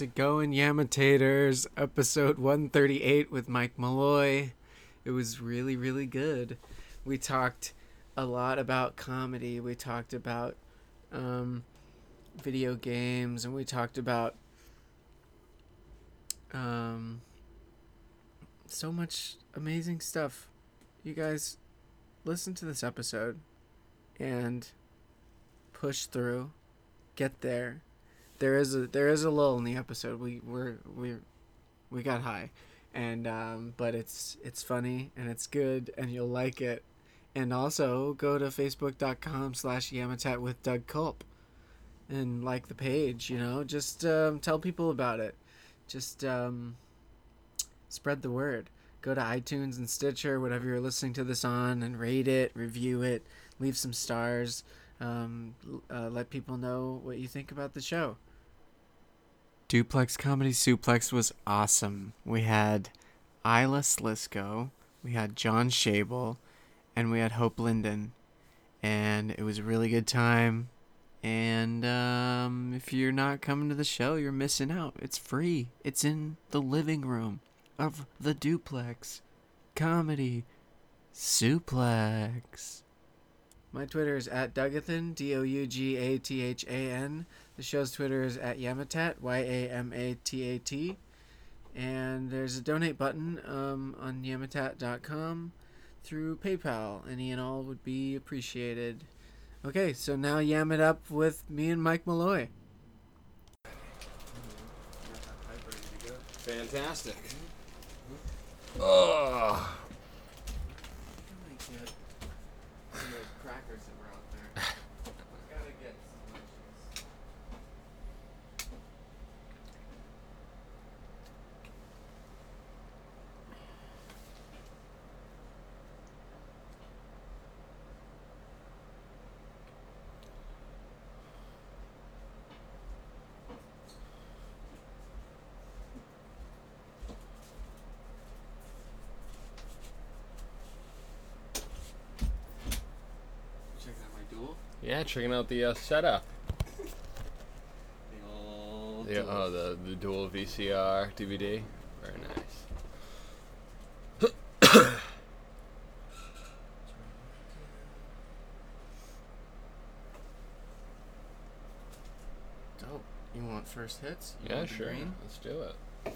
How's it going, Yamitators? Episode 138 with Mike Mulloy. It was really, really good. We talked a lot about comedy. We talked about um, video games, and we talked about um, so much amazing stuff. You guys, listen to this episode and push through, get there. There is a there is a lull in the episode. We we're we we got high, and um, but it's it's funny and it's good and you'll like it. And also go to facebook.com slash Yamatat with Doug Culp and like the page, you know, just um, tell people about it. Just um, spread the word. Go to iTunes and Stitcher, whatever you're listening to this on, and rate it, review it, leave some stars. Um, uh, let people know what you think about the show. Duplex Comedy Suplex was awesome. We had Isla Slisco, we had John Shable, and we had Hope Linden. And it was a really good time. And um, if you're not coming to the show, you're missing out. It's free, it's in the living room of the Duplex Comedy Suplex. My Twitter is at Dougathan, D O U G A T H A N. The show's Twitter is at Yamatat, Y A M A T A T. And there's a donate button um, on yamatat.com through PayPal. Any and all would be appreciated. Okay, so now yam it up with me and Mike Mulloy. Fantastic. Ugh. crackers that were out there. Gotta get some lunches. Checking out my duel. Yeah, checking out the uh, setup. The old The, duel. oh, the the dual VCR DVD. Very nice. Dope. You want first hits? You Yeah, want sure. Let's do it. I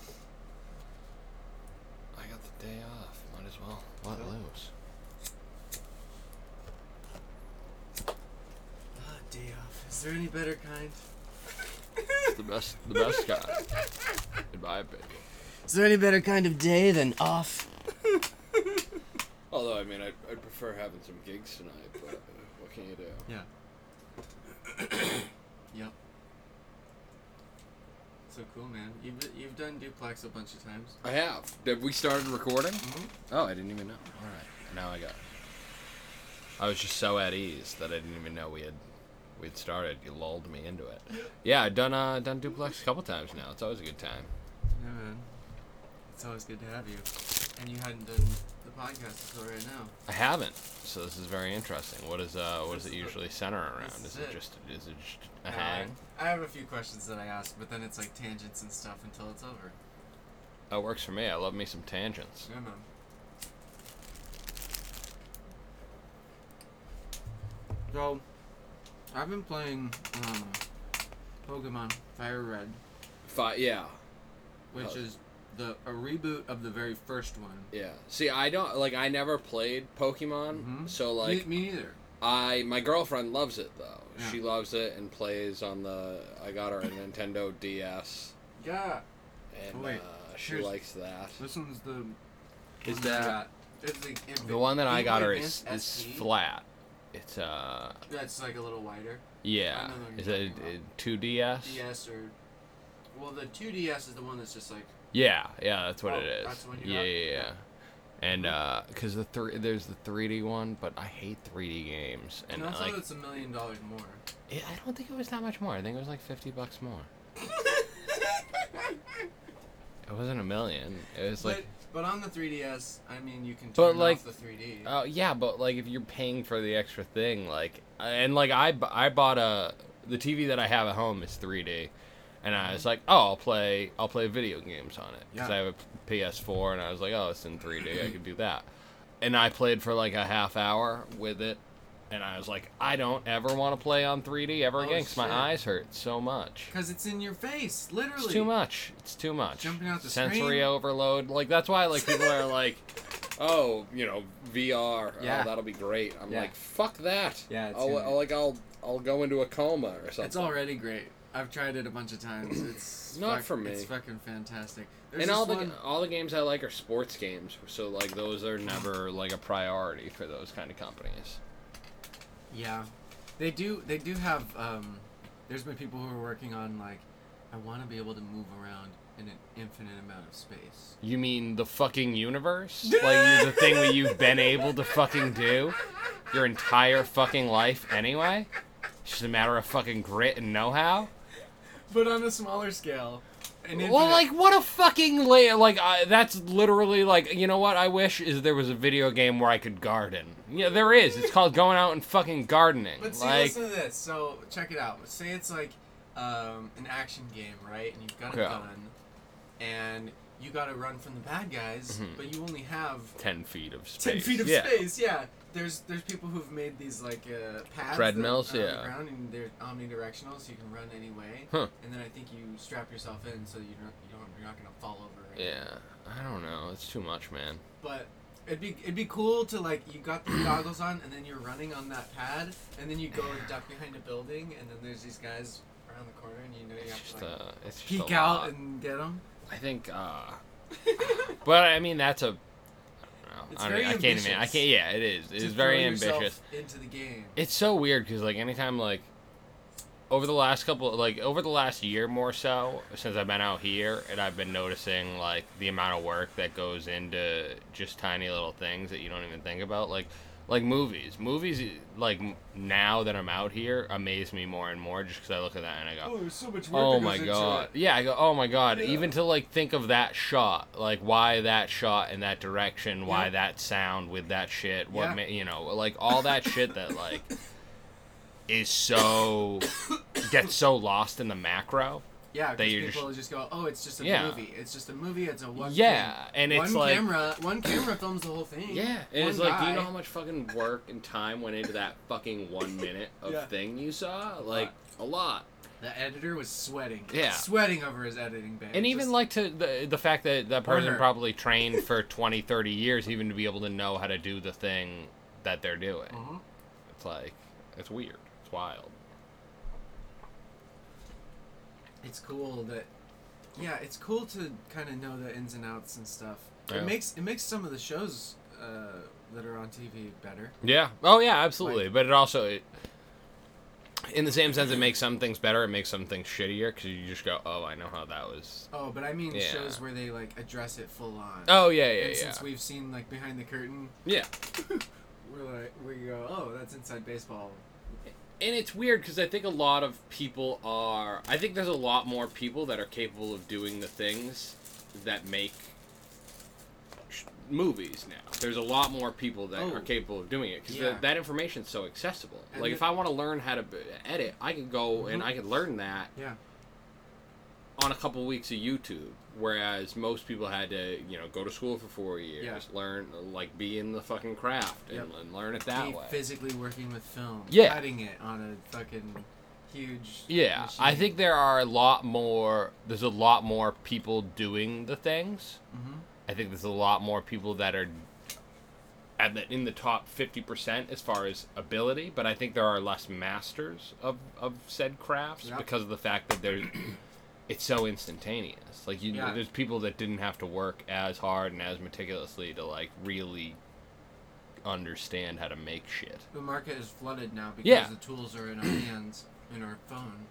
got the day off. Might as well let Cool. loose. Ah, day off. Is there any better kind? It's the best, the best guy, in my opinion. Is there any better kind of day than off? Although, I mean, I'd, I'd prefer having some gigs tonight, but uh, what can you do? Yeah. yep. So cool, man. You've you've done duplex a bunch of times. I have. Have we started recording? Mhm. Oh, I didn't even know. All right, now I got. It. I was just so at ease that I didn't even know we had we'd started. You lulled me into it. Yeah, I've done uh done duplex a couple times now. It's always a good time. Yeah, man. It's always good to have you. And you hadn't done the podcast until right now. I haven't, so this is very interesting. What is uh what does it This is the- usually center around? this Is is it it. just is it just a hang? I, I have a few questions that I ask, but then it's like tangents and stuff until it's over. That works for me. I love me some tangents. Yeah, man. So, I've been playing um, Pokemon Fire Red, Fi- yeah, which Oh. is the a reboot of the very first one. yeah. See, I don't like. I never played Pokemon, Mhm. so like me, me neither. I my girlfriend loves it though. Yeah. She loves it and plays on the. I got her a Nintendo DS, Yeah. and Oh, wait. uh, she Here's- likes that. This one's the. Is one that- I got. It's the, The one that I got her is, Advance is flat. It's uh That's like a little wider. yeah. know the one Is it two DS? DS or. Well, the 2DS is the one that's just like. Yeah, yeah, that's what Oh, it is. that's yeah, yeah, yeah. Yeah. And uh, cause the three there's the 3D one, but I hate 3D games. And And also, like, it's a million dollars more. it, I don't think it was that much more. I think it was like 50 bucks more. It wasn't a million. It was like. But, but on the 3DS, I mean, you can But, turn like, off the 3D. Oh yeah, but like if you're paying for the extra thing, like, and like I, I bought a the TV that I have at home is 3D, and I mm-hmm. was like, oh, I'll play I'll play video games on it because Yeah. I have a PS4, and I was like, oh, it's in 3D, I could do that. And I played for like a half hour with it, and I was like, I don't ever want to play on 3D ever Oh, again because my eyes hurt so much. Because it's in your face, literally. It's too much. It's too much. Jumping out the Sensory screen. overload. Like that's why like people are like, oh, you know, VR. Oh, yeah. Oh, that'll be great. I'm Yeah. like, fuck that. Yeah, it's I'll, I'll like I'll I'll go into a coma or something. It's already great. I've tried it a bunch of times. It's Not fuck- for me. It's fucking fantastic. There's and all the one- all the games I like are sports games, so like those are never like a priority for those kind of companies. Yeah, they do. They do have. Um, there's been people who are working on like, I want to be able to move around in an infinite amount of space. You mean the fucking universe? like the thing that you've been able to fucking do your entire fucking life anyway? It's just a matter of fucking grit and know-how. But on a smaller scale. Well, like what a fucking la- like I that's literally like you know what I wish is there was a video game where I could garden. Yeah, there is. It's called going out and fucking gardening. But see, like listen to this. So check it out. Say it's like um, an action game, right? And you've got a Yeah. gun, and you got to run from the bad guys, Mhm. but you only have ten feet of space. ten feet of yeah. space. Yeah. There's there's people who've made these like uh, pads Treadmills, that on yeah. ground and they're omnidirectional, so you can run any way. Huh. And then I think you strap yourself in so you don't you don't you're not gonna fall over. Yeah, I don't know. It's too much, man. But it'd be it'd be cool to like you got the goggles on and then you're running on that pad and then you go and duck behind a building and then there's these guys around the corner and you know you It's have to like uh, just peek out and get them. I think, uh, but I mean that's a. I don't know. It's I, don't- very I can't even. I can't. Yeah, it is. It is is very ambitious. into the game. It's so weird because like anytime like over the last couple like over the last year more so since I've been out here and I've been noticing like the amount of work that goes into just tiny little things that you don't even think about like like movies movies like now that I'm out here amaze me more and more just because I look at that and I go there's so much Oh my god. Yeah, I go, oh my god. Yeah. Even to like think of that shot, like why that shot in that direction, why Yeah. that sound with that shit, what Yeah. ma- you know, like all that shit that like is so gets so lost in the macro. Yeah, that because you're people just go, oh, it's just a Yeah. movie. It's just a movie. It's a one. Yeah, thing. and it's one like camera. One camera films the whole thing. yeah, and it's One like, do you know how much fucking work and time went into that fucking one minute of Yeah. thing you saw? Like a lot. The editor was sweating. Yeah. Sweating over his editing bay. And even Just- like to the the fact that that person probably trained for 20, 30 years even to be able to know how to do the thing that they're doing. Mhm. It's like it's weird. It's wild. It's cool that yeah it's cool to kind of know the ins and outs and stuff Yeah. it makes it makes some of the shows uh, that are on tv better Yeah. Oh yeah, absolutely. Like- but it also it, in the same sense it makes some things better, it makes some things shittier cuz you just go, "Oh, I know how that was." oh but i mean Yeah. shows where they like address it full on Oh, yeah, yeah, and yeah. since we've seen like behind the curtain Yeah. we're like we go oh that's inside baseball and it's weird because I think a lot of people are. I think there's a lot more people that are capable of doing the things that make sh- movies now. There's a lot more people that Oh. are capable of doing it because Yeah. that information's so accessible. And like the- if I want to learn how to b- edit, I could go and Mhm. I could learn that yeah on a couple weeks of YouTube. Whereas most people had to, you know, go to school for four years, Yeah. learn, like, be in the fucking craft and, Yep. and learn it that be way. physically working with film Yeah. cutting it on a fucking huge Yeah, I think there are a lot more. There's a lot more people doing the things. Mhm. I think there's a lot more people that are at the, in the top fifty percent as far as ability, but I think there are less masters of of said crafts Yep. because of the fact that there's it's so instantaneous. Like you, Yeah. there's people that didn't have to work as hard and as meticulously to like really understand how to make shit. the market is flooded now because Yeah. the tools are in our hands in our phone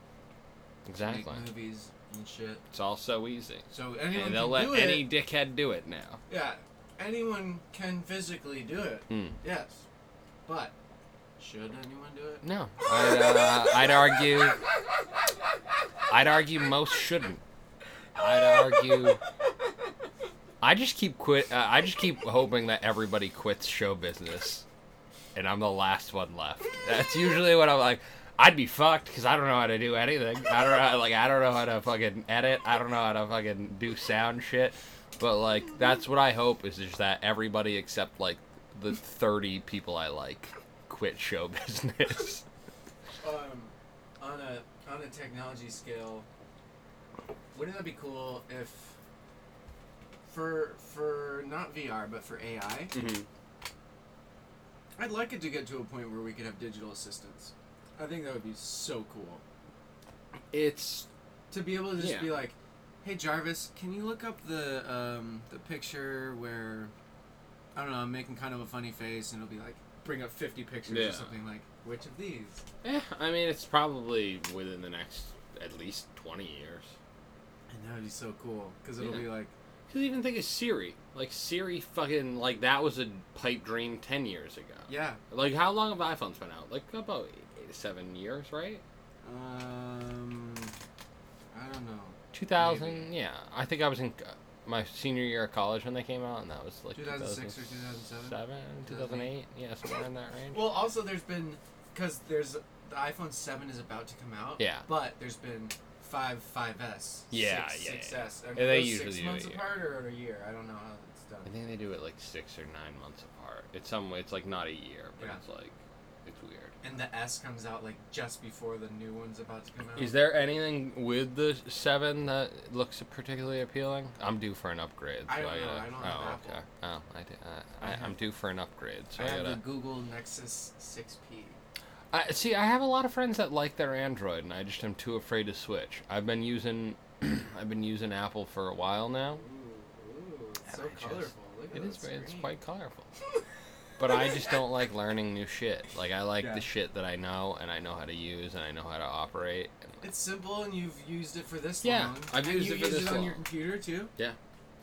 Exactly. movies and shit It's all so easy. so anyone And they'll let any it dickhead do it now. yeah anyone can physically do it Hmm. yes but should anyone do it No, I'd, uh, I'd argue. I'd argue most shouldn't. I'd argue. I just keep quit. Uh, I just keep hoping that everybody quits show business, and I'm the last one left. That's usually what I'm like. I'd be fucked because I don't know how to do anything. I don't know, like I don't know how to fucking edit. I don't know how to fucking do sound shit. But like that's what I hope is just that everybody except like the thirty people I like quit show business. um, on a on a technology scale, wouldn't that be cool if for for not VR but for AI, mm-hmm. I'd like it to get to a point where we could have digital assistants. I think that would be so cool It's to be able to just Yeah. be like, "Hey Jarvis, can you look up the um the picture where I don't know, I'm making kind of a funny face and it'll be like bring up 50 pictures Yeah. or something like which of these?" eh, I mean it's probably within the next at least twenty years. And that would be so cool because it'll Yeah. be like Cause even think of Siri. Like Siri, fucking like that was a pipe dream ten years ago. yeah, Like how long have iPhones been out? Like about eight seven years, right? um I don't know. Two thousand. Yeah, I think I was in my senior year of college when they came out, and that was like 2006 or 2007? 2007, 2008. Yeah, somewhere in that range. Well, also there's been because there's the iPhone Seven is about to come out. Yeah. But there's been five 5S. Yeah, six, yeah, 6S. Are Yeah, they usually six do it months apart or a year. I don't know how it's done. I think they do it like six or nine months apart. It's some. way. It's like not a year, but Yeah. it's like. And the S comes out like just before the new one's about to come out. Is there anything with the seven that looks particularly appealing? I'm due for an upgrade. I don't know, gotta- I don't oh, have Apple. Oh, I do. Uh, I I, I'm due for an upgrade, so I I, have the gotta. Google Nexus 6P. I, see, I have a lot of friends that like their Android, and I just am too afraid to switch. I've been using, I've been using Apple for a while now. Ooh, ooh, it's so I just- colorful. Look at It is. that It's quite colorful. but I just don't like learning new shit. Like I like Yeah. the shit that I know and I know how to use and I know how to operate. And It's simple, and you've used it for this Yeah, long. I've and used you it for used this it on long. your computer too. Yeah.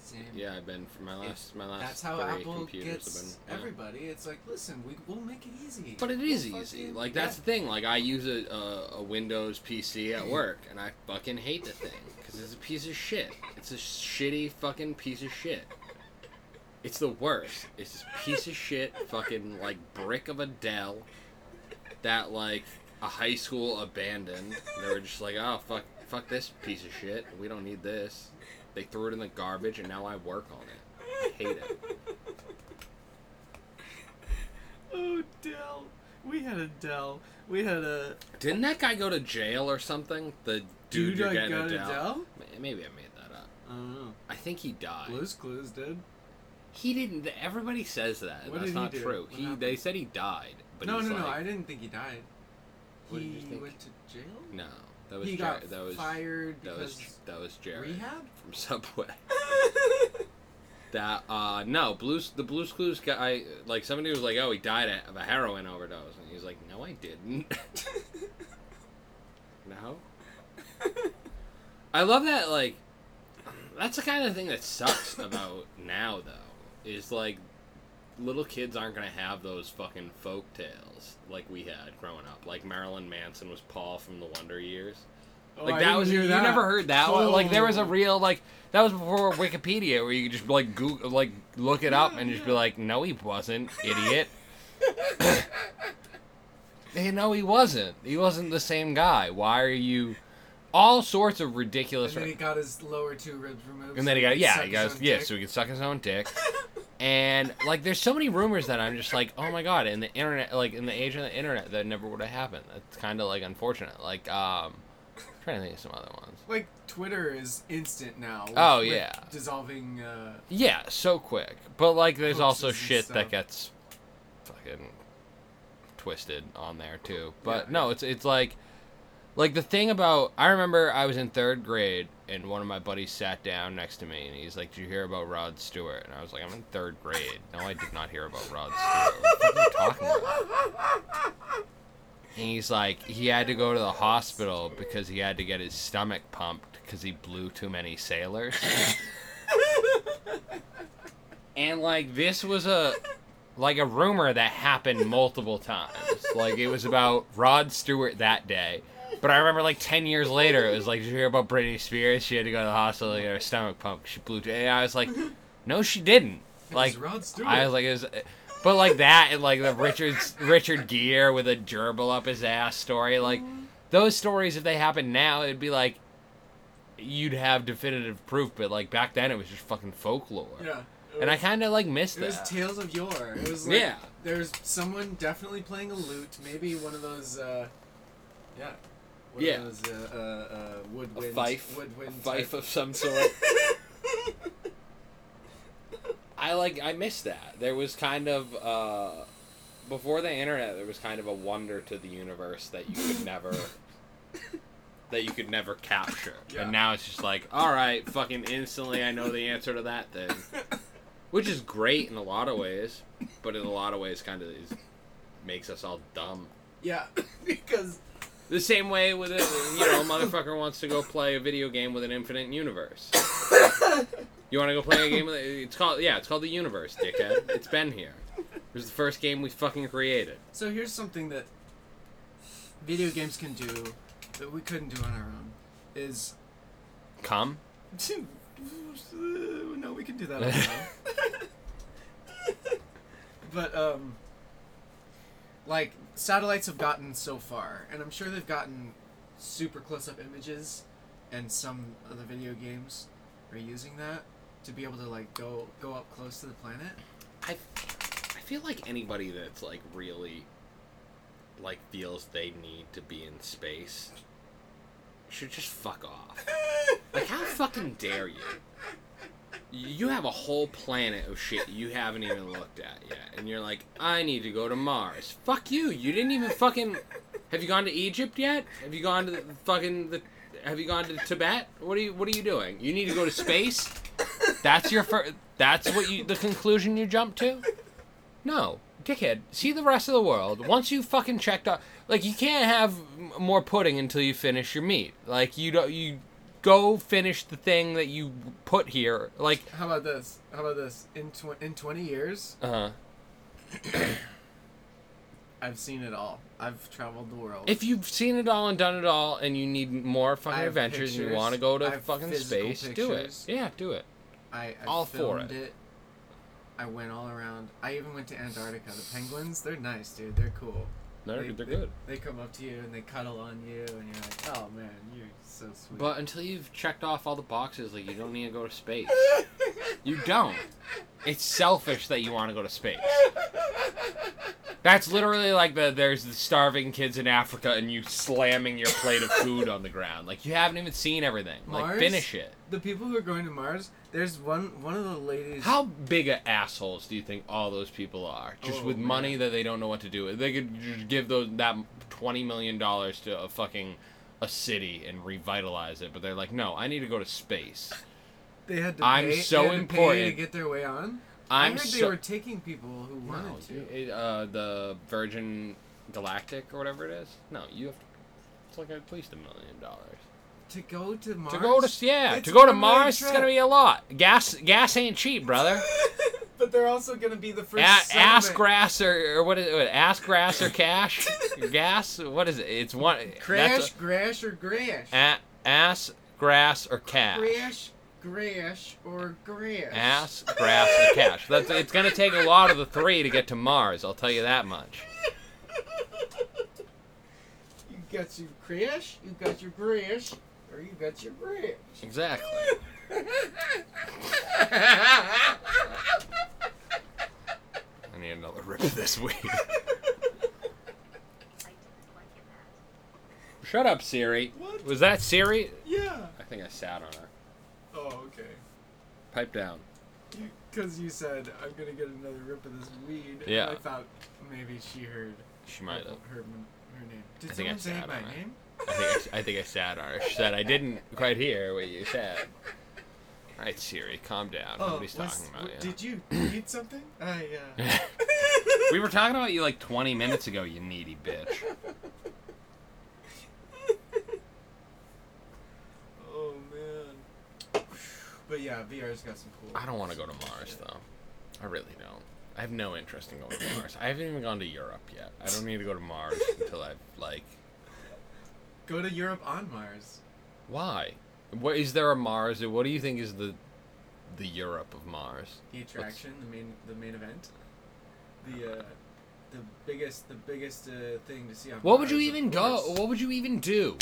Same. yeah, I've been for my last my last That's how Apple gets been. yeah. everybody. It's like, listen, we we'll make it easy. But it is We'll easy. Like that's yeah. the thing. Like I use a, a, a Windows PC at work, and I fucking hate the thing because it's a piece of shit. It's a shitty fucking piece of shit. It's the worst. It's this piece of shit fucking like brick of a Dell that like a high school abandoned. They were just like, oh fuck, fuck this piece of shit. We don't need this. They threw it in the garbage, and now I work on it. I hate it. Oh, Dell. We had a Dell. We had a Didn't that guy go to jail or something? The dude, dude you're I getting got a. Dell. Maybe I made that up. I don't know. I think he died. Blue's Clues did. He didn't. Everybody says that. What That's did he not do? true. What He. happened? They said he died. But no, he's no, no. like- I didn't think he died. What did he you think? went to jail. No, that was he Jar- got that was fired that because was that was Jared rehab. from Subway. That uh no blues the Blues Clues guy like somebody was like oh he died of a heroin overdose and he's like no I didn't no I love that like that's the kind of thing that sucks about now though is like little kids aren't gonna have those fucking folk tales like we had growing up like Marilyn Manson was Paul from the Wonder Years Oh, like I that was you that. never heard that one. Like there was a Oh. real like that was before Wikipedia where you could just like Google like look it up and just be like, no, he wasn't, idiot. hey, no, he wasn't. He wasn't the same guy. Why are you? All sorts of ridiculous. And then he got his lower two ribs removed. And then he got yeah, he his got own yeah, dick. so he could suck his own dick. And like, there's so many rumors that I'm just like, oh my god, in the internet, like in the age of the internet, that never would have happened. That's kind of like unfortunate. Like, um, I'm trying to think of some other ones. Like Twitter is instant now. with- Oh, yeah. dissolving. Uh, Yeah, so quick. But like, there's also shit that gets fucking twisted on there too. But Yeah. no, it's it's like, like the thing about I remember I was in third grade and one of my buddies sat down next to me and he's like, "Did you hear about Rod Stewart?" And I was like, "I'm in third grade. No, I did not hear about Rod Stewart. What are you talking about?" And he's like, he had to go to the hospital because he had to get his stomach pumped because he blew too many sailors. and like this was a like a rumor that happened multiple times. Like it was about Rod Stewart that day. But I remember like ten years later, it was like, did you hear about Britney Spears? She had to go to the hospital to get her stomach pumped. She blew. And I was like, no, she didn't. it Like was. I was like, it was, But like that and like the Richard Richard Gere with a gerbil up his ass story, like those stories if they happened now, it'd be like you'd have definitive proof, but like back then it was just fucking folklore. Yeah. And I kind of like missed It was tales of yore. It was like Yeah. there's someone definitely playing a lute, maybe one of those. Uh, yeah. One Yeah. Those uh, uh, uh, woodwind. a fife, Woodwind. a fife type- of some sort. I like I missed that. There was kind of uh before the internet there was kind of a wonder to the universe that you could never that you could never capture. Yeah. And now it's just like, all right, fucking instantly I know the answer to that thing. Which is great in a lot of ways, but in a lot of ways kind of is makes us all dumb. yeah, because The same way with it, you know, a motherfucker wants to go play a video game with an infinite universe. You want to go play a game with? It's called yeah, it's called the universe, dickhead. It's been here. It was the first game we fucking created. so here's something that video games can do that we couldn't do on our own is Come. no, we can do that on our own. but um, like satellites have gotten so far, and I'm sure they've gotten super close-up images, and some of the video games are using that to be able to like go go up close to the planet. I I feel like anybody that's like really like feels they need to be in space should just fuck off. Like how fucking dare you? You have a whole planet of shit you haven't even looked at yet, and you're like, I need to go to Mars. Fuck you! You didn't even fucking. Have you gone to Egypt yet? Have you gone to the fucking the? Have you gone to Tibet? What are you What are you doing? You need to go to space. That's your first. That's what you. The conclusion you jump to. No, dickhead. See the rest of the world. Once you fucking checked out, like you can't have more pudding until you finish your meat. Like you don't. You go finish the thing that you put here. Like, How about this? How about this? In tw- in 20 years, uh, huh. I've seen it all. I've traveled the world. if you've seen it all and done it all, and you need more fucking adventures, and you want to go to fucking space, do it. Yeah, do it. I, I all for filmed it. I went all around. I even went to Antarctica. The penguins, they're nice, dude. They're cool. They're, they, they're they- good. They come up to you and they cuddle on you, and you're like, oh man, you're so sweet. But until you've checked off all the boxes, like you don't need to go to space. You don't. It's selfish that you want to go to space. That's literally like the there's the starving kids in Africa and you slamming your plate of food on the ground. Like you haven't even seen everything. Like Mars? finish it. the people who are going to Mars, there's one one of the ladies. How big of assholes do you think all those people are? Just Oh, with money that they don't know what to do with. They could just give those that twenty million dollars to a fucking a city and revitalize it, but they're like, no, I need to go to space. They had to. I'm pay, so had to get their way on. I'm I heard they were taking people who wanted No, to. it, uh, the Virgin Galactic or whatever it is. No, you have. To, it's like at least a million dollars To go to Mars. to go to yeah It's to go to Mars. It's gonna be a lot. Gas gas ain't cheap, brother. but they're also gonna be the first. A- ass grass or, or what is it? What, ass grass or cash? gas? What is it? It's one. Crash, that's grash, or grash. a, a, ass grass or cash. Crash, grash, or grash. Ass grass or cash. That's it's gonna take a lot of the three to get to Mars. I'll tell you that much. You got your crash, you got your grash, or you got your grash. Exactly. I need another rip of this weed. Shut up, Siri. What? Was that Siri? yeah. I think I sat on her. Oh, okay. Pipe down. Because you, said I'm gonna get another rip of this weed. Yeah. I thought maybe she heard. She might have. Her, her name. Did I someone say my name? I think I, I think I sat on her. She said I didn't quite hear what you said. All right, Siri, calm down. Nobody's Oh, was- talking about you. Did you need something? I. Uh... we were talking about you like 20 minutes ago, you needy bitch. oh man. But yeah, VR's got some cool. I don't want to go to Mars though. I really don't. I have no interest in going to Mars. I haven't even gone to Europe yet. I don't need to go to Mars until I've like. Go to Europe on Mars. Why? What is there a Mars? What do you think is the the Europe of Mars? The attraction, the main, the main event. the uh, the biggest the biggest uh, thing to see on What would you even go? What would you even do?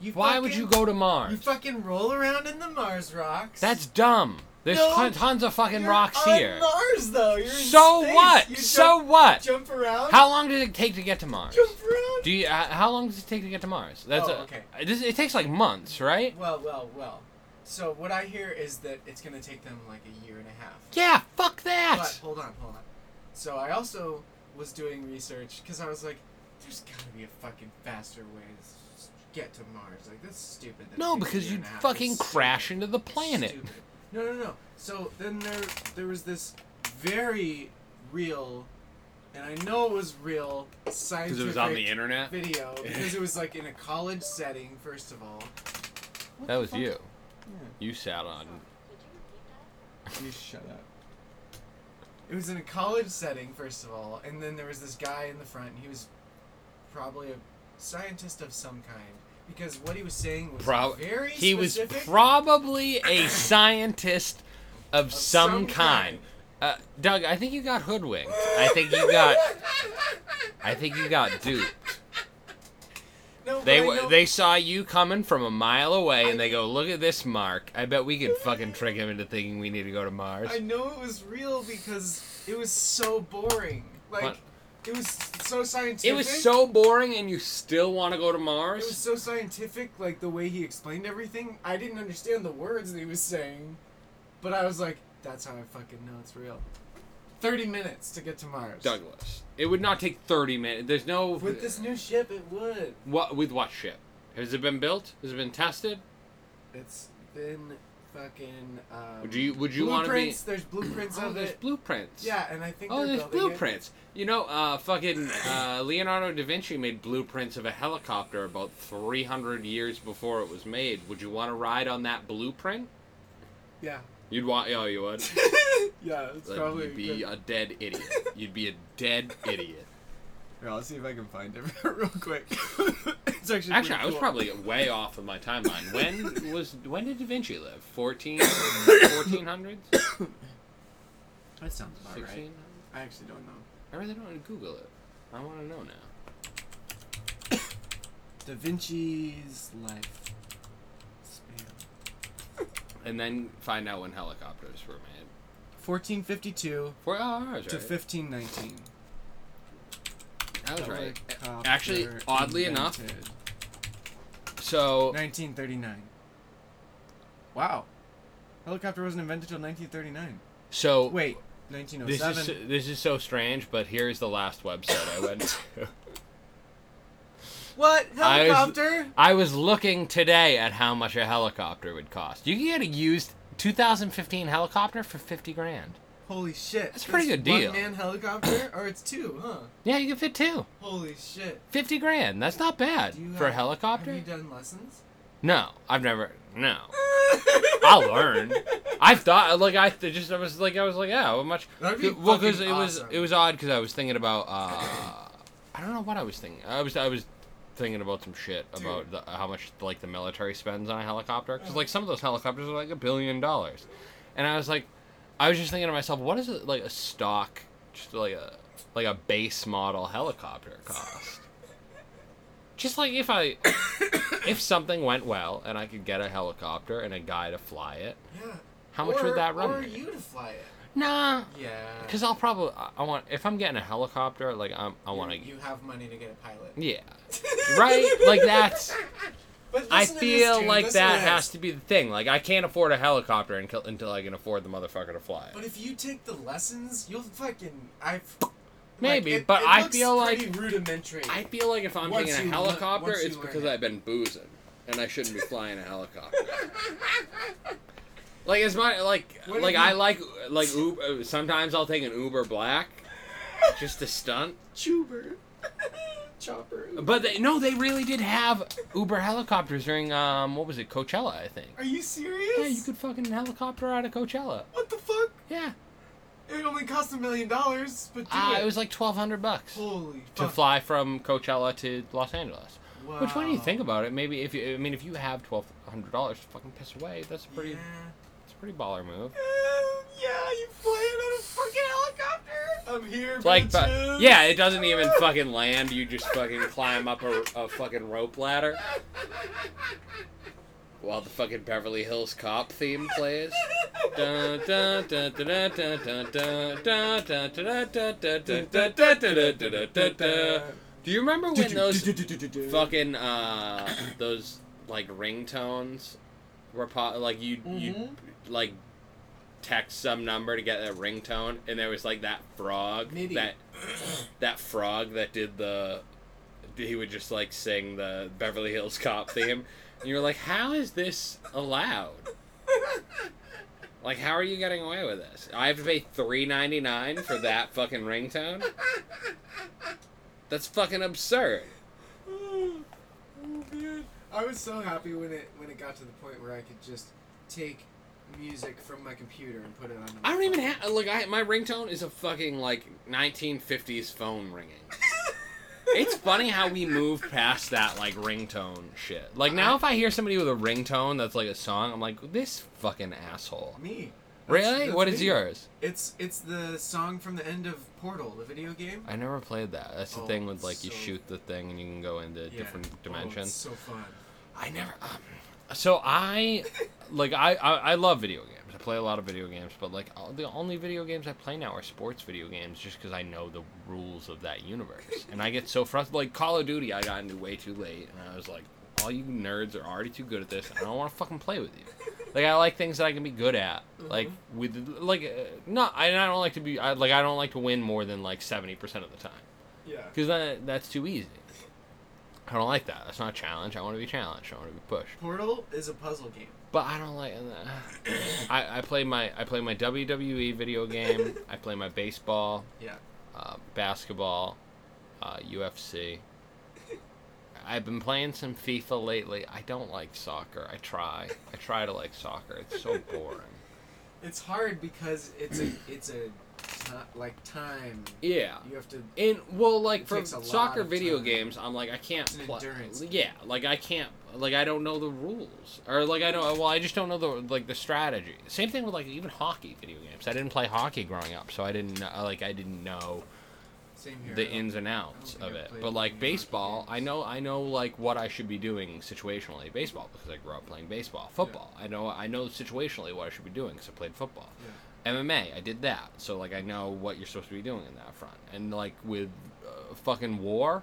You Why would you go to Mars? You fucking roll around in the Mars rocks. That's dumb. There's No, ton- tons of fucking You're rocks on here. Mars though. You're in So what? You so jump, what? Jump around. How long does it take to get to Mars? Jump around. Do you? Uh, how long does it take to get to Mars? That's Oh, a, okay. It, it takes like months, right? Well, well, well. So what I hear is that it's gonna take them like a year and a half. Yeah. Fuck that. But hold on, hold on. So I also was doing research because I was like, there's gotta be a fucking faster way to get to Mars. Like that's stupid. that no, because you'd and a half. fucking crash into the planet. Stupid. No, no, no. So then there, there was this very real, and I know it was real scientific Because it was on the internet. video because it was like in a college setting. First of all. What That the was fuck? you. Yeah. You sat on. You shut up. It was in a college setting, first of all, and then there was this guy in the front, and he was probably a scientist of some kind. Because what he was saying was Prob- very He was specific. probably a scientist of, of some, kind. Uh, Doug, I think you got hoodwinked. I think you got. I think you got duped. No, but They I w- know- they saw you coming from a mile away, and they go, "Look at this mark. I bet we could fucking trick him into thinking we need to go to Mars." I know it was real because it was so boring. Like, What? it was so scientific. It was so boring, and you still want to go to Mars. It was so scientific, like the way he explained everything. I didn't understand the words that he was saying, but I was like, "That's how I fucking know it's real." Thirty minutes to get to Mars. Douglas, it would not take thirty minutes. There's no With this new ship, it would. what with what ship? Has it been built? Has it been tested? It's been fucking. Um, Would you would you want to be? blueprints? There's blueprints Oh, of there's it. blueprints. Yeah, and I think Oh, there's building it. blueprints. You know, uh, fucking uh, Leonardo da Vinci made blueprints of a helicopter about 300 years before it was made. Would you want to ride on that blueprint? Yeah. You'd want. Oh, you would. yeah, it's Like, probably. you'd be a dead idiot. You'd be a dead idiot. Here, I'll see if I can find it real quick. it's actually. Actually, I was probably way off of my timeline. When was when did Da Vinci live? 14, 1400s? That sounds about 16? right. I actually don't know. I really don't want to Google it. I want to know now. Da Vinci's life span. And then find out when helicopters were made. 1452 Four oh, hours, to 1519. That was right. Actually, oddly enough. So 1939. Wow. Helicopter wasn't invented until 1939. so Wait, 1907. this 1907. is this is so strange, but here's the last website I went to. what? I was- Helicopter? I was looking today at how much a helicopter would cost. You can get a used 2015 helicopter for 50 grand. Holy shit. That's a pretty good deal. One man helicopter? or it's two, huh? Yeah, you can fit two. Holy shit. 50 grand. That's not bad for a helicopter. Have you done lessons? No, I've never. No, I'll learn. I thought like I just I was like I was like yeah, how much? Be well, because it was awesome. it was odd because I was thinking about uh, I don't know what I was thinking. I was I was thinking about some shit Dude. about the, how much like the military spends on a helicopter because like some of those helicopters are like a billion dollars, and I was like, I was just thinking to myself, what is it like a stock, just like a like a base model helicopter cost? Just like if I, if something went well and I could get a helicopter and a guy to fly it, Yeah. how much or, would that run Or me? you to fly it. Nah, Yeah. because I'll probably I- want if I'm getting a helicopter, like I'm I want to You have money to get a pilot. yeah, right, like that's I feel like that has to be the thing. Like I can't afford a helicopter until until I can afford the motherfucker to fly it. But if you take the lessons, you'll fucking. I. Maybe, it, but it I feel like- rudimentary. I feel like if I'm Once taking a helicopter, it's because it. I've been boozing, and I shouldn't be flying a helicopter. like as my like What like you- I like like Uber. Sometimes I'll take an Uber Black, just to stunt. Chuber. Chopper. But they, no, they really did have Uber helicopters during um what was it Coachella I think. Are you serious? Yeah, you could fucking helicopter out of Coachella. What the fuck? Yeah, It only cost a million dollars, but uh, it. it was like twelve hundred bucks Holy to fuck. fly from Coachella to Los Angeles. Wow. Which, when you think about it, maybe if you, I mean, if you have twelve hundred dollars to fucking piss away, that's pretty, Yeah. Pretty baller move. yeah, you flying on a fucking helicopter. I'm here, like, but, yeah, it doesn't even fucking land. You just fucking climb up a, a fucking rope ladder while the fucking Beverly Hills Cop theme plays. Do you remember when those fucking uh, those like ringtones were po- like you you Mhm. like text some number to get a ringtone and there was like that frog MIDI. that that frog that did the he would just like sing the Beverly Hills Cop theme and you were like how is this allowed like how are you getting away with this I have to pay three ninety nine for that fucking ringtone that's fucking absurd. I was so happy when it when it got to the point where I could just take music from my computer and put it on. I don't even have like I my ringtone is a fucking like 1950s phone ringing. it's funny how we moved past that like ringtone shit. Like now, if I hear somebody with a ringtone that's like a song, I'm like, this fucking asshole. me. Really? What is yours? It's it's the song from the end of Portal, the video game. I never played that. That's the Oh, thing with like you shoot the thing and you can go into Yeah. different Oh, dimensions. it's so fun. I never. Um, so I, like, I, I I love video games. I play a lot of video games, but like all, the only video games I play now are sports video games, just because I know the rules of that universe, and I get so frustrated. Like Call of Duty, I got into way too late, and I was like, all you nerds are already too good at this. and I don't want to fucking play with you. Like I like things that I can be good at. Like with like uh, not I, I don't like to be I, like I don't like to win more than like seventy percent of the time Yeah. because that that's too easy. I don't like that. That's not a challenge. I want to be challenged. I want to be pushed. Portal is a puzzle game. But I don't like. that. I, I play my I play my WWE video game. I play my baseball, Yeah. uh, basketball, uh, UFC. I've been playing some FIFA lately. I don't like soccer. I try. I try to like soccer. It's so boring. It's hard because it's a it's a like time. Yeah. You have to. And well, like for takes a lot soccer video time. games, I'm like I can't play. Yeah, like I can't. Like I don't know the rules, or like I don't. Well, I just don't know the like the strategy. Same thing with like even hockey video games. I didn't play hockey growing up, so I didn't know, like I didn't know Same here. the ins and outs of it. But like baseball. I know I know like what I should be doing situationally baseball because I grew up playing baseball. Football, I know I know situationally what I should be doing because I played football. MMA, I did that, so like I know what you're supposed to be doing in that front. And like with uh, fucking war,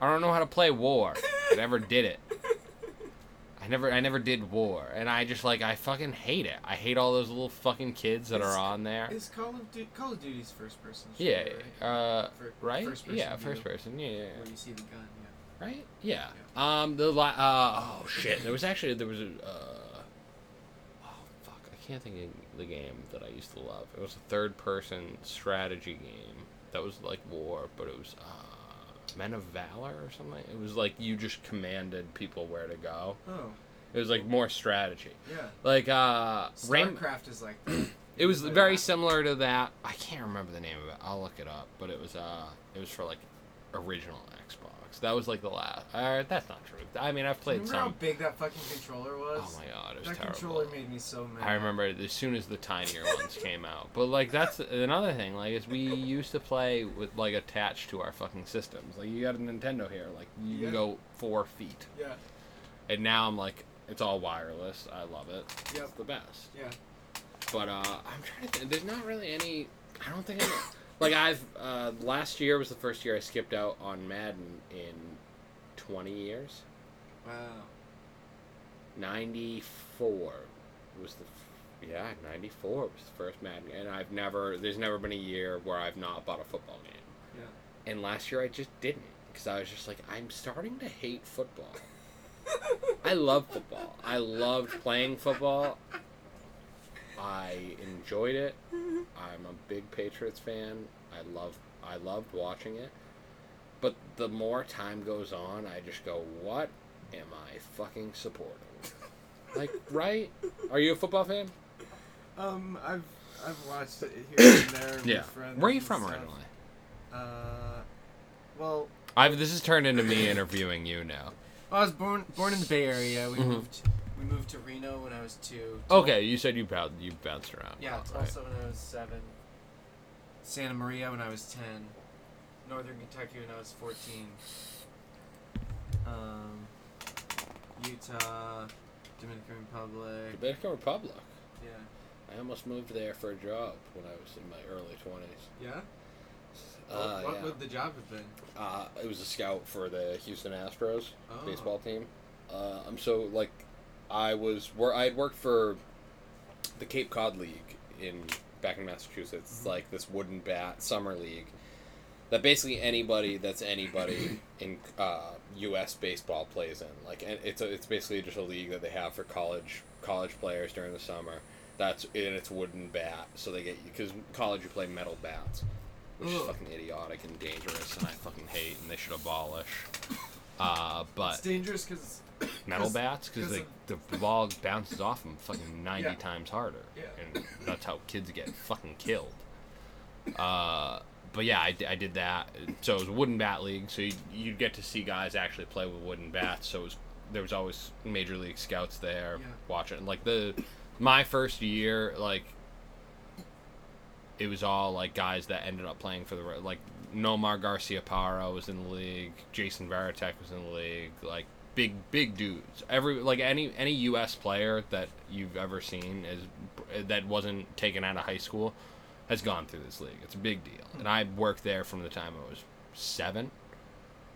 I don't know how to play war. I never did it. I never I never did war, and I just like I fucking hate it. I hate all those little fucking kids that are on there. Is Call of Duty Call of Duty's first person? Yeah, shooter, right? uh, Fir- right? First person yeah, view, first person. Yeah, yeah, yeah. Where you see the gun. Yeah. right? Yeah. Um, the la- uh, oh shit, there was actually there was a uh, oh fuck, I can't think of the game that I used to love. It was a third person strategy game that was like war, but it was uh, Men of Valor or something. It was like you just commanded people where to go. Oh, It was like more strategy. yeah. Like uh, StarCraft is like it was very similar to that. I can't remember the name of it. I'll look it up. But it was uh, it was for like original Xbox. That was like the last. Uh, that's not true. I mean, I've played Remember how big that fucking controller was? Oh my god, it was that terrible. controller made me so mad. I remember as soon as the tinier ones came out. But like that's another thing. Like is we used to play with like attached to our fucking systems. Like you got a Nintendo here. Like you Yeah. can go four feet. Yeah. And now I'm like, it's all wireless. I love it. Yep. It's the best. Yeah. But uh, I'm trying to think. There's not really any. I don't think. I, like I've uh, last year was the first year I skipped out on Madden in 20 years. Wow. 94 was the. f- Yeah, 94 was the first Madden, and I've never. There's never been a year where I've not bought a football game. Yeah. And last year I just didn't because I was just like, I'm starting to hate football. I love football. I loved playing football. I enjoyed it. I'm a big Patriots fan. I love I loved watching it. But the more time goes on, I just go, what am I fucking supporting? Like, right? Are you a football fan? Um, I've I've watched it here and there. with friends Where are you and from stuff. originally? Uh, well, I've this has turned into me interviewing you now. I was born born in the Bay Area. We Mhm. moved we moved to Reno when I was two. Okay, you said you bounced you bounced around. Yeah. right? Also when I was seven. Santa Maria when I was 10. Northern Kentucky when I was 14. Um, Utah, Dominican Republic. Dominican Republic. Yeah. I almost moved there for a job when I was in my early twenties. Yeah? Uh, what yeah. would the job have been? Uh, it was a scout for the Houston Astros Oh. baseball team. Uh, I'm so like, I was where I had worked for the Cape Cod League in back in Massachusetts. It's like this wooden bat summer league that basically anybody that's anybody in uh, U.S. baseball plays in. Like, and it's a, it's basically just a league that they have for college college players during the summer. That's and it's wooden bat, so they get you because college you play metal bats, which is fucking idiotic and dangerous, and I fucking hate, and they should abolish. Uh, but it's dangerous because. Metal 'cause- bats because 'cause the, the ball bounces off them fucking 90 Yeah. times harder Yeah. and that's how kids get fucking killed uh, but yeah I, I did that so it was a wooden bat league so you'd, you'd get to see guys actually play with wooden bats so it was there was always major league scouts there Yeah. watching like the my first year like it was all like guys that ended up playing for the like Nomar Garciaparra was in the league, Jason Varitek was in the league, like big big dudes. Every like any any U.S. player that you've ever seen is that wasn't taken out of high school has gone through this league. It's a big deal, and I worked there from the time I was seven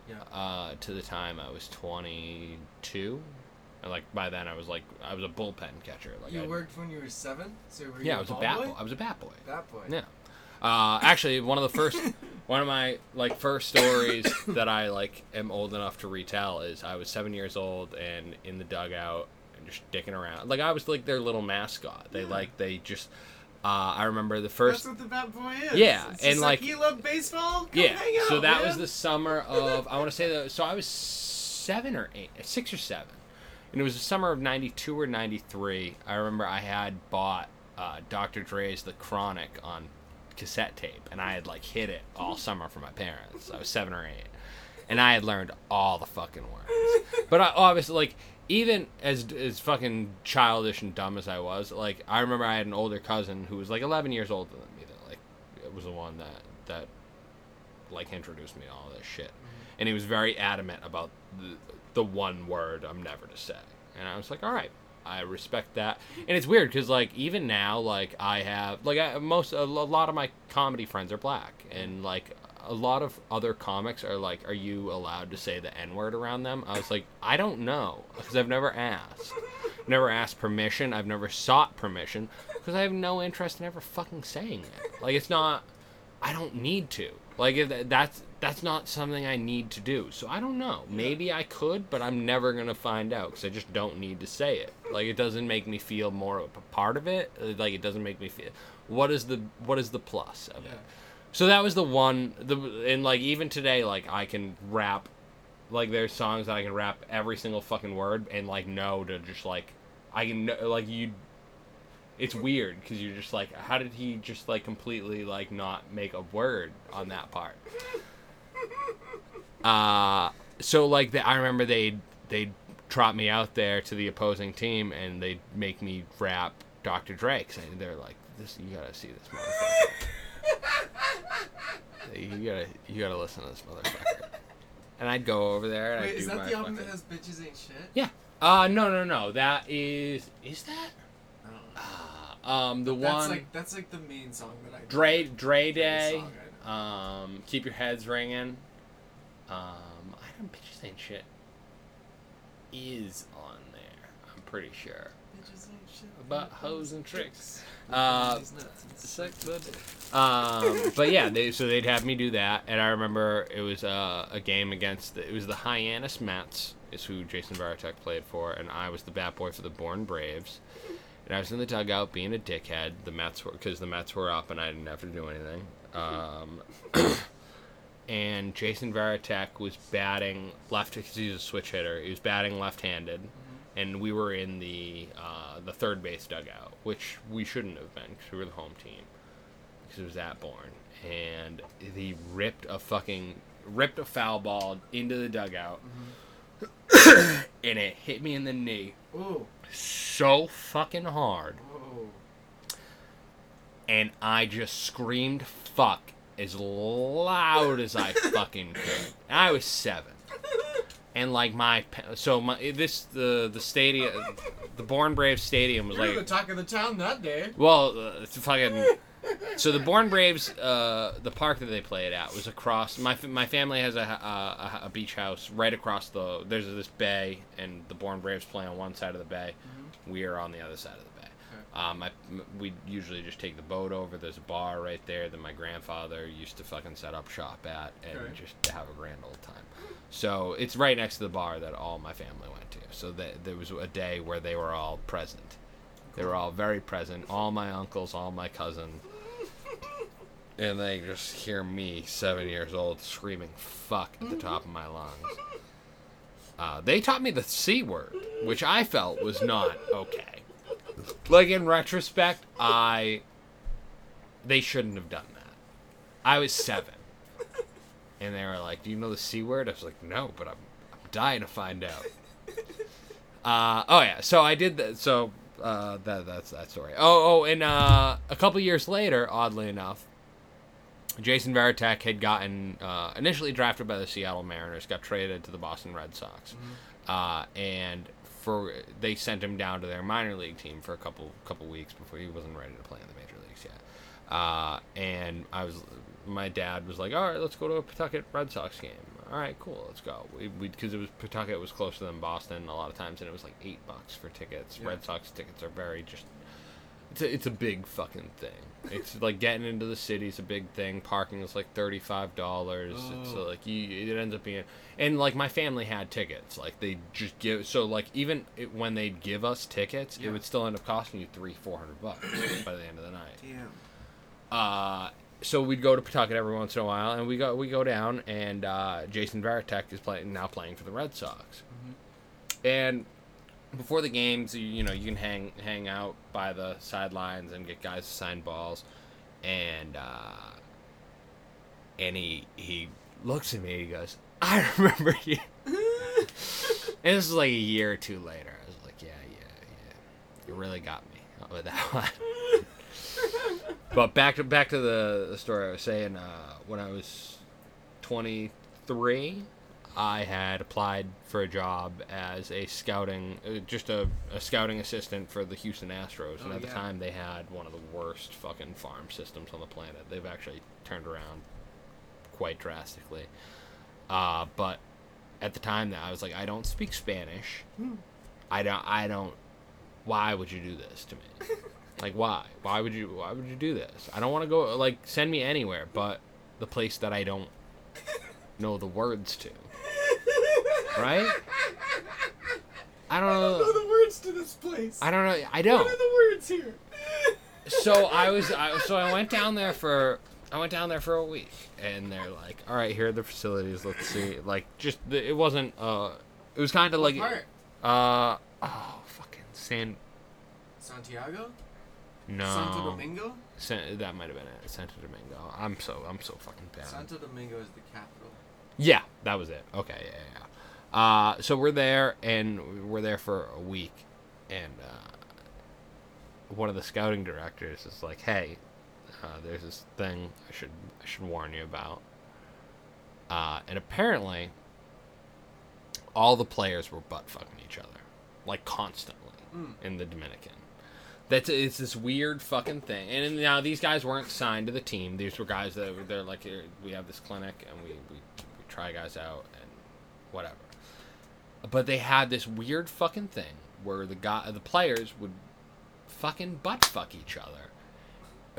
Yeah. uh, to the time I was twenty two. And like by then I was like I was a bullpen catcher. Like you I, worked when you were seven? So were you yeah, I was a bat boy? boy. I was a bat boy. Bat boy. Yeah. Uh, actually, one of the first, one of my like first stories that I like am old enough to retell is I was seven years old and in the dugout and just dicking around. Like I was like their little mascot. They Yeah. like they just. Uh, I remember the first. That's what the bat boy is. Yeah, It's and just like- you love baseball. Come yeah. hang out, So that was the summer of I want to say that. So I was seven or eight, six or seven, and it was the summer of '92 or '93. I remember I had bought uh, Dr. Dre's The Chronic on cassette tape, and I had like hid it all summer from my parents. I was seven or eight, and I had learned all the fucking words. But I obviously like even as as fucking childish and dumb as I was, like I remember I had an older cousin who was like 11 years older than me. That like it was the one that that like introduced me to all this shit, and he was very adamant about the the one word I'm never to say, and I was like, all right. I respect that, and it's weird because like even now, like I have like I, most a lo- lot of my comedy friends are black, and like a lot of other comics are like, "Are you allowed to say the N word around them?" I was like, "I don't know," because I've never asked, never asked permission. I've never sought permission because I have no interest in ever fucking saying it. Like it's not. I don't need to. Like if that's that's not something I need to do. So I don't know. Maybe I could, but I'm never gonna find out because I just don't need to say it. Like it doesn't make me feel more of a part of it. Uh, Like it doesn't make me feel. What is the what is the plus of Yeah. it? So that was the one. The and like even today, like I can rap. Like there's songs that I can rap every single fucking word and like know to just like I can know like you. It's weird because you're just like, how did he just like completely like not make a word on that part? Uh so like the, I remember they they trot me out there to the opposing team and they'd make me rap Dr. Drake. And they're like, "This you gotta see this motherfucker. you gotta you gotta listen to this motherfucker." And I'd go over there and Wait, is that the album fucking- that has bitches ain't shit? Yeah. Uh no no no that is is that I don't know. um the That's one like that's like the main song that I. Dre Dre Day um keep your heads ringing um I don't bitches ain't shit is on there I'm pretty sure. Bitches ain't shit. about hoes and tricks. Uh, but um but yeah they so they'd have me do that and I remember it was uh, a game against the, it was the Hyannis Mets is who Jason Varitek played for and I was the bat boy for the Bourne Braves. And I was in the dugout being a dickhead. The Mets were because the Mets were up and I didn't have to do anything. Um and Jason Varitek was batting left because he's a switch hitter. He was batting left-handed, and we were in the uh, the third base dugout, which we shouldn't have been because we were the home team because it was at Bourne, and he ripped a fucking ripped a foul ball into the dugout, and it hit me in the knee Ooh. so fucking hard Whoa. and I just screamed "fuck" as loud as I fucking could. And I was seven, and like my so my this the the stadium, the Bourne Brave Stadium was You like the talk of the town that day. well, uh, fucking. So the Bourne Braves, uh, the park that they played at was across. My my family has a, a a beach house right across the. There's this bay, and the Bourne Braves play on one side of the bay. We are on the other side of the bay. Um, I, we usually just take the boat over. There's a bar right there that my grandfather used to fucking set up shop at, and Okay. just have a grand old time. So it's right next to the bar that all my family went to. So that there was a day where they were all present. They were all very present. All my uncles, all my cousins. And they just hear me, seven years old, screaming fuck at the top of my lungs. Uh, they taught me the C word, which I felt was not okay. Like, in retrospect, I. They shouldn't have done that. I was seven. And they were like, Do you know the C word? I was like, No, but I'm, I'm dying to find out. Uh, oh yeah, so I did that. So uh, that that's that story. Oh oh, and uh, a couple years later, oddly enough, Jason Varitek had gotten uh, initially drafted by the Seattle Mariners, got traded to the Boston Red Sox, uh, and for they sent him down to their minor league team for a couple couple weeks before he wasn't ready to play in the major leagues yet. Uh, and I was, my dad was like, "All right, let's go to a Pawtucket Red Sox game." All right, cool, let's go. We because it was Pawtucket was closer than Boston a lot of times, and it was like eight bucks for tickets. Yeah. Red Sox tickets are very just it's a, it's a big fucking thing. It's like getting into the city's a big thing. Parking is like thirty five dollars. It's Oh. uh, like you, it ends up being, and like my family had tickets. Like they just give. So like even it, when they'd give us tickets, Yeah. it would still end up costing you three four hundred bucks by the end of the night. Damn. Uh, so we'd go to Pawtucket every once in a while, and we go we go down, and uh, Jason Varitek is playing now playing for the Red Sox, and before the games, you, you know, you can hang hang out by the sidelines and get guys to sign balls, and uh, and he he looks at me, he goes, "I remember you." and this is like a year or two later. I was like, "Yeah, yeah, yeah, you really got me with that one." but back to back to the, the story I was saying. Uh, when I was twenty three, I had applied for a job as a scouting, uh, just a, a scouting assistant for the Houston Astros, and Oh, at the yeah. time they had one of the worst fucking farm systems on the planet. They've actually turned around quite drastically. Uh, but at the time, that I was like, I don't speak Spanish. I don't. I don't. Why would you do this to me? like, why? Why would you? Why would you do this? I don't want to go. Like, send me anywhere, but the place that I don't know the words to. Right? I don't know. Know the words to this place. I don't know. I don't What are the words here? so I was I, so I went down there for I went down there for a week and they're like all right here are the facilities let's see like just the, it wasn't uh it was kind of like Part? uh oh fucking San Santiago? no Santo Domingo? San, that might have been it Santo Domingo I'm so I'm so fucking bad Santo Domingo is the capital. yeah that was it okay yeah yeah, yeah. Uh so we're there and we're there for a week and uh one of the scouting directors is like, "Hey, uh, there's this thing I should I should warn you about." Uh, and apparently, all the players were butt fucking each other, like constantly Mm. in the Dominican. That's it's this weird fucking thing. And now these guys weren't signed to the team. These were guys that were they're like, "Here, we have this clinic and we, we we try guys out and whatever. But they had this weird fucking thing where the guy the players would fucking butt fuck each other.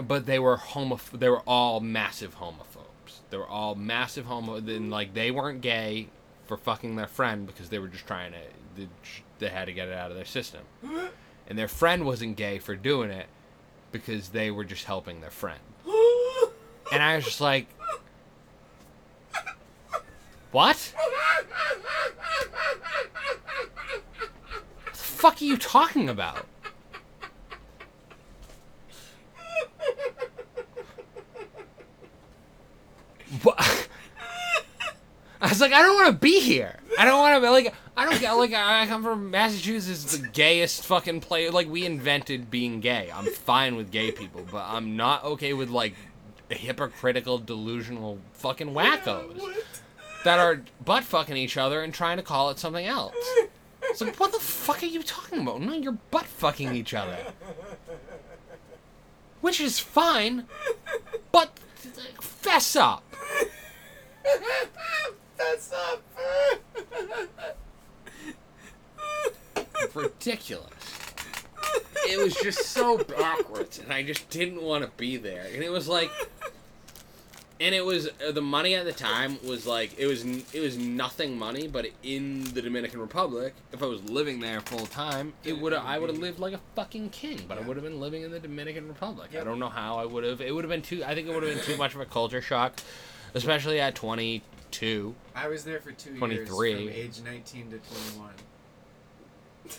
But they were homo they were all massive homophobes. They were all massive homo and like they weren't gay for fucking their friend because they were just trying to they, they had to get it out of their system. And their friend wasn't gay for doing it because they were just helping their friend. And I was just like What? What the fuck are you talking about? What? I was like, I don't want to be here. I don't want to be like I don't get like I come from Massachusetts, the gayest fucking place. Like we invented being gay. I'm fine with gay people, but I'm not okay with like hypocritical, delusional fucking wackos that are butt fucking each other and trying to call it something else. It's like what the fuck are you talking about? No, you're butt fucking each other, which is fine, but fess up. fess up. ridiculous. It was just so backwards, and I just didn't want to be there. And it was like, and it was uh, the money at the time was like it was it was nothing money, but in the Dominican Republic, if I was living there full time, it would I would have lived like a fucking king. But I would have been living in the Dominican Republic. I don't know how I would have. It would have been too. I think it would have been too much of a culture shock, especially at twenty two. I was there for two 23. years, from age 19 to 21.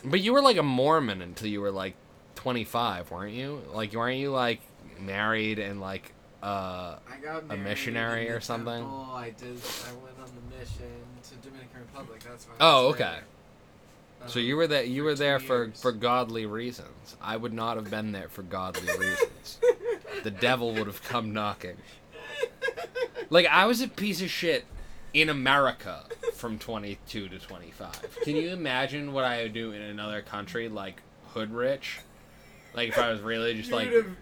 But you were like a Mormon until you were like 25, weren't you? Like, weren't you like married and like, uh, I got married missionary or something? I did. I went on the mission to Dominican Republic. That's why. Oh, okay. so Um, you were there, you for were there for, years. for godly reasons. I would not have been there for godly reasons. the devil would have come knocking. Like, I was a piece of shit in America from 22 to 25. Can you imagine what I would do in another country, like hood rich? Like, if I was really just You like. would've-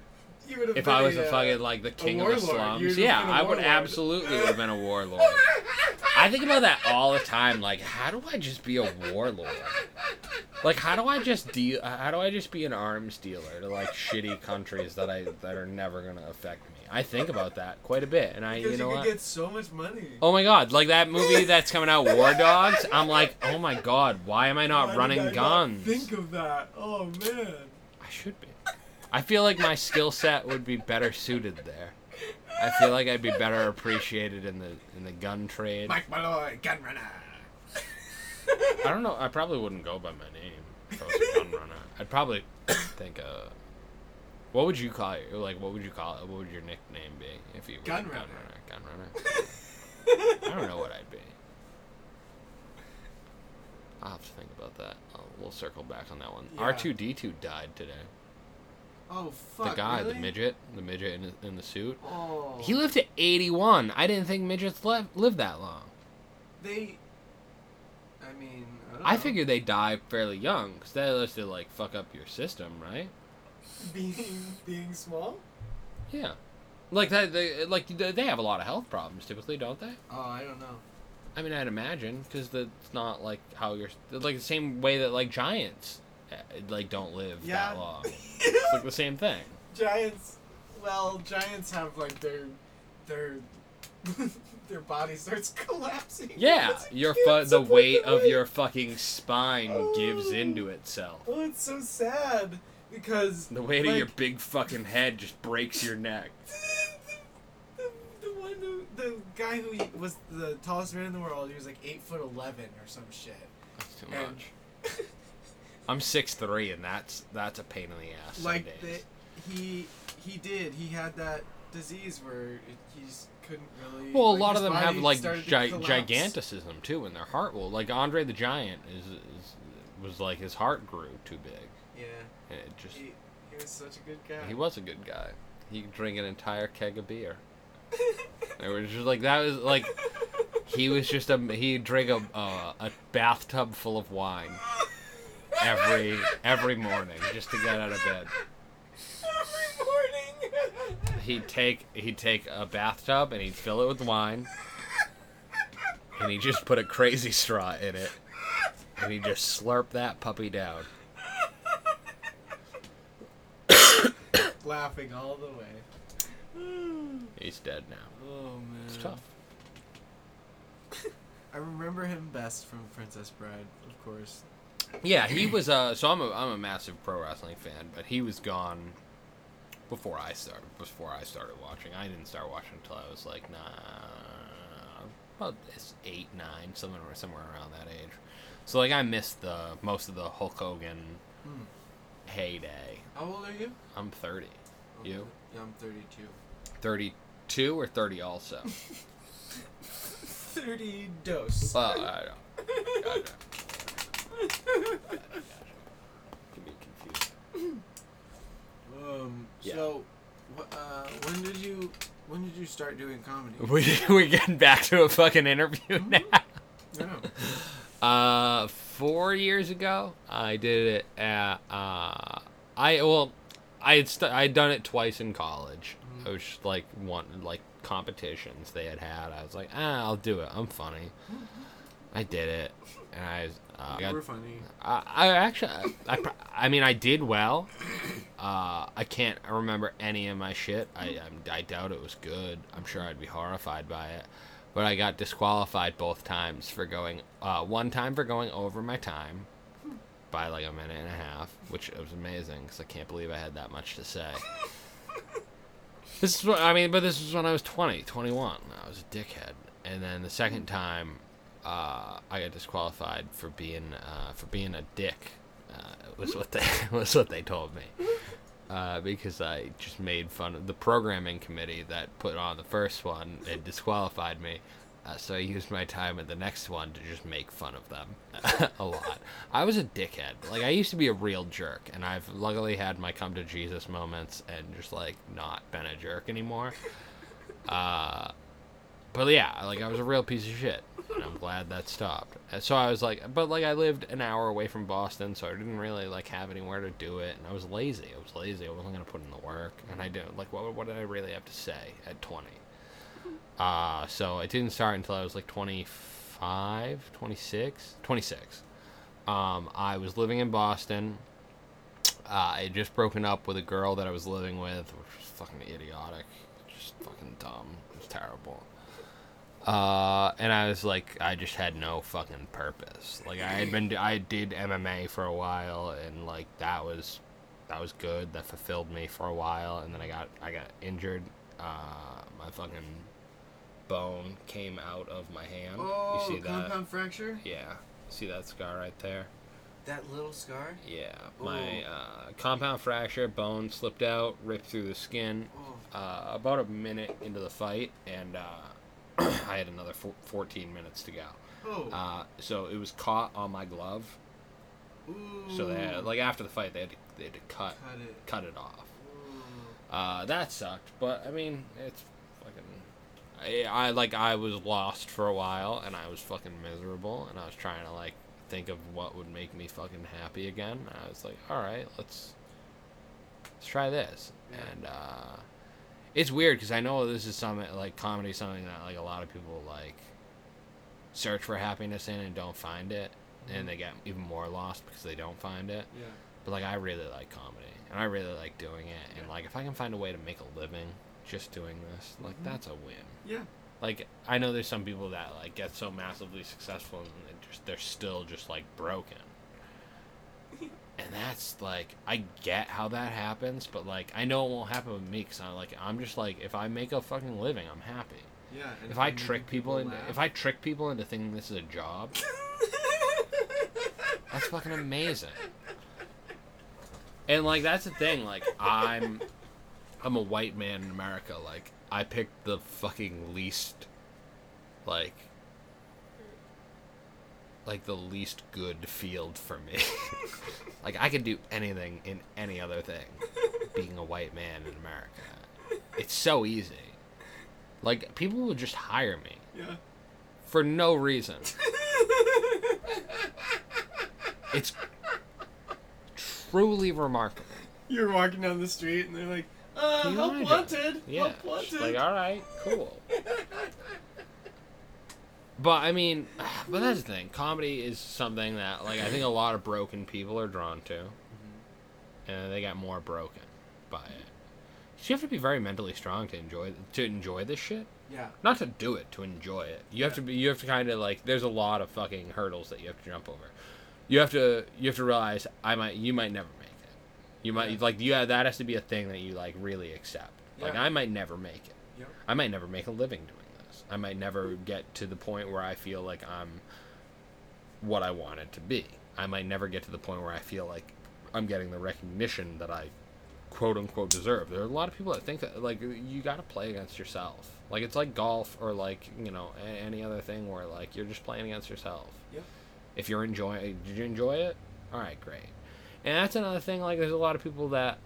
you would've if been I was a, a uh, fucking like the king of the slums, yeah, I would absolutely would have been a warlord. I think about that all the time. Like, how do I just be a warlord? Like, how do I just deal? How do I just be an arms dealer to like shitty countries that I that are never gonna affect me? I think about that quite a bit, and I, Because you know you what? get so much money. Oh my god, like that movie that's coming out, War Dogs. I'm like, oh my god, why am I not Why running I not guns? think of that. Oh man. I should be. I feel like my skill set would be better suited there. I feel like I'd be better appreciated in the in the gun trade. Mike Mulloy, gun runner. I don't know. I probably wouldn't go by my name if I was a gun runner. I'd probably think uh what would you call it? Like what would you call it? What would your nickname be if you were Gun a gun runner. runner? Gun runner. I don't know what I'd be. I'll have to think about that. I'll, we'll circle back on that one. Yeah. R two D two died today. Oh fuck. the guy, really? the midget, the midget in, in the suit. Oh. He lived to 81. I didn't think midgets live, lived that long. They. I mean. I, don't I know. figured they die fairly young because they used to like fuck up your system, right? being being small. Yeah, like that. They like they they have a lot of health problems typically, don't they? Oh, I don't know. I mean, I'd imagine because that's not like how you're like the same way that like giants Uh, like don't live Yeah. that long. It's like the same thing. giants. Well, giants have like their their their body starts collapsing. Yeah, your fu- the weight of your fucking spine gives Oh. into itself. Oh, it's so sad because The weight of your big fucking head just breaks your neck. the, the one who, the guy who was the tallest man in the world, he was like eight foot eleven or some shit. That's too And- much. I'm six three, and that's that's a pain in the ass. like the, he he did he had that disease where it, he just couldn't really. well, a like, lot of them have like started to giganticism too in their heart. Well, like Andre the Giant is, is was like his heart grew too big, Yeah, and it just he, he was such a good guy. he was a good guy. He could drink an entire keg of beer. It was just like that was like he was just a he drank a uh, a bathtub full of wine every every morning just to get out of bed. Every morning. He'd take he'd take a bathtub and he'd fill it with wine, and he just put a crazy straw in it, and he just slurp that puppy down. Laughing all the way. He's dead now. Oh man. It's tough. I remember him best from Princess Bride, of course. Yeah, he was. Uh, so I'm a I'm a massive pro wrestling fan, but he was gone before I started. Before I started watching, I didn't start watching until I was like nah, about this eight nine somewhere somewhere around that age. So like I missed the most of the Hulk Hogan Hmm. heyday. How old are you? I'm 30. You? Yeah, I'm 32. 32 or 30 also? 30 dose. well, I don't. Gotcha. Can be confused. Um. Yeah. So, wh- uh, when did you when did you start doing comedy? We we getting back to a fucking interview now. No. Uh, four years ago, I did it at uh, I well, I had st- I had done it twice in college. I was just like wanting like competitions they had had. I was like, ah, I'll do it. I'm funny. I did it, and I uh, You got were funny. I, I actually, I, pr- I mean, I did well. Uh, I can't remember any of my shit. I, I'm- I doubt it was good. I'm sure I'd be horrified by it. But I got disqualified both times for going. Uh, one time for going over my time by like a minute and a half, which was amazing because I can't believe I had that much to say. This is what I mean, but this was when I was 20, 21. I was a dickhead. And then the second time, uh, I got disqualified for being uh, for being a dick. Uh, was what they was what they told me. Uh, because I just made fun of the programming committee that put on the first one and disqualified me. Uh, so I used my time at the next one to just make fun of them a lot. I was a dickhead. Like I used to be a real jerk, and I've luckily had my come to Jesus moments and just like not been a jerk anymore. Uh, but yeah, like I was a real piece of shit, and I'm glad that stopped. So I was like, but like I lived an hour away from Boston, so I didn't really like have anywhere to do it, and I was lazy. I was lazy. I wasn't gonna put in the work, and I didn't like what what did I really have to say at 20? Uh, so it didn't start until I was like 25, 26, 26. Um, I was living in Boston. Uh, I had just broken up with a girl that I was living with, which was fucking idiotic, just fucking dumb. It was terrible. Uh, and I was like, I just had no fucking purpose. Like I had been, I did MMA for a while, and like that was, that was good. That fulfilled me for a while, and then I got, I got injured. Uh, my fucking bone came out of my hand. Oh, you see that? compound fracture. Yeah. See that scar right there? That little scar. Yeah. My Oh. uh, compound fracture, bone slipped out, ripped through the skin. Oh. Uh, about a minute into the fight, and uh, I had another four- 14 minutes to go. Oh. Uh, so it was caught on my glove. Ooh. So they had, like after the fight, they had to, they had to cut cut it. cut it off. Uh, that sucked, but I mean, it's fucking. I, I like I was lost for a while, and I was fucking miserable, and I was trying to like think of what would make me fucking happy again. I was like, all right, let's let's try this, Yeah. and uh, it's weird because I know this is some like comedy, something that like a lot of people like search for happiness in and don't find it, and they get even more lost because they don't find it. Yeah. But like I really like comedy and I really like doing it and like if I can find a way to make a living just doing this, like Mhm. that's a win. Yeah. Like I know there's some people that like get so massively successful and they're, just they're still just like broken. And that's like I get how that happens, but like I know it won't happen with me cuz I'm like I'm just like if I make a fucking living, I'm happy. Yeah. If I trick making people into laugh- if I trick people into thinking this is a job, that's fucking amazing. And like that's the thing, like I'm I'm a white man in America, like I picked the fucking least like like the least good field for me. like I could do anything in any other thing being a white man in America. It's so easy. Like people will just hire me Yeah. for no reason. It's truly remarkable. You're walking down the street and they're like, uh, help wanted. Yeah. Help wanted. Like, all right, cool. But I mean, but that's the thing. Comedy is something that, like, I think a lot of broken people are drawn to, mm-hmm. and they got more broken by it. So you have to be very mentally strong to enjoy to enjoy this shit. yeah. Not to do it, to enjoy it. You have to be. You have to kind of like. There's a lot of fucking hurdles that you have to jump over. You have to. You have to realize I might. You might never make it. You might Yeah. like. Yeah, that has to be a thing that you like really accept. Yeah. Like I might never make it. Yep. I might never make a living doing this. I might never get to the point where I feel like I'm what I wanted to be. I might never get to the point where I feel like I'm getting the recognition that I quote unquote deserve. There are a lot of people that think that like you got to play against yourself. Like it's like golf or like you know a- any other thing where like you're just playing against yourself. Yeah. If you're enjoying, did you enjoy it? All right, great. And that's another thing. Like there's a lot of people that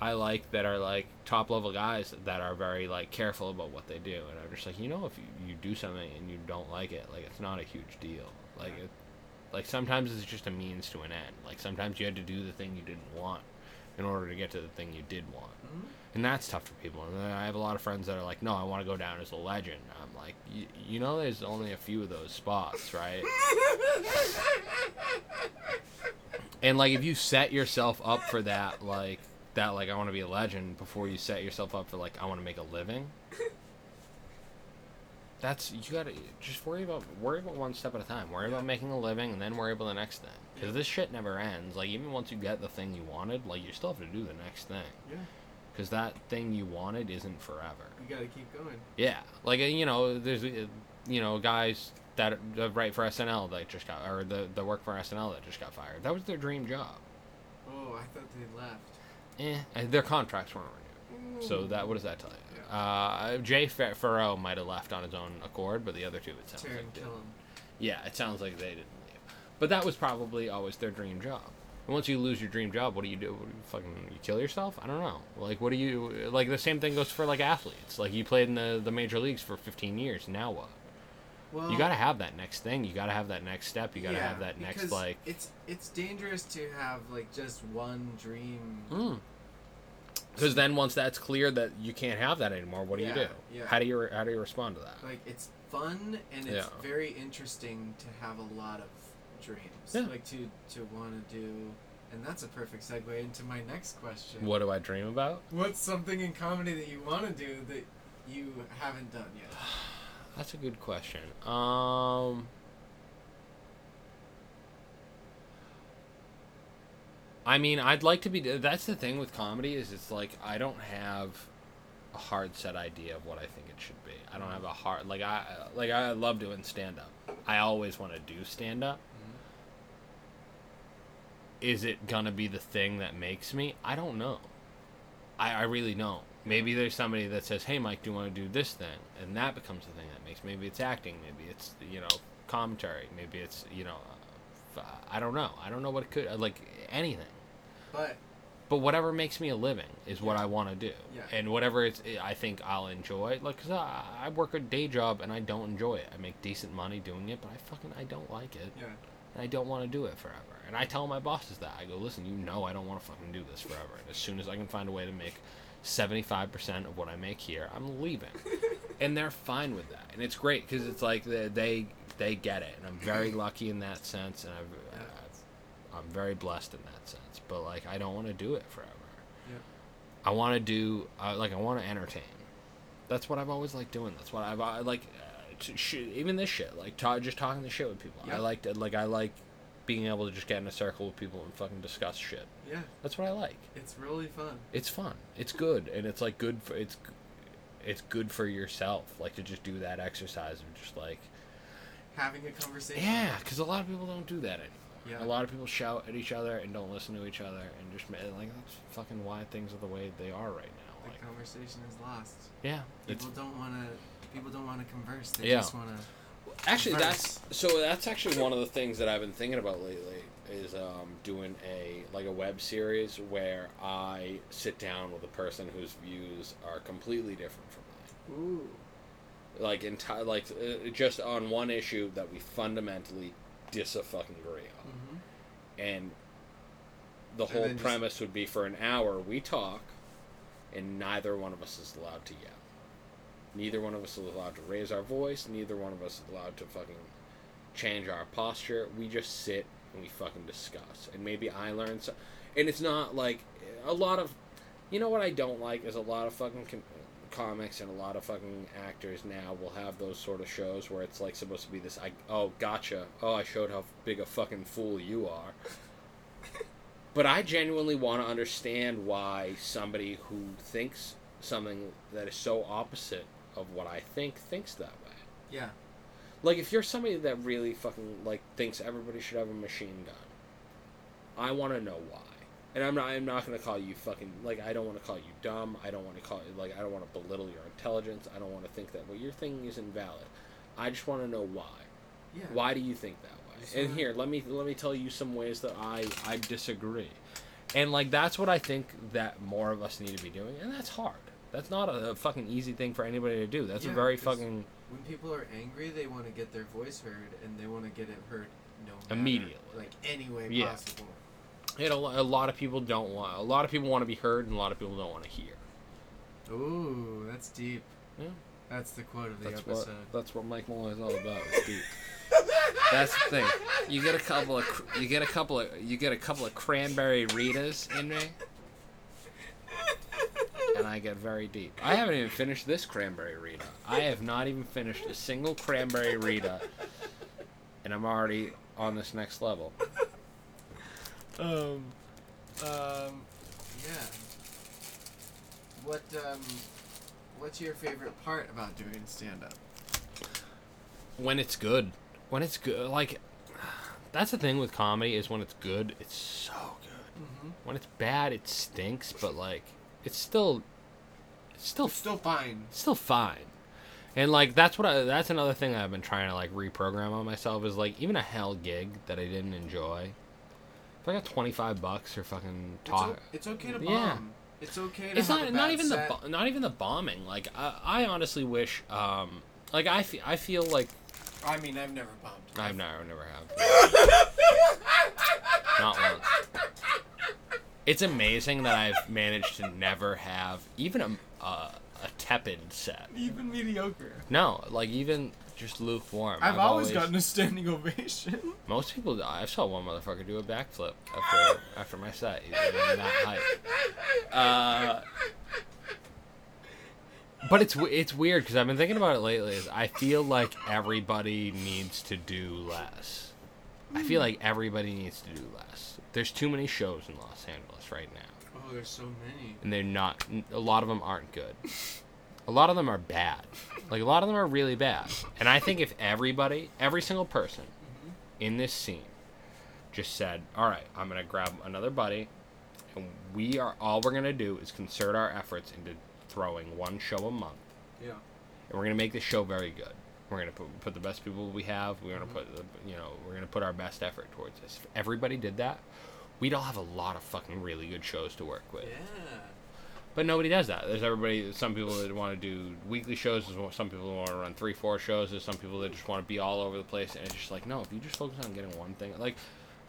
I like that are like top level guys that are very like careful about what they do, and I'm just like you know if you, you do something and you don't like it, like it's not a huge deal. Like it, like sometimes it's just a means to an end. Like sometimes you had to do the thing you didn't want in order to get to the thing you did want. Mhm. And that's tough for people. And then I have a lot of friends that are like, no, I want to go down as a legend. I'm like, "Y- you know, there's only a few of those spots, right? and like, if you set yourself up for that, like, that, like, I want to be a legend before you set yourself up for, like, I want to make a living. That's you gotta just worry about worry about one step at a time. Worry about making a living, and then worry about the next thing. Because this shit never ends. Like even once you get the thing you wanted, like you still have to do the next thing Yeah, because that thing you wanted isn't forever. you gotta keep going. Yeah, like uh, you know, there's uh, you know guys that uh, write for SNL that just got or the the work for SNL that just got fired. That was their dream job. Oh, I thought they left. Eh, and their contracts weren't renewed. So that what does that tell you? Yeah. Uh, Jay Fa- Pharoah might have left on his own accord, but the other two it sounds Tear like did. kill him. Yeah, it sounds like they didn't leave. But that was probably always their dream job. And once you lose your dream job, what do you do? What do you fucking you kill yourself? I don't know. Like what do you like the same thing goes for like athletes. Like you played in the the major leagues for 15 years. Now what? Well, you got to have that next thing. You got to have that next step. You got to yeah, have that next like It's it's dangerous to have like just one dream. mm. Cuz then once that's clear that you can't have that anymore, what do you do? yeah. How do you re- how do you respond to that? Like it's fun and it's Yeah. very interesting to have a lot of dreams. Yeah. Like to to want to do, and that's a perfect segue into my next question. What do I dream about? What's something in comedy that you want to do that you haven't done yet? That's a good question. Um I mean, I'd like to be that's the thing with comedy is it's like I don't have a hard set idea of what I think it should be. I don't have a hard like I like I love doing stand up. I always want to do stand up. Is it to be the thing that makes me? I don't know. I, I really don't. Maybe there's somebody that says, "Hey, Mike, do you want to do this thing?" and that becomes the thing that makes. Maybe it's acting. Maybe it's you know commentary. Maybe it's you know, uh, I don't know. I don't know what it could like anything. But But whatever makes me a living is what Yeah. I want to do, Yeah. and whatever it's I think I'll enjoy. Like, cause I, I work a day job and I don't enjoy it. I make decent money doing it, but I fucking I don't like it yeah, and I don't want to do it forever. And I tell my bosses that. I go, listen, you know I don't want to fucking do this forever. And as soon as I can find a way to make 75% of what I make here, I'm leaving. and they're fine with that. And it's great because it's like they, they they get it. And I'm very lucky in that sense. And I've, I've, I'm very blessed in that sense. But like, I don't want to do it forever. yeah. I want to do, uh, like, I want to entertain. That's what I've always liked doing. That's what I've, I like, uh, t- sh- even this shit, like, ta- just talking the shit with people. I Yeah. like, to, like, I like being able to just get in a circle with people and fucking discuss shit. Yeah, That's what I like. it's really fun. It's fun. It's good, and it's like good for it's, it's good for yourself. Like to just do that exercise of just like, Having a conversation. yeah, because a lot of people don't do that anymore. Yeah. A lot of people shout at each other and don't listen to each other, and just like that's fucking why things are the way they are right now. The Like, conversation is lost. yeah, People don't want to. People don't want to converse. They Yeah. just want to. Actually, that's so. That's actually one of the things that I've been thinking about lately is um, doing a like a web series where I sit down with a person whose views are completely different from mine, Ooh. like entire like uh, just on one issue that we fundamentally dis a fucking agree on, hmm and the And whole then just- premise would be for an hour we talk, and neither one of us is allowed to yell. Neither one of us is allowed to raise our voice. Neither one of us is allowed to fucking change our posture. We just sit and we fucking discuss. And maybe I learn so. And it's not like a lot of. You know what I don't like is a lot of fucking com- comics and a lot of fucking actors now will have those sort of shows where it's like supposed to be this. I oh gotcha. Oh I showed how big a fucking fool you are. But I genuinely want to understand why somebody who thinks something that is so opposite of what I think thinks that way. Yeah. Like if you're somebody that really fucking like thinks everybody should have a machine gun, I want to know why. And I'm not. I'm not gonna call you fucking like. I don't want to call you dumb. I don't want to call you like. I don't want to belittle your intelligence. I don't want to think that what you're thinking is invalid. I just want to know why. Yeah. Why do you think that way? And here, let me let me tell you some ways that I I disagree. And like that's what I think that more of us need to be doing, and that's hard. That's not a, fucking easy thing for anybody to do. That's a very fucking When people are angry, they want to get their voice heard, and they want to get it heard no matter, Immediately. like any way Yeah. possible. you know, a lot of people don't want. A lot of people want to be heard, and a lot of people don't want to hear. Ooh, that's deep. Yeah. That's the quote of the That's what episode. that's what Mike Mulloy is all about. It's deep. That's the thing. You get a couple of you get a couple of you get a couple of cranberry Ritas in me, and I get very deep. I haven't even finished this cranberry Rita. I have not even finished a single cranberry Rita, and I'm already on this next level. Um, um, yeah. What um, what's your favorite part about doing stand up? When it's good, when it's good, like that's the thing with comedy is when it's good, it's so good. Mm-hmm. When it's bad, it stinks, but like it's still it's still Still fine. still fine. And like that's what I that's another thing I've been trying to like reprogram on myself is like even a hell gig that I didn't enjoy. If I got 25 bucks for fucking It's, talk o- it's okay to bomb. Yeah. It's okay to it's not not even set. the bo- not even the bombing. Like I, I honestly wish um like I fe- I feel like I mean, I've never bombed. I've never never have not once. It's amazing that I've managed to never have even a a, a tepid set. even mediocre. No, like even just lukewarm. I've, always, gotten a standing ovation. Most people, I saw one motherfucker do a backflip after after my set. He's that height. Uh, but it's it's weird because I've been thinking about it lately. Is I feel like everybody needs to do less. I feel like everybody needs to do less. There's too many shows in Los Angeles right now, Oh, there's so many. and they're not. A lot of them aren't good. A lot of them are bad. Like a lot of them are really bad. And I think if everybody, every single person mm-hmm. in this scene just said, "All right, I'm going to grab another buddy and we are all we're going to do is concert our efforts into throwing one show a month. Yeah. And we're going to make this show very good. We're going to put, put the best people we have. We're going to mm-hmm. put the, you know, we're going to put our best effort towards this. If everybody did that, we'd all have a lot of fucking really good shows to work with. Yeah. But nobody does that. There's everybody. Some people that want to do weekly shows. There's some people who want to run three, four shows. There's some people that just want to be all over the place. And it's just like, no, if you just focus on getting one thing, like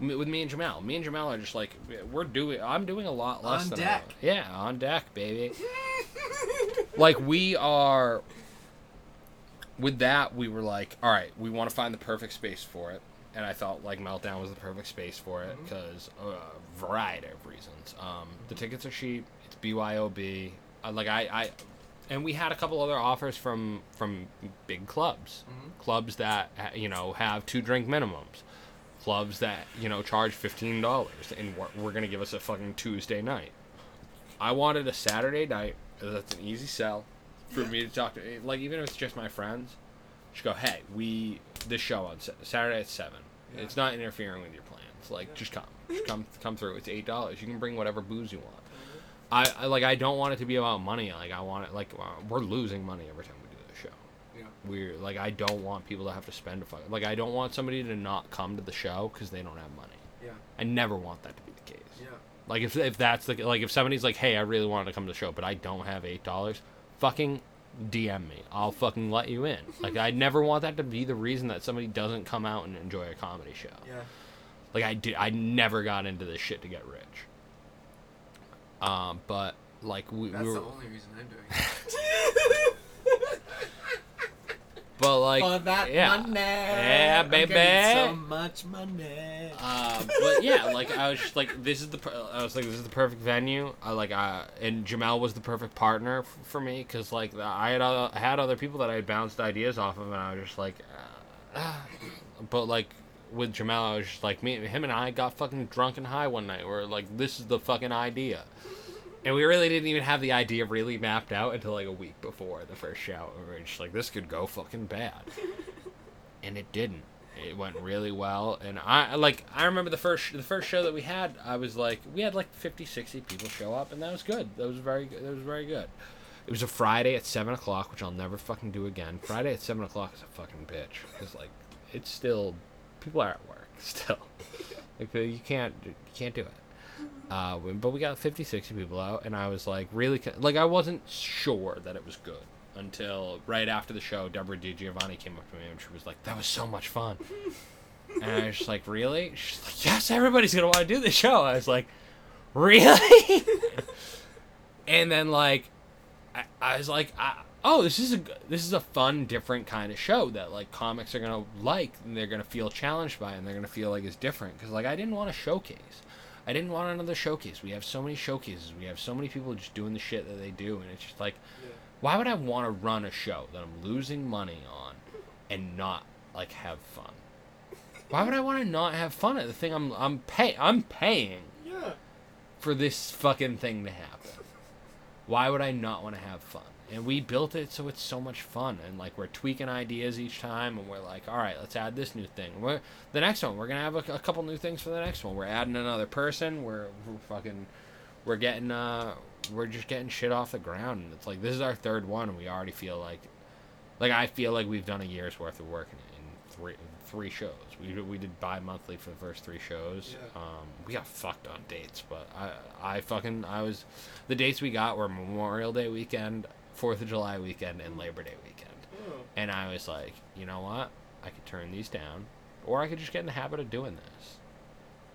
with me and Jamal. Me and Jamal are just like, we're doing. I'm doing a lot less On than deck. I- yeah, on deck, baby. like we are. With that, we were like, all right, we want to find the perfect space for it. And I felt like Meltdown was the perfect space for it because a variety of reasons. Um, the tickets are cheap. It's BYOB. Uh, like I, I, and we had a couple other offers from from big clubs, Mhm. clubs that uh, you know have two drink minimums, clubs that you know charge fifteen dollars, and we're, we're gonna give us a fucking Tuesday night. I wanted a Saturday night. That's an easy sell for me to talk to. Like even if it's just my friends, just go, hey, we this show on Saturday at seven. Yeah. It's not interfering with your plans. Like just come, just come, come through. It's eight dollars. You can bring whatever booze you want. I, I like. I don't want it to be about money. Like I want it. Like uh, we're losing money every time we do this show. Yeah. We're like I don't want people to have to spend a fuck. Like I don't want somebody to not come to the show because they don't have money. Yeah. I never want that to be the case. Yeah. Like if if that's the like if somebody's like, hey, I really wanted to come to the show, but I don't have eight dollars, fucking DM me. I'll fucking let you in. Like I never want that to be the reason that somebody doesn't come out and enjoy a comedy show. Yeah. Like I did, I never got into this shit to get rich. Um, but like we, That's we were, the only reason I'm doing it. but like For that yeah, money. yeah, baby. so much money. Uh, but yeah, like I was just like, this is the. per- I was like, this is the perfect venue. I like, uh, and Jamel was the perfect partner f- for me because like I had uh, had other people that I had bounced ideas off of, and I was just like, uh, but like with Jamel, I was just like, me, him, and I got fucking drunk and high one night. We're like, this is the fucking idea. And we really didn't even have the idea really mapped out until like a week before the first show. We were just like, this could go fucking bad. And it didn't. it went really well and i like i remember the first the first show that we had i was like we had like 50 60 people show up and that was good that was very good that was very good it was a friday at 7 o'clock which i'll never fucking do again friday at 7 o'clock is a fucking bitch because like it's still people are at work still like you can't you can't do it uh, but we got 50 60 people out and i was like really like i wasn't sure that it was good until right after the show deborah DiGiovanni came up to me and she was like that was so much fun. And i was just like really? She's like yes everybody's gonna want to do this show. I was like really? And then like I, I was like I, oh this is a this is a fun different kind of show that like comics are gonna like and they're gonna feel challenged by and they're gonna feel like it's different. Because like i didn't want to showcase i didn't want another showcase we have so many showcases we have so many people just doing the shit that they do and it's just like why would i want to run a show that i'm losing money on and not like have fun why would i want to not have fun at the thing i'm i'm pay i'm paying Yeah. for this fucking thing to happen. Why would I not want to have fun? And we built it so it's so much fun, and like we're tweaking ideas each time, and we're like, all right, let's add this new thing. We're the next one. We're gonna have a, a couple new things for the next one. We're adding another person. We're, we're fucking, we're getting uh, we're just getting shit off the ground, and it's like this is our third one, and we already feel like, like I feel like we've done a year's worth of work in, in three three shows. We we did bi monthly for the first three shows. Yeah. Um, we got fucked on dates, but I I fucking I was the dates we got were Memorial Day weekend, Fourth of July weekend, and Labor Day weekend. Oh. And I was like, you know what? I could turn these down, or I could just get in the habit of doing this.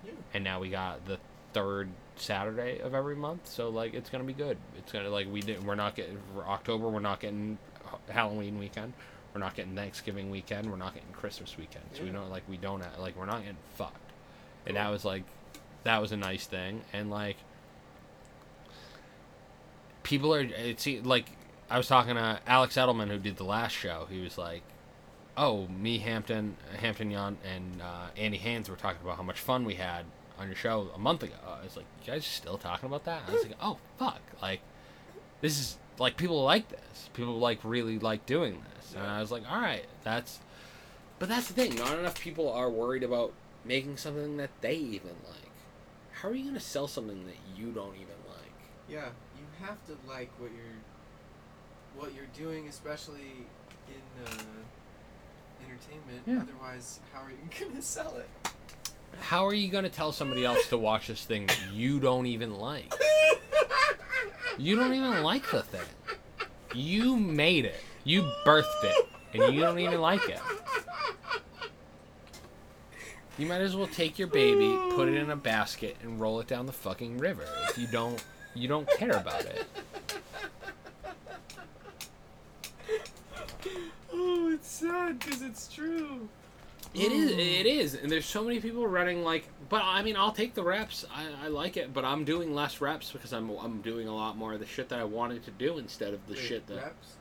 Yeah. And now we got the third Saturday of every month, so like it's gonna be good. It's gonna like we did. We're not getting for October. We're not getting Halloween weekend. We're not getting Thanksgiving weekend. We're not getting Christmas weekend. So we Yeah. don't like we don't uh, like we're not getting fucked. And that was like that was a nice thing. And like people are it's like I was talking to Alex Edelman who did the last show. He was like, "Oh, me, Hampton, Hampton Yount, and uh, Andy Haynes were talking about how much fun we had on your show a month ago." I was like, "You guys still talking about that?" I was like, "Oh, fuck! Like, this is like people like this. People like really like doing this." And I was like, "All right, that's." But that's the thing. Not enough people are worried about making something that they even like. How are you gonna sell something that you don't even like? Yeah, you have to like what you're what you're doing, especially in uh, entertainment. Yeah. Otherwise, how are you gonna sell it? How are you gonna tell somebody else to watch this thing that you don't even like? You don't even like the thing. You made it. You birthed it, and you don't even like it. You might as well take your baby, put it in a basket, and roll it down the fucking river. If you don't, you don't care about it. oh, it's sad because it's true. It is. It is. And there's so many people running like. But I mean, I'll take the reps. I, I like it. But I'm doing less reps because I'm I'm doing a lot more of the shit that I wanted to do instead of the Wait, shit that reps?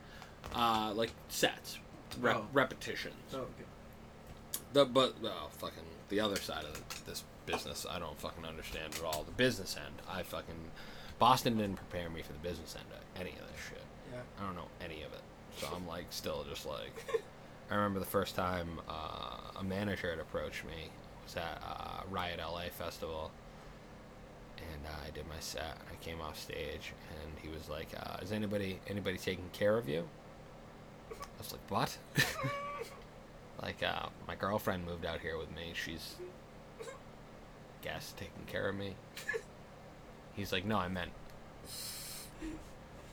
uh like sets, rep, Oh. repetitions. Oh, okay. The but oh, fucking the other side of this business, I don't fucking understand at all. The business end, I fucking Boston didn't prepare me for the business end of any of this shit. Yeah. I don't know any of it. So I'm like still just like I remember the first time uh, a manager had approached me was at uh, Riot LA festival, and uh, I did my set. I came off stage, and he was like, uh, "Is anybody anybody taking care of you?" I was like, "What?" like, uh, my girlfriend moved out here with me. She's guess taking care of me. He's like, "No, I meant,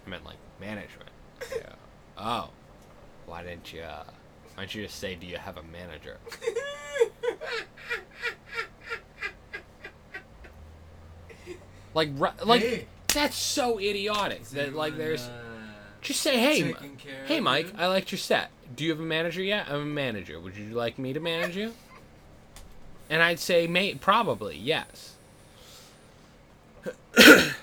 I meant like management." Yeah. Oh, why didn't you? Uh, why don't you just say, "Do you have a manager?" Like, like Hey. that's so idiotic. Is That like there's uh, just say, "Hey, hey, Mike? I liked your set. Do you have a manager yet? I'm a manager. Would you like me to manage you?" And I'd say, "Mate, probably yes." Is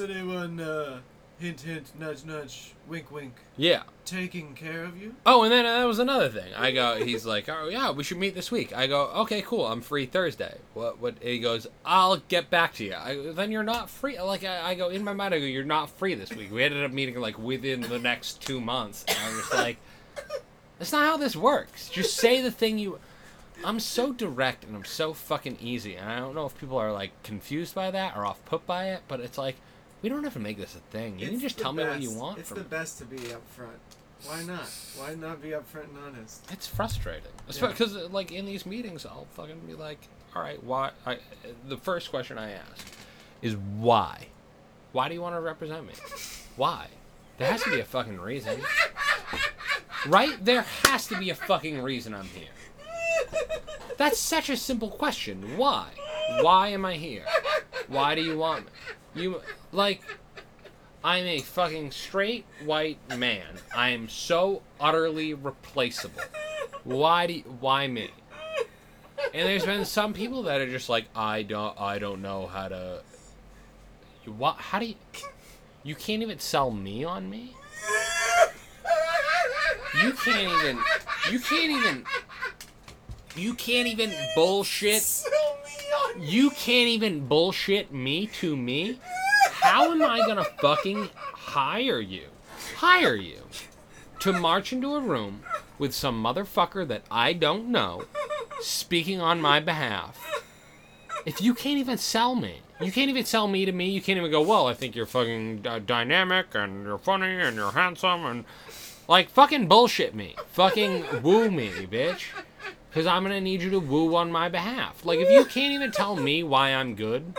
anyone uh, hint hint nudge nudge wink wink Yeah. taking care of you? Oh, and then uh, that was another thing. I go, he's like, oh yeah, we should meet this week. I go, okay, cool. I'm free Thursday. What? What? He goes, I'll get back to you. I, go, then you're not free. Like I, I go in my mind, I go, you're not free this week. We ended up meeting like within the next two months. And I was just like, That's not how this works. Just say the thing you. I'm so direct and I'm so fucking easy, and I don't know if people are like confused by that or off put by it, but it's like we don't have to make this a thing. You can It's just the tell me what you want It's the best to be upfront. Why not? Why not be upfront and honest? It's frustrating, Yeah. because like in these meetings, I'll fucking be like, "All right, why?" I, the first question I ask is why. Why do you want to represent me? Why? There has to be a fucking reason, right? There has to be a fucking reason I'm here. That's such a simple question. Why? Why am I here? Why do you want me? You like I'm a fucking straight white man. I am so utterly replaceable. Why do you, why me? And there's been some people that are just like I don't I don't know how to what how do you you can't even sell me on me? You can't even you can't even you can't even bullshit you can't even bullshit me to me. How am I gonna fucking hire you? Hire you to march into a room with some motherfucker that I don't know speaking on my behalf. If you can't even sell me, you can't even sell me to me. You can't even go, well, I think you're fucking uh, dynamic and you're funny and you're handsome and like fucking bullshit me. Fucking woo me, bitch. Because I'm going to need you to woo on my behalf. Like, if you can't even tell me why I'm good,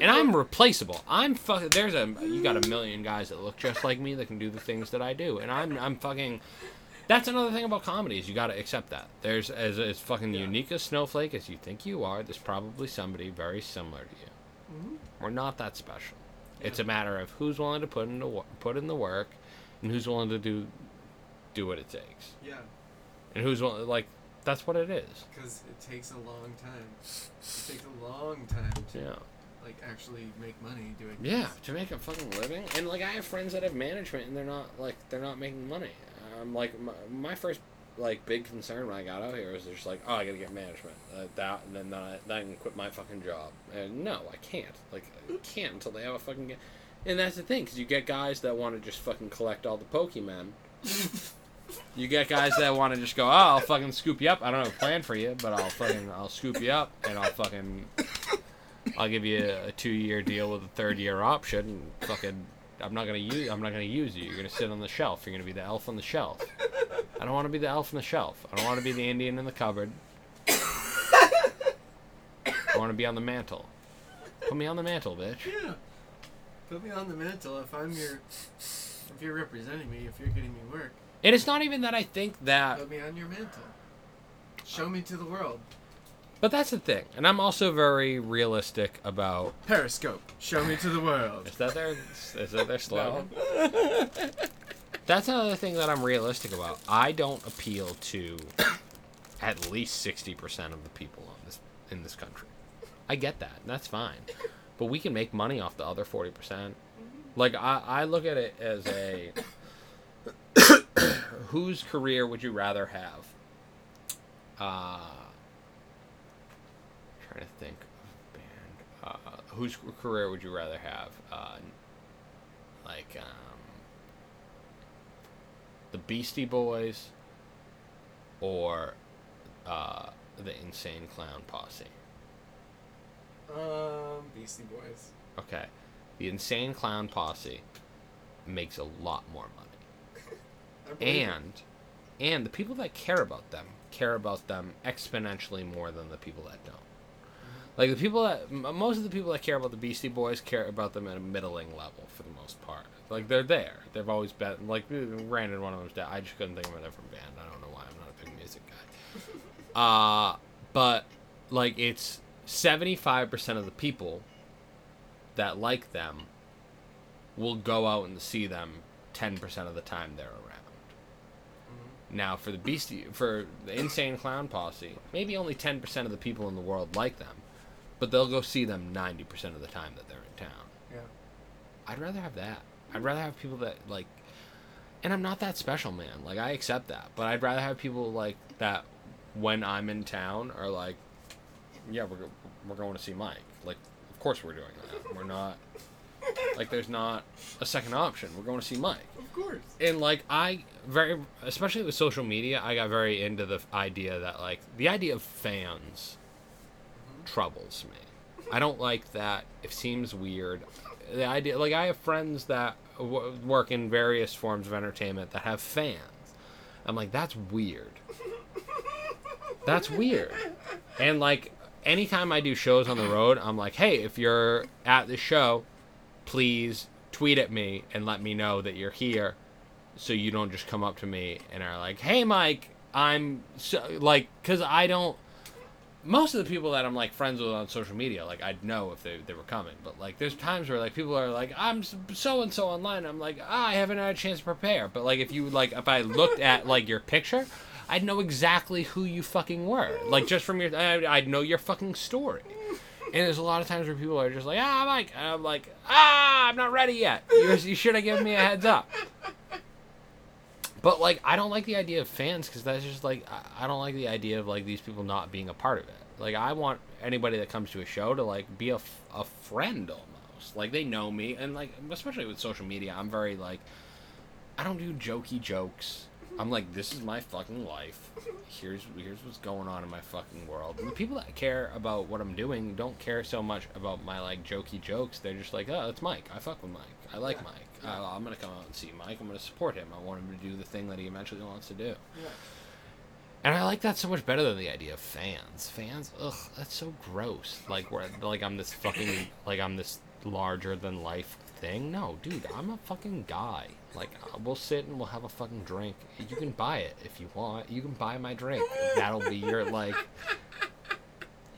and I'm replaceable. I'm fucking. There's a. You got a million guys that look just like me that can do the things that I do. And I'm, I'm fucking. That's another thing about comedy is you got to accept that. There's as as fucking Yeah. unique a snowflake as you think you are. There's probably somebody very similar to you. Mhm. We're not that special. It's a matter of who's willing to put in the put in the work, and who's willing to do do what it takes, Yeah, and who's willing like that's what it is. because it takes a long time. It takes a long time to Yeah. like actually make money doing. Yeah, this. to make a fucking living, and like I have friends that have management, and they're not like they're not making money. I'm like my, my first like big concern when I got out here was just like, oh, I gotta get management. Uh, that and then I, then I can quit my fucking job. And no, I can't. Like I can't until they have a fucking. Ga- and that's the thing, because you get guys that want to just fucking collect all the Pokemon. You get guys that want to just go, oh, I'll fucking scoop you up. I don't have a plan for you, but I'll fucking I'll scoop you up and I'll fucking I'll give you a, a two year deal with a third year option. And fucking, I'm not gonna use. I'm not gonna use you. You're gonna sit on the shelf. You're gonna be the elf on the shelf. I don't want to be the elf on the shelf. I don't want to be the Indian in the cupboard. I want to be on the mantle. Put me on the mantle, bitch. Yeah. Put me on the mantle if I'm your. If you're representing me, if you're getting me work, And it's not even that I think that, put me on your mantle. Show me to the world. but that's the thing. And I'm also very realistic about. Periscope. Show me to the world. Is that their? Is that their slogan? No. That's another thing that I'm realistic about. I don't appeal to at least sixty percent of the people on this in this country. I get that, and that's fine. But we can make money off the other forty percent. Mm-hmm. Like I, I look at it as a whose career would you rather have? Uh trying to think of band. Uh, whose career would you rather have? Uh, like um, the Beastie Boys or uh, the Insane Clown Posse. Um, Beastie Boys. Okay, the Insane Clown Posse makes a lot more money, It. and and the people that care about them care about them exponentially more than the people that don't. Like the people that most of the people that care about the Beastie Boys care about them at a middling level for the most part. Like they're there. They've always been like granted one of them's dead. I just couldn't think of a different band. I don't know why. I'm not a big music guy. Uh but like it's 75% of the people that like them will go out and see them 10% of the time they're around. Now, for the Beastie, for the Insane Clown Posse, maybe only 10% of the people in the world like them, but they'll go see them 90% of the time that they're in town. Yeah. I'd rather have that. I'd rather have people that, like, and I'm not that special, man. Like, I accept that, but I'd rather have people, like, that when I'm in town are like, yeah, we're, we're going to see Mike. Like, of course we're doing that. We're not. Like there's not a second option. We're going to see Mike. Of course. And like I very especially with social media, I got very into the idea that like the idea of fans mm-hmm. troubles me. I don't like that. It seems weird. The idea like I have friends that w- work in various forms of entertainment that have fans. I'm like that's weird. That's weird. And like anytime I do shows on the road, I'm like, "Hey, if you're at the show, please tweet at me and let me know that you're here so you don't just come up to me and are like, "Hey, Mike, I'm so like," because I don't. Most of the people that I'm like friends with on social media, like I'd know if they, they were coming, but like there's times where like people are like, "I'm so and so online," I'm like, ah, "I haven't had a chance to prepare." But like if you like if I looked at like your picture, I'd know exactly who you fucking were, like just from your, I'd know your fucking story. And there's a lot of times where people are just like, "Ah, Mike," and I'm like, "Ah, I'm not ready yet. You, you should have given me a heads up." But like, I don't like the idea of fans because that's just like I- I don't like the idea of like these people not being a part of it. Like, I want anybody that comes to a show to like be a, a friend almost. Like they know me, and like especially with social media, I'm very like I don't do jokey jokes. I'm like, this is my fucking life. Here's here's what's going on in my fucking world. And the people that care about what I'm doing don't care so much about my like jokey jokes. They're just like, oh, it's Mike. I fuck with Mike. I like Yeah. Mike. Yeah. Uh, I'm gonna come out and see Mike. I'm gonna support him. I want him to do the thing that he eventually wants to do. Yeah. And I like that so much better than the idea of fans. Fans, ugh, that's so gross. Like where like I'm this fucking like I'm this larger than life thing. No, dude, I'm a fucking guy. Like uh, we'll sit and we'll have a fucking drink. You can buy it if you want. You can buy my drink. That'll be your like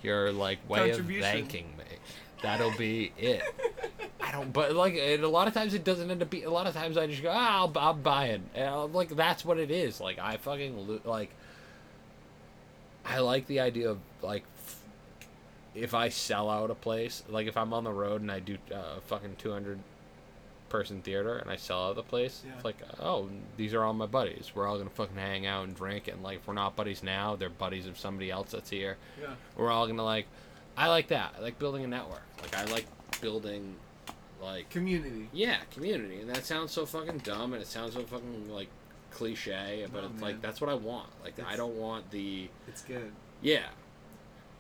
your like way of thanking me. That'll be it. I don't, but like, a lot of times it doesn't end up being. A lot of times I just go, ah, I'll, I'll buy it. And like, that's what it is. Like, I fucking lo- like. I like the idea of like, if I sell out a place, like if I'm on the road and I do uh, fucking 200 person theater and I sell out the place, Yeah. it's like, oh, these are all my buddies. We're all gonna fucking hang out and drink, and like, if we're not buddies now, they're buddies of somebody else that's here Yeah. we're all gonna like i like that i like building a network like i like building like Community. yeah community and that sounds so fucking dumb and it sounds so fucking like cliche but No, it's man. like that's what i want like i don't want the It's good. yeah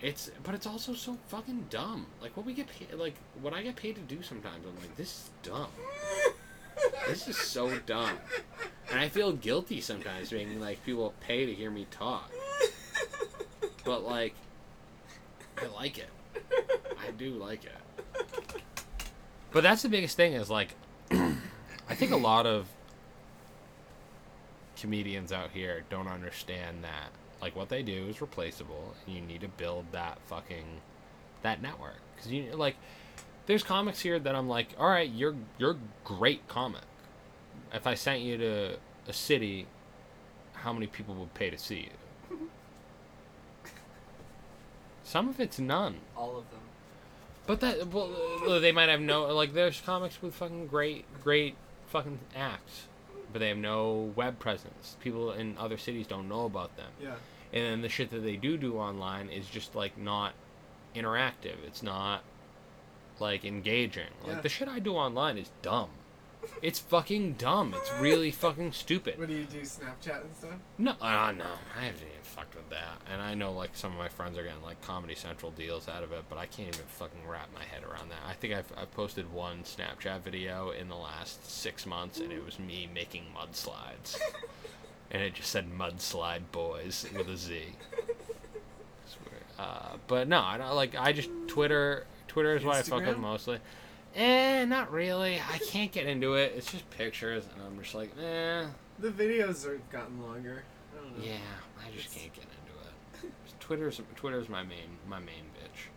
it's but it's also so fucking dumb like what we get paid like what i get paid to do sometimes i'm like this is dumb this is so dumb and i feel guilty sometimes being like people pay to hear me talk but like I like it. I do like it. But that's the biggest thing is like I think a lot of comedians out here don't understand that like what they do is replaceable and you need to build that fucking that network cuz you like there's comics here that I'm like, "All right, you're you're great comic. If I sent you to a city, how many people would pay to see you?" Some of it's none. All of them. But that well, they might have no like. There's comics with fucking great, great fucking acts, but they have no web presence. People in other cities don't know about them, Yeah. and then the shit that they do do online is just like not interactive. It's not like engaging. Like Yeah. the shit I do online is dumb. It's fucking dumb. It's really fucking stupid. What do you do? Snapchat and stuff? No, uh, no, I haven't even fucked with that. And I know like some of my friends are getting like Comedy Central deals out of it, but I can't even fucking wrap my head around that. I think I've, I've posted one Snapchat video in the last six months, and it was me making mudslides, and it just said "mudslide boys" with a Z. Uh, but no, I don't like. I just Twitter. Twitter is what I fuck with mostly. Eh, not really. I can't get into it. It's just pictures, and I'm just like, eh. The videos are gotten longer. I don't know. Yeah, I just It's- can't get into it. Twitter's Twitter's my main my main bitch.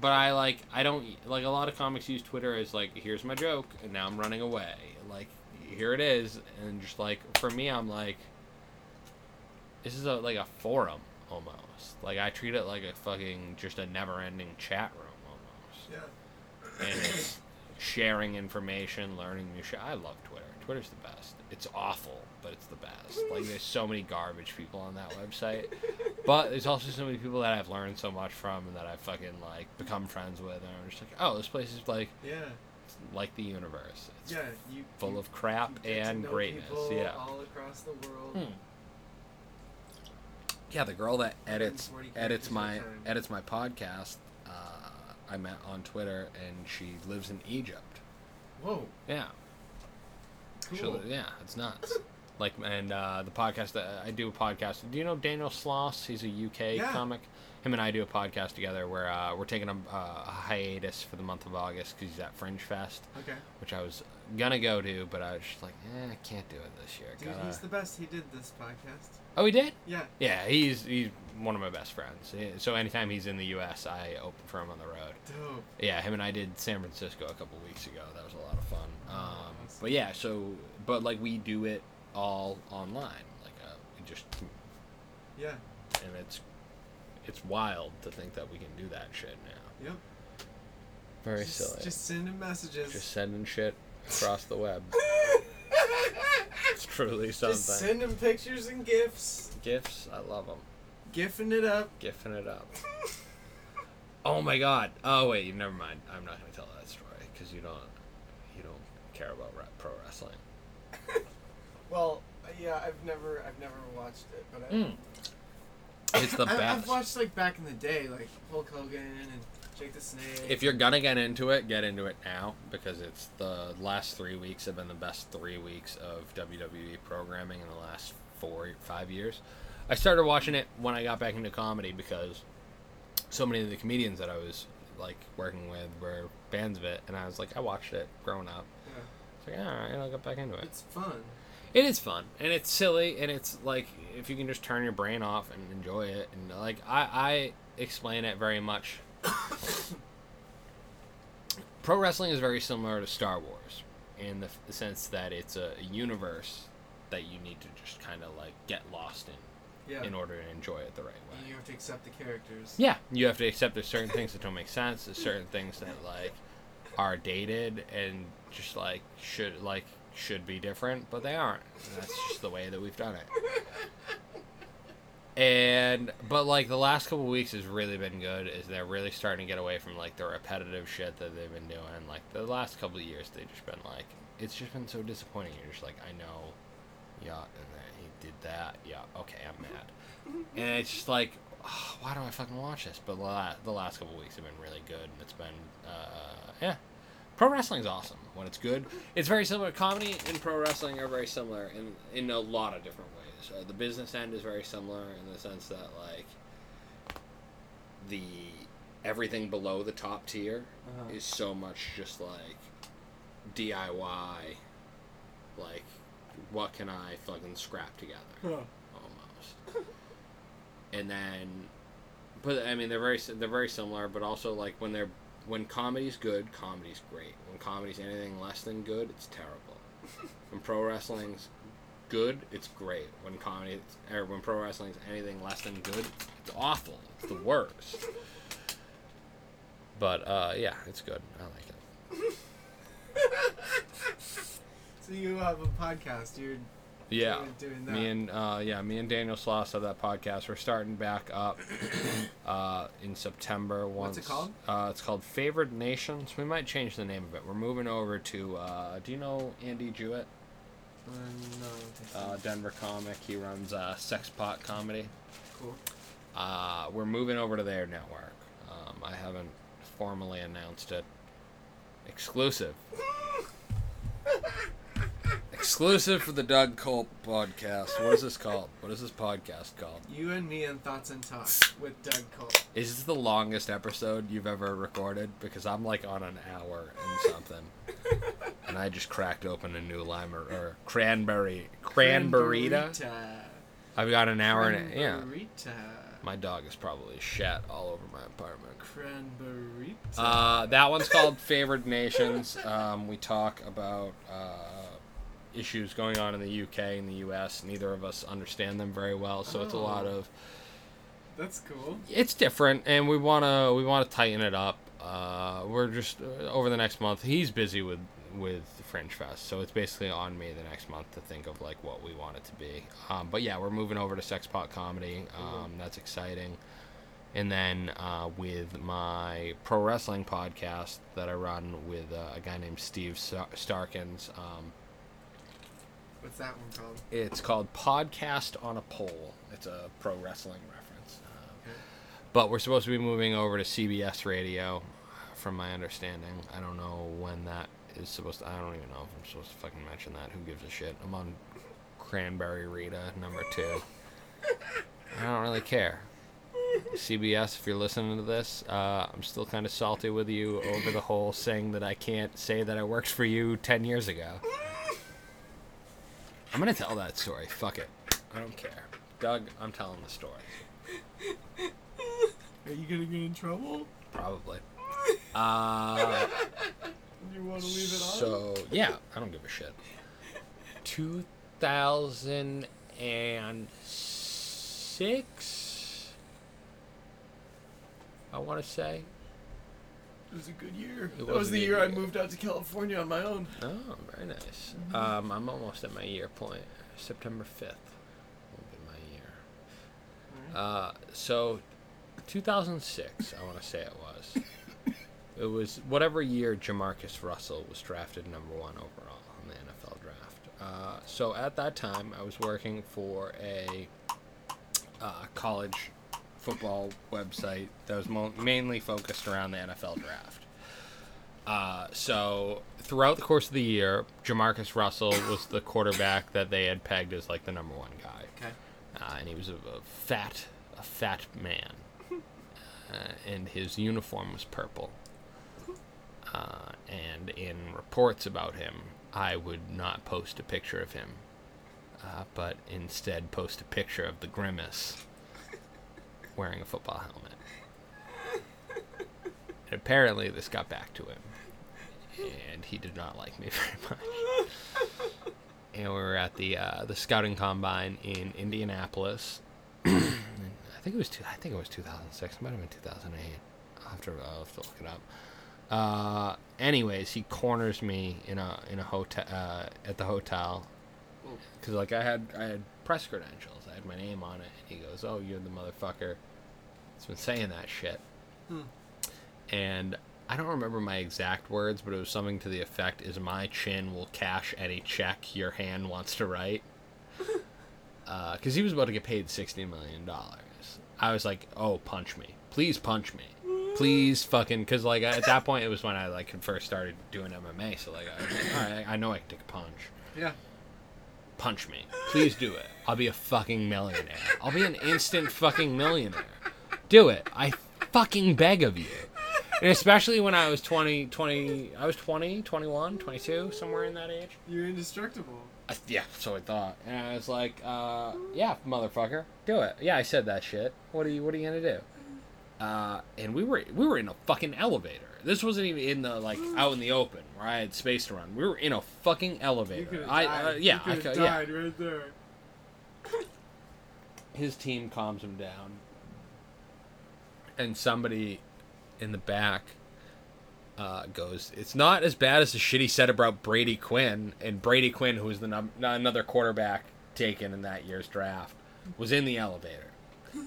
But I like I don't like a lot of comics use Twitter as like here's my joke and now I'm running away. Like here it is and just like for me I'm like this is a like a forum almost. Like I treat it like a fucking just a never-ending chat room almost Yeah. And it's sharing information, learning new shit. I love Twitter. Twitter's the best. It's awful, but it's the best. Like there's so many garbage people on that website, but there's also so many people that I've learned so much from and that I've fucking like become friends with, and I'm just like, oh, this place is like Yeah. It's like the universe. It's yeah, you full you, of crap you get to and greatness. Yeah. all across the world. Hmm. Yeah, the girl that edits edits my at a time. edits my podcast. Uh, I met on Twitter, and she lives in Egypt. Whoa, Yeah, cool. She'll- yeah, it's nuts. like, and uh, the podcast that I do a podcast. Do you know Daniel Sloss? He's a UK Yeah. comic. Him and I do a podcast together where uh, we're taking a, uh, a hiatus for the month of August because he's at Fringe Fest, Okay, which I was gonna go to, but I was just like, eh, I can't do it this year. dude, Gotta- he's the best. He did this podcast. Oh, he did. Yeah, Yeah, he's he's one of my best friends. So anytime he's in the U.S., I open for him on the road. dope. Yeah, him and I did San Francisco a couple weeks ago. That was a lot of fun. Um, Awesome. but yeah, so but like we do it all online. Like uh, we just Yeah, and it's it's wild to think that we can do that shit now. yep. Very just, silly. Just sending messages. Just sending shit across the web. It's truly something. Just send him pictures and gifts. Gifts, I love them. Gifting it up. Gifting it up. Oh my god. Oh wait, never mind. I'm not gonna tell that story because you don't you don't care about pro wrestling. Well, yeah, I've never, I've never watched it, but I, Mm. It's the I, I've watched like back in the day, like Hulk Hogan and Jake the Snake. If you're gonna get into it, get into it now because it's the last three weeks have been the best three weeks of WWE programming in the last four five years. I started watching it when I got back into comedy because so many of the comedians that I was like working with were fans of it, and I was like, I watched it growing up. yeah, It's like, all right, I'll get back into it. it's fun. It is fun and it's silly and it's like if you can just turn your brain off and enjoy it and like I I explain it very much. Pro wrestling is very similar to Star Wars in the, f- the sense that it's a universe that you need to just kind of like get lost in Yeah, in order to enjoy it the right way. and you have to accept the characters. Yeah, you have to accept there's certain things that don't make sense. There's certain things that like are dated and just like should like should be different, but they aren't. And that's just the way that we've done it. And but like the last couple weeks has really been good. Is they're really starting to get away from like the repetitive shit that they've been doing. Like the last couple of years, they've just been like it's just been so disappointing. You're just like I know, yeah, and did that. Yeah, okay, I'm mad. and it's just like oh, why do I fucking watch this? But the la- the last couple weeks have been really good, and it's been, uh, yeah. Pro wrestling's awesome when it's good. It's very similar. Comedy and pro wrestling are very similar in in a lot of different ways. Uh, the business end is very similar in the sense that like the everything below the top tier Uh-huh. is so much just like DIY. Like, what can I fucking scrap together? Huh. almost. and then, but I mean, they're very they're very similar, but also like when they're when comedy's good, comedy's great. When comedy's anything less than good, it's terrible. when pro wrestling's good, it's great. When comedy or when pro wrestling's anything less than good, it's awful. It's the worst. But uh, yeah, it's good. I like it. So you have a podcast. You're Yeah. doing, doing that. Me and uh, yeah, me and Daniel Sloss have that podcast. We're starting back up uh, in September. Once What's it called? Uh, it's called Favored Nations. We might change the name of it. We're moving over to. Uh, do you know Andy Juett? Uh, no, I don't think so. Uh, Denver comic. He runs uh, Sex Pot Comedy. cool. Uh, we're moving over to their network. Um, I haven't formally announced it. Exclusive. Exclusive for the Doug Culp podcast. What is this called? What is this podcast called? You and me and Thoughts and Talk with Doug Cole. Is this the longest episode you've ever recorded? Because I'm like on an hour and something. and I just cracked open a new lime or, or cranberry. Cranberryta. I've got an hour and a, yeah. My dog is probably shat all over my apartment. Cranberryta. Uh, that one's called Favored Nations. Um, we talk about uh, issues going on in the UK and the US. Neither of us understand them very well, so it's a lot Oh. of That's cool. it's different, and we wanna we wanna tighten it up. Uh, we're just uh, over the next month. He's busy with with Fringe Fest, so it's basically on me the next month to think of like what we want it to be. Um, but yeah, we're moving over to Sex Pot Comedy. Um, that's exciting, And then uh, with my pro wrestling podcast that I run with uh, a guy named Steve Starkins. Um, What's that one called? it's called Podcast on a Pole. It's a pro wrestling reference. Uh, Okay. but we're supposed to be moving over to CBS Radio, from my understanding. I don't know when that is supposed to. I don't even know if I'm supposed to fucking mention that. Who gives a shit? I'm on Cranberry Rita number two. I don't really care. CBS, if you're listening to this, uh, I'm still kind of salty with you over the whole saying that I can't say that I worked for you 10 years ago. I'm gonna tell that story. Fuck it. I don't care. Doug, I'm telling the story. Are you gonna get in trouble? Probably. Uh, You want to leave it on? so, yeah, I don't give a shit. 2006? I want to say. It was a good year. It that was was the good year I moved out to California on my own. Oh, very nice. Um, I'm almost at my year point. September 5th will be my year. Uh, so, 2006, I want to say it was. it was whatever year Jamarcus Russell was drafted number one overall in the NFL draft. Uh, so, at that time, I was working for a uh, college football website that was mo- mainly focused around the NFL draft. Uh, so throughout the course of the year, Jamarcus Russell was the quarterback that they had pegged as like the number one guy, Okay. uh, and he was a, a fat, a fat man, uh, and his uniform was purple. Uh, and in reports about him, I would not post a picture of him, uh, but instead post a picture of the grimace wearing a football helmet. And apparently, this got back to him, and he did not like me very much. and we were at the uh, the scouting combine in Indianapolis. I think it was two, I think it was 2006. It might have been 2008. I'll have to, I'll have to look it up. Uh, anyways, he corners me in a in a hotel uh, at the hotel because like I had I had press credentials. I had my name on it. And he goes, "Oh, you're the motherfucker that's been saying that shit." Hmm. And I don't remember my exact words, but it was something to the effect: "Is my chin will cash any check your hand wants to write." Because he was about to get paid sixty million dollars. I was like, "Oh, punch me, please punch me." Please fucking, cause like at that point it was when I like first started doing MMA, so like, I, all right, I know I can take a punch Yeah. Punch me. Please do it. I'll be a fucking millionaire. I'll be an instant fucking millionaire. Do it. I fucking beg of you. And especially when I was 20, 20, I was 20, 21, 22, somewhere in that age. You're indestructible. Uh, yeah, so I thought. And I was like, uh, yeah, motherfucker, do it. Yeah, I said that shit. What are you what are you to do? Uh, and we were we were in a fucking elevator. This wasn't even in the like out in the open where I had space to run. We were in a fucking elevator. could I died. uh, yeah, you I could could have yeah. right there. his team calms him down and somebody in the back uh, goes it's not as bad as the shit he said about brady quinn and brady quinn who was the num- another quarterback taken in that year's draft was in the elevator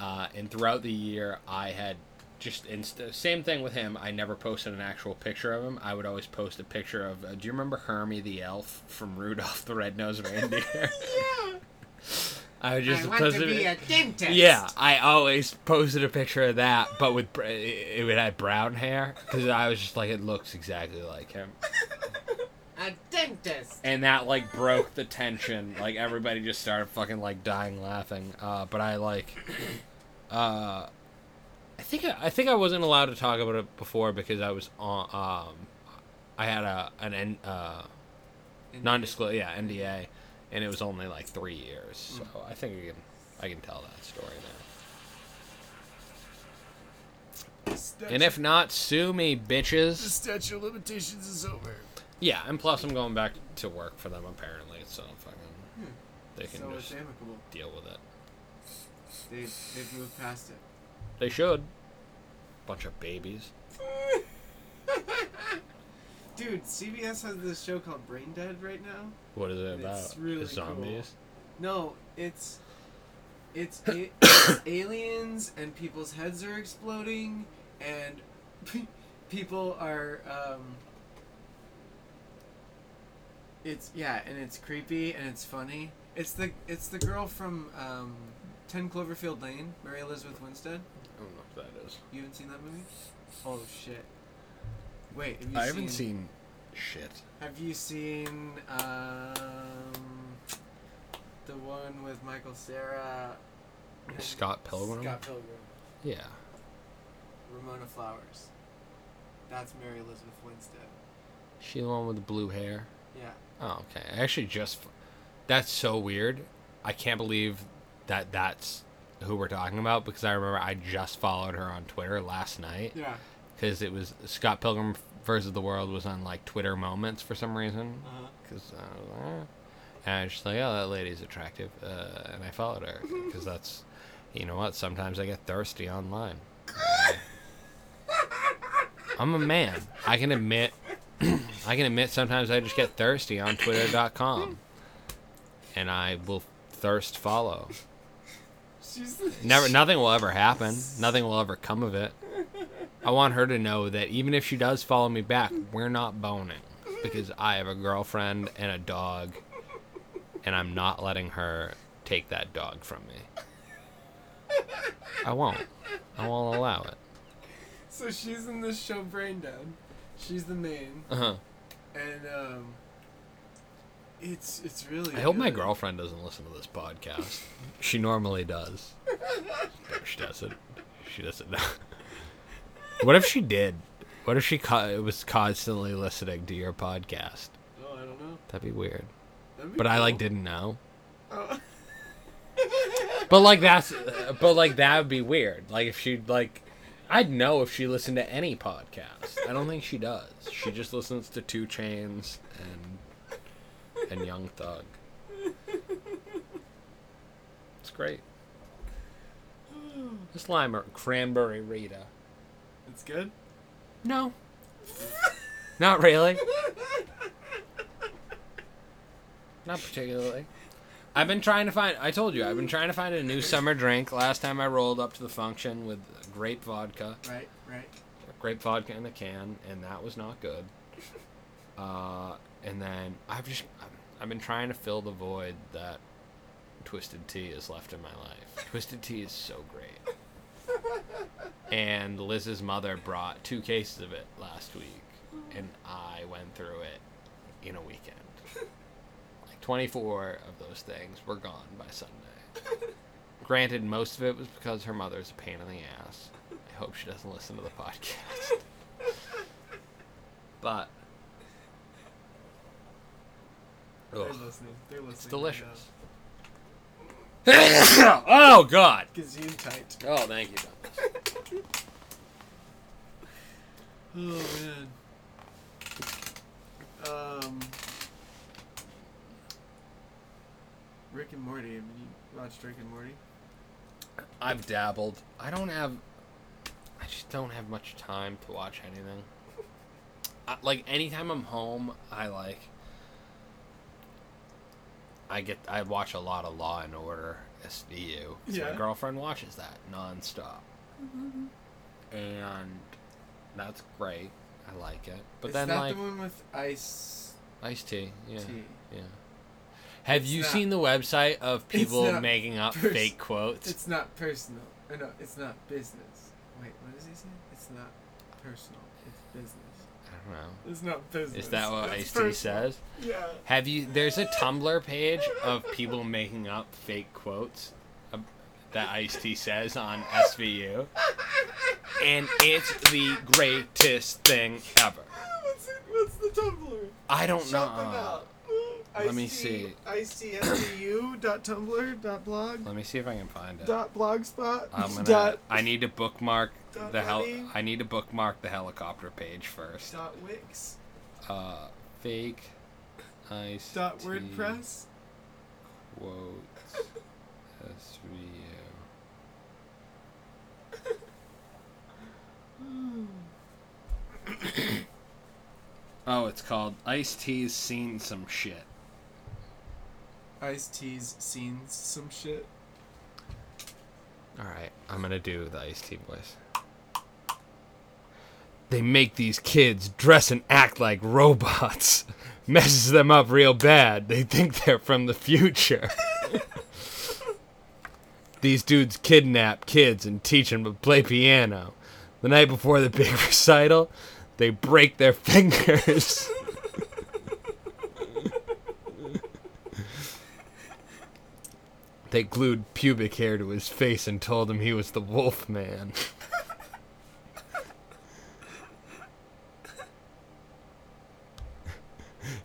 uh, and throughout the year i had just inst- same thing with him i never posted an actual picture of him i would always post a picture of uh, do you remember hermie the elf from rudolph the red-nosed reindeer Yeah. i would just I want post to be a dentist. yeah, I always posted a picture of that, but with it it had brown hair because I was just like, it looks exactly like him, A dentist. and that like broke the tension. Like everybody just started fucking like dying laughing. Uh, but I like, uh, I think I, I think I wasn't allowed to talk about it before because I was on. Um, I had a an uh, non-disclosure, yeah, NDA, and it was only like three years. So I think I can I can tell that story now. Statue, And if not, sue me, bitches. the statute of limitations is over. Yeah, and plus I'm going back to work for them apparently, so fucking they can So just deal with it. They've, they've moved past it. They should. Bunch of babies. Dude, CBS has this show called Brain Dead right now. What is it about? It's really The zombies. No, it's It's, a- it's aliens and people's heads are exploding and people are um it's yeah and it's creepy and it's funny it's the it's the girl from um 10 cloverfield lane mary elizabeth winstead don't know if that is. you haven't seen that movie oh shit wait have you I haven't seen shit. have you seen um the one with michael Cera Scott Pilgrim? scott pilgrim Yeah. ramona flowers that's mary elizabeth winstead She the one with the blue hair? yeah Oh, okay. I actually just. That's so weird. I can't believe that that's who we're talking about because I remember I just followed her on Twitter last night yeah because it was Scott Pilgrim versus the World was on like Twitter Moments for some reason. uh-huh. Because I was like, eh. and I was just like, oh, that lady's attractive, uh, and I followed her because that's, you know what? Sometimes I get thirsty online. I'm a man. I can admit. I can admit sometimes I just get thirsty on Twitter.com, and I will thirst follow. She's Never, nothing will ever happen. Nothing will ever come of it. I want her to know that even if she does follow me back, we're not boning because I have a girlfriend and a dog, and I'm not letting her take that dog from me. I won't. I won't allow it. so she's in this show brain down she's the main Uh huh. and um it's it's really I hope my girlfriend doesn't listen to this podcast. She normally does. She doesn't. She doesn't know. What if she did? What if she co- was constantly listening to your podcast? oh i don't know That'd be weird. That'd be But I like didn't know. Oh. But like that's, but like that would be weird. Like if she like, I'd know if she listened to any podcast. I don't think she does. She just listens to 2 Chainz and and Young Thug. It's great. This lime or cranberry Rita. it's good No. Not really. Not particularly. I've been trying to find. I told you I've been trying to find a new summer drink. Last time I rolled up to the function with grape vodka, right right grape vodka in a can, and that was not good. Uh, and then I've just I've been trying to fill the void that Twisted Tea has left in my life. Twisted Tea is so great. And Liz's mother brought two cases of it last week, and I went through it in a weekend. Like 24 of those things were gone by Sunday. Granted, most of it was because her mother's a pain in the ass. I hope she doesn't listen to the podcast. but they're listening they're listening it's delicious. oh God! now. Gazoon tight Oh, thank you. oh man um rick and morty have you watched rick and morty I've dabbled. I don't have. I just don't have much time to watch anything. I, like anytime I'm home, I like. I get. I watch a lot of Law and Order SVU. Yeah. My girlfriend watches that nonstop, mm-hmm. and that's great. I like it. But Is then that like the one with ice Ice T, yeah, tea yeah. Have It's you not- seen the website of people making up pers- fake quotes? It's not personal. Or no, it's not business. Wait, what does he say? It's not personal. It's business. I. It's not business. Is that what Ice T says? Yeah. Have you? There's a Tumblr page of people making up fake quotes that Ice T says on SVU, and it's the greatest thing ever. What's it, What's the Tumblr? I don't them know. Let me see. ICSVU dot Tumblr dot blog Let me see if I can find it. dot blogspot I'm gonna. dot I need to bookmark dot the hel-. I need to bookmark the helicopter page first. dot wix Uh, fake Ice dot wordpress. quotes SVU. Oh, it's called Ice T's Seen Some Shit. Ice T's seen some shit. All right, I'm gonna do the Ice T voice. They make these kids dress and act like robots. Messes them up real bad. They think they're from the future. these dudes kidnap kids and teach them to play piano. The night before the big recital, they break their fingers. They glued pubic hair to his face and told him he was the Wolf Man.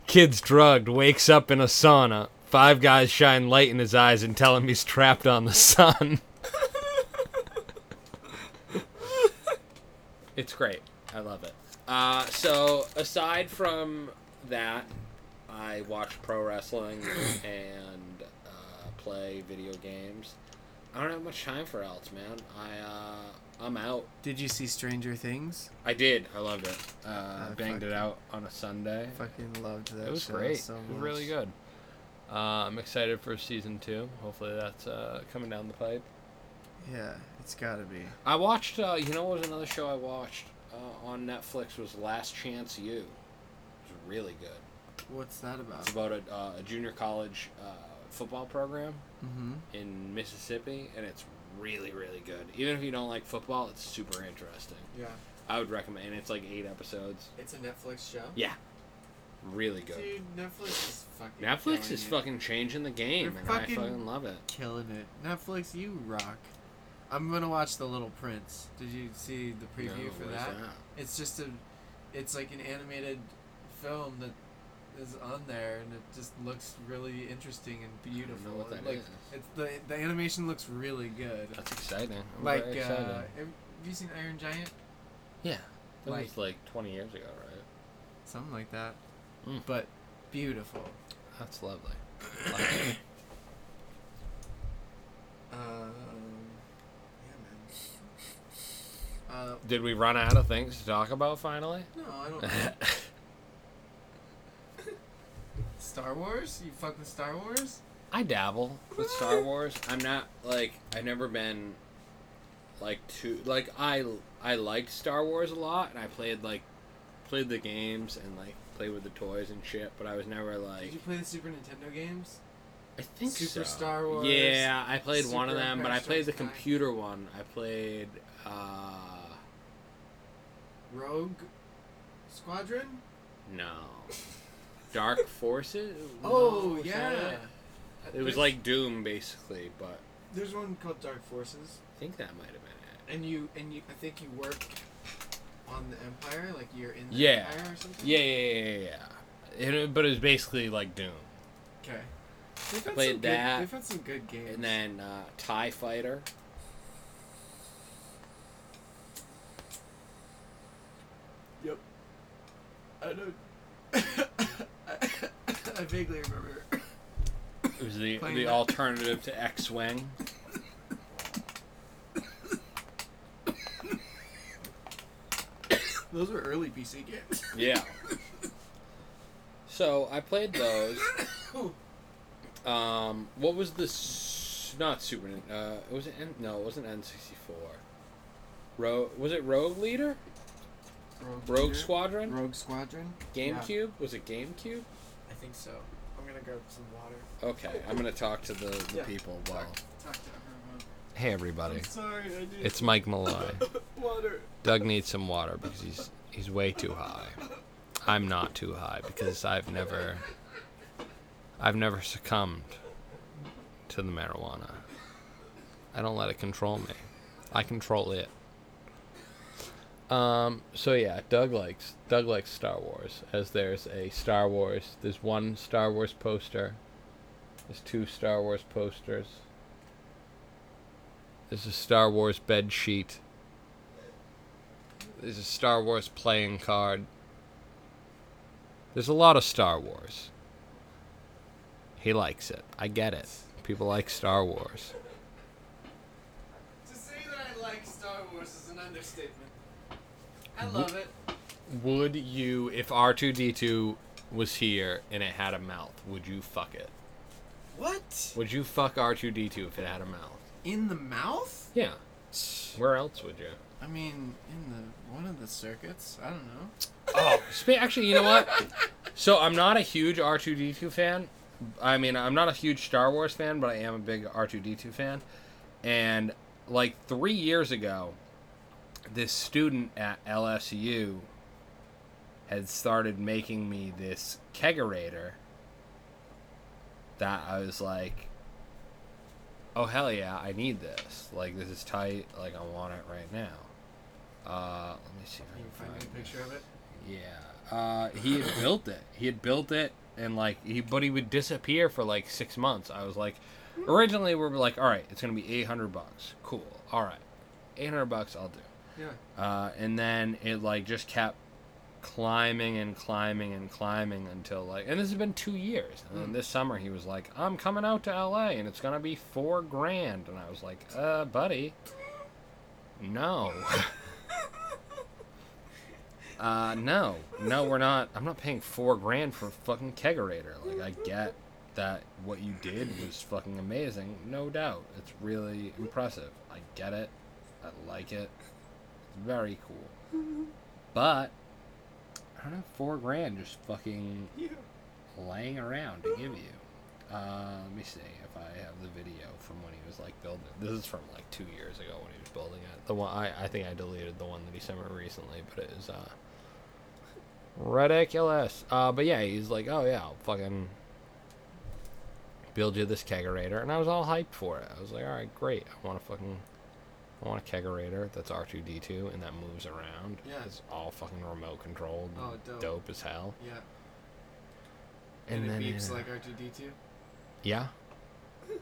Kid's drugged, wakes up in a sauna. Five guys shine light in his eyes and tell him he's trapped on the sun. it's great. I love it. Uh, so, aside from that, I watch pro wrestling and play video games. I don't have much time for else, man. I uh, I'm out. Did you see Stranger Things? I did. I loved it. Uh, I banged it out on a Sunday. Fucking loved that. It was great. So it was really good. Uh, I'm excited for season two. Hopefully that's uh, coming down the pipe. Yeah, it's gotta be. I watched. Uh, you know, what was another show I watched uh, on Netflix was Last Chance U. It was really good. What's that about? It's about a, uh, a junior college uh, football program Mm-hmm. in Mississippi, and it's really, really good. Even if you don't like football, it's super interesting. Yeah. I would recommend. And it's like eight episodes. It's a Netflix show. Yeah, really good. Dude, Netflix is fucking. Netflix is it. fucking changing the game, They're and I fucking- fucking love it. killing it. Netflix, you rock. I'm gonna watch The Little Prince. Did you see the preview No, for what is that? It's just a, it's like an animated film that is on there, and it just looks really interesting and beautiful. what that like is. it's the the animation looks really good. That's exciting. I'm like, very uh, have you seen Iron Giant? yeah, that like- was like 20 years ago, right? Something like that. Mm. But beautiful. That's lovely. Like. Um, yeah, man. Uh, Did we run out of things to talk about finally? no, I don't. Star Wars? You fuck with Star Wars? I dabble with Star Wars. I'm not like I've never been like too like I I liked Star Wars a lot and I played like played the games and like played with the toys and shit, but I was never like Did you play the Super Nintendo games? I think Super so. Star Wars, Yeah, I played one of Super them, but I played the computer one. I played uh Rogue Squadron? no. Dark Forces? Oh No, is that yeah. it? It was like Doom basically, but there's one called Dark Forces, I think that might have been it. and you and you I think you work on the Empire, like you're in the Yeah. Empire or something. Yeah, yeah, yeah, yeah. yeah. It, but it was basically like Doom. Okay. They've had played some that, Good, they've had some good games. And then uh, Tie Fighter. Yep. I don't. I vaguely remember. It was the Playing the that. alternative to X Wing. Those were early PC games. Yeah. So I played those. Um, what was this? Not Super. Nin- Uh, was it N? No, it wasn't N sixty four. Rogue was it Rogue Leader? Rogue, Rogue Leader? Squadron? Rogue Squadron. GameCube? Was it GameCube? I think so. I'm gonna grab some water. Okay, I'm gonna talk to the, the Yeah. people. Well, Talk to everyone. hey everybody, I'm sorry, I did. it's Mike Mulloy. water. Doug needs some water because he's he's way too high. I'm not too high because I've never I've never succumbed to the marijuana. I don't let it control me. I control it. Um so yeah, Doug likes Doug likes Star Wars as there's a Star Wars there's one Star Wars poster. There's two Star Wars posters. There's a Star Wars bed sheet. There's a Star Wars playing card. There's a lot of Star Wars. He likes it. I get it. People like Star Wars. To say that I like Star Wars is an understatement. I love it. Would you, if R2D2 was here and it had a mouth, would you fuck it? What? Would you fuck R2D2 if it had a mouth? In the mouth? Yeah. Where else would you? I mean, in the one of the circuits. I don't know. Oh, actually, you know what? So I'm not a huge R2D2 fan. I mean, I'm not a huge Star Wars fan, but I am a big R2D2 fan. And like three years ago, this student at LSU had started making me this kegerator that I was like, oh hell yeah, I need this. Like this is tight. Like I want it right now. Uh, let me see if I Can you find find a picture of it? yeah. Uh, he had built it. He had built it, and like he, but he would disappear for like six months. I was like, originally we were like, all right, it's gonna be eight hundred bucks. Cool. All right, eight hundred bucks, I'll do. Yeah. Uh, and then it like just kept climbing and climbing and climbing until like, and this has been two years. And then Mm. this summer he was like, I'm coming out to L.A. and it's gonna be four grand, and I was like, uh, buddy, no. Uh, no, no, we're not. I'm not paying four grand for a fucking kegerator. Like, I get that what you did was fucking amazing, no doubt. It's really impressive. I get it. I like it. Very cool. But I don't have four grand just fucking Yeah. laying around to give you. Uh, let me see if I have the video from when he was like building. This is from like two years ago when he was building it. The one I, I think I deleted the one that he sent me recently, but it is uh ridiculous. Uh, but yeah, he's like, oh yeah, I'll fucking build you this kegerator, and I was all hyped for it. I was like, all right, great. I want to fucking, I want a kegerator that's R two D two and that moves around. Yeah. it's all fucking remote controlled. Oh, and dope. as hell. Yeah. And, And, then it beeps uh, like R2D2. yeah,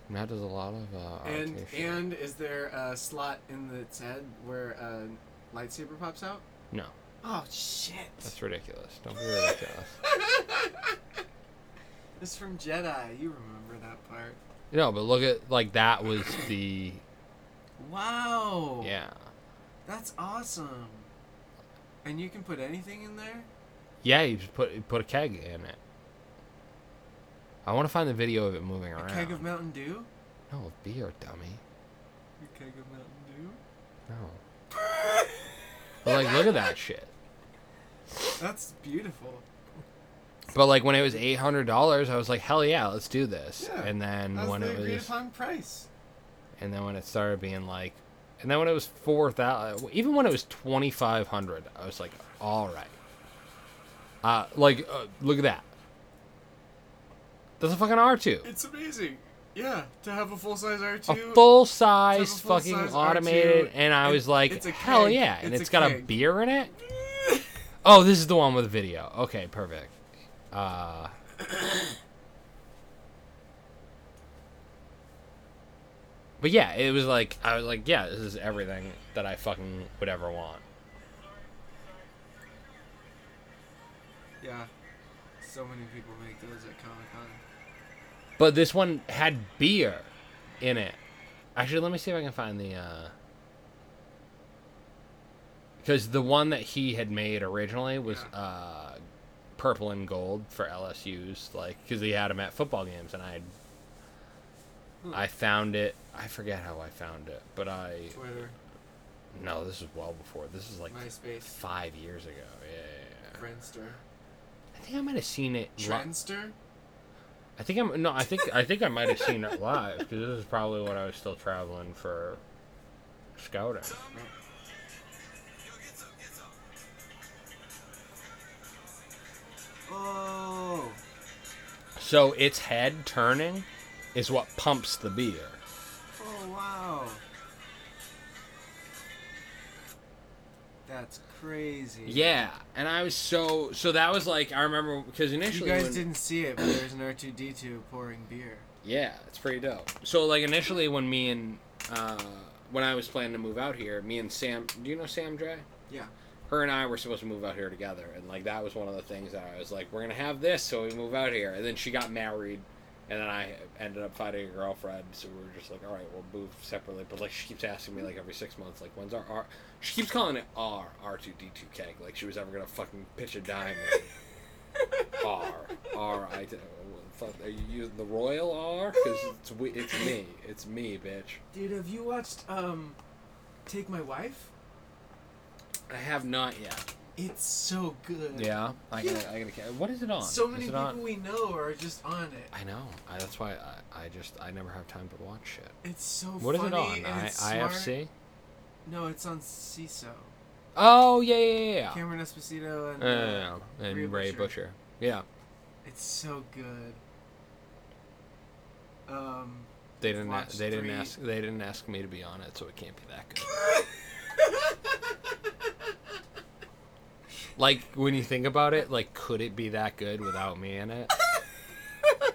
and that does a lot of uh, And and is there a slot in its head where a lightsaber pops out? no, Oh shit! that's ridiculous. Don't be ridiculous. It's from Jedi. You remember that part? no, but look at like that was the Wow. yeah That's awesome. And you can put anything in there. yeah. You just put you put a keg in it. I want to find the video of it moving around. A keg of Mountain Dew. no beer, dummy. A keg of Mountain Dew. No. But like, look at that shit. That's beautiful. But like when it was eight hundred dollars, I was like, hell yeah, let's do this. Yeah, and then when the it agreed was, upon price. And then when it started being like, and then when it was four thousand, even when it was twenty five hundred, I was like, all right. Uh, like, uh, look at that. That's a fucking R two. It's amazing. Yeah, to have a full size R two, full size full-size fucking R2, automated, and I and was like, a hell keg. yeah! And It's it's a got a beer in it. Oh, this is the one with video. Okay, perfect. Uh, but yeah, it was like I was like, yeah, this is everything that I fucking would ever want. Yeah. So many people make those at Comic Con. But this one had beer in it. Actually, let me see if I can find the. uh Because the one that he had made originally was Yeah. uh, purple and gold for LSU's, like because he had them at football games, and I. Hmm. I found it. I forget how I found it, but I Twitter, no. This was well before. This is like MySpace, five years ago. Yeah, yeah, yeah. Friendster, I think I might have seen it. li- I think I'm no. I think I think I might have seen it live because this is probably when I was still traveling for scouting. Oh. So its head turning is what pumps the beer. Oh wow. That's crazy. Yeah, and I was so so that was like I remember because initially You guys when- didn't see it, but there's an R2D2 pouring beer. yeah, it's pretty dope. So like initially when me and uh, when I was planning to move out here, me and Sam, do you know Sam Dre? Yeah. her and I were supposed to move out here together, and like that was one of the things that I was like, we're gonna have this, so we move out here. And then she got married, and then I ended up finding a girlfriend, so we were just like, all right, we'll move separately. But like she keeps asking me like every six months, like when's our R? She keeps calling it R R two D two keg, like she was ever gonna fucking pitch a dime. R R I fuck, are you using the royal R? Because it's we, it's me. It's me, bitch. Dude, have you watched um, Take My Wife? I have not yet. It's so good. Yeah, I gotta, I gotta. What is it on? So many people on? we know are just on it. I know. I, that's why I, I just I never have time to watch shit. It's so What is funny it on? I. IFC. No, it's on Seeso. Oh yeah yeah yeah. yeah. Cameron Esposito and Yeah, uh, yeah, yeah. and Rhea Rhea, Butcher. Butcher. Yeah, it's so good. Um, they didn't. A- they didn't ask. They didn't ask me to be on it, so it can't be that good. Like when you think about it, like could it be that good without me in it?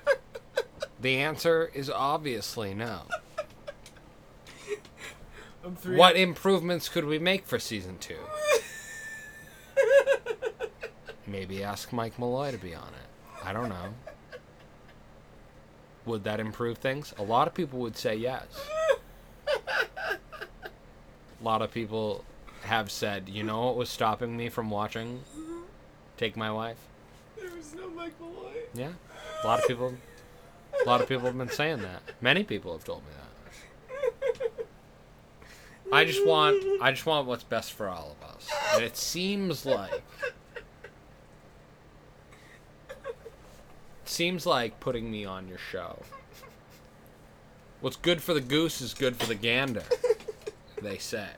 the answer is obviously no. I'm three. What improvements could we make for season two? Maybe ask Mike Mulloy to be on it. I don't know. Would that improve things? A lot of people would say yes. A lot of people have said, you know what was stopping me from watching Take My Wife? There was no Mike Mulloy. Yeah. A lot of people a lot of people have been saying that. Many people have told me that. I just want I just want what's best for all of us. And it seems like seems like putting me on your show. What's good for the goose is good for the gander, they say.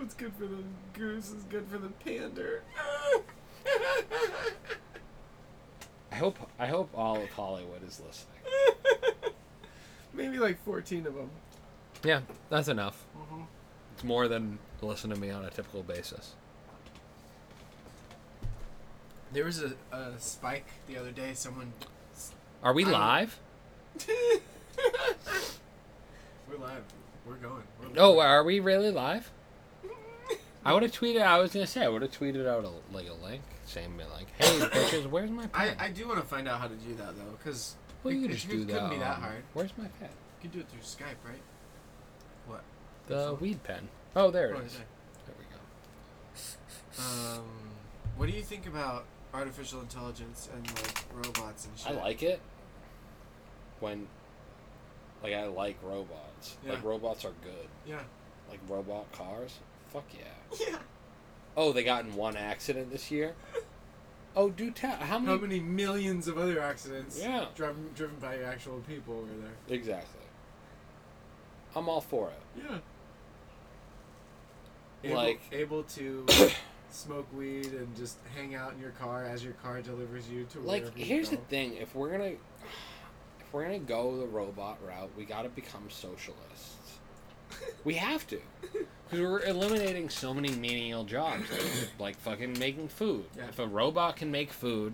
What's good for the goose is good for the pander. I hope I hope all of Hollywood is listening. Maybe like 14 of them. Yeah, that's enough. Mhm. It's more than listen to me on a typical basis. There was a, a spike the other day. Someone. Are we I don't- live? We're live. We're going. We're Oh, are we really live? I would have tweeted. I was gonna say I would have tweeted out a, like a link saying like, "Hey, bitches, where's my pen?" I I do want to find out how to do that though, because well, you it- just do that. couldn't be that hard. Where's my pen? you can do it through Skype, right? What? The weed pen. Oh, there Oh, it is. okay. There we go. Um, what do you think about artificial intelligence and like robots and shit? I like it when, like, I like robots. Yeah. Like robots are good. Yeah. Like robot cars. Fuck yeah. Yeah. Oh, they got in one accident this year. Oh, do tell. How many? How many millions of other accidents? Yeah. Driven driven by actual people over there. Exactly. I'm all for it. Yeah. Able, Like- able to smoke weed and just hang out in your car as your car delivers you to Like, wherever you here's the thing: if we're gonna, if we're gonna go the robot route, we got to become socialists. We have to, because we're eliminating so many menial jobs, like, like fucking making food. Yeah. If a robot can make food,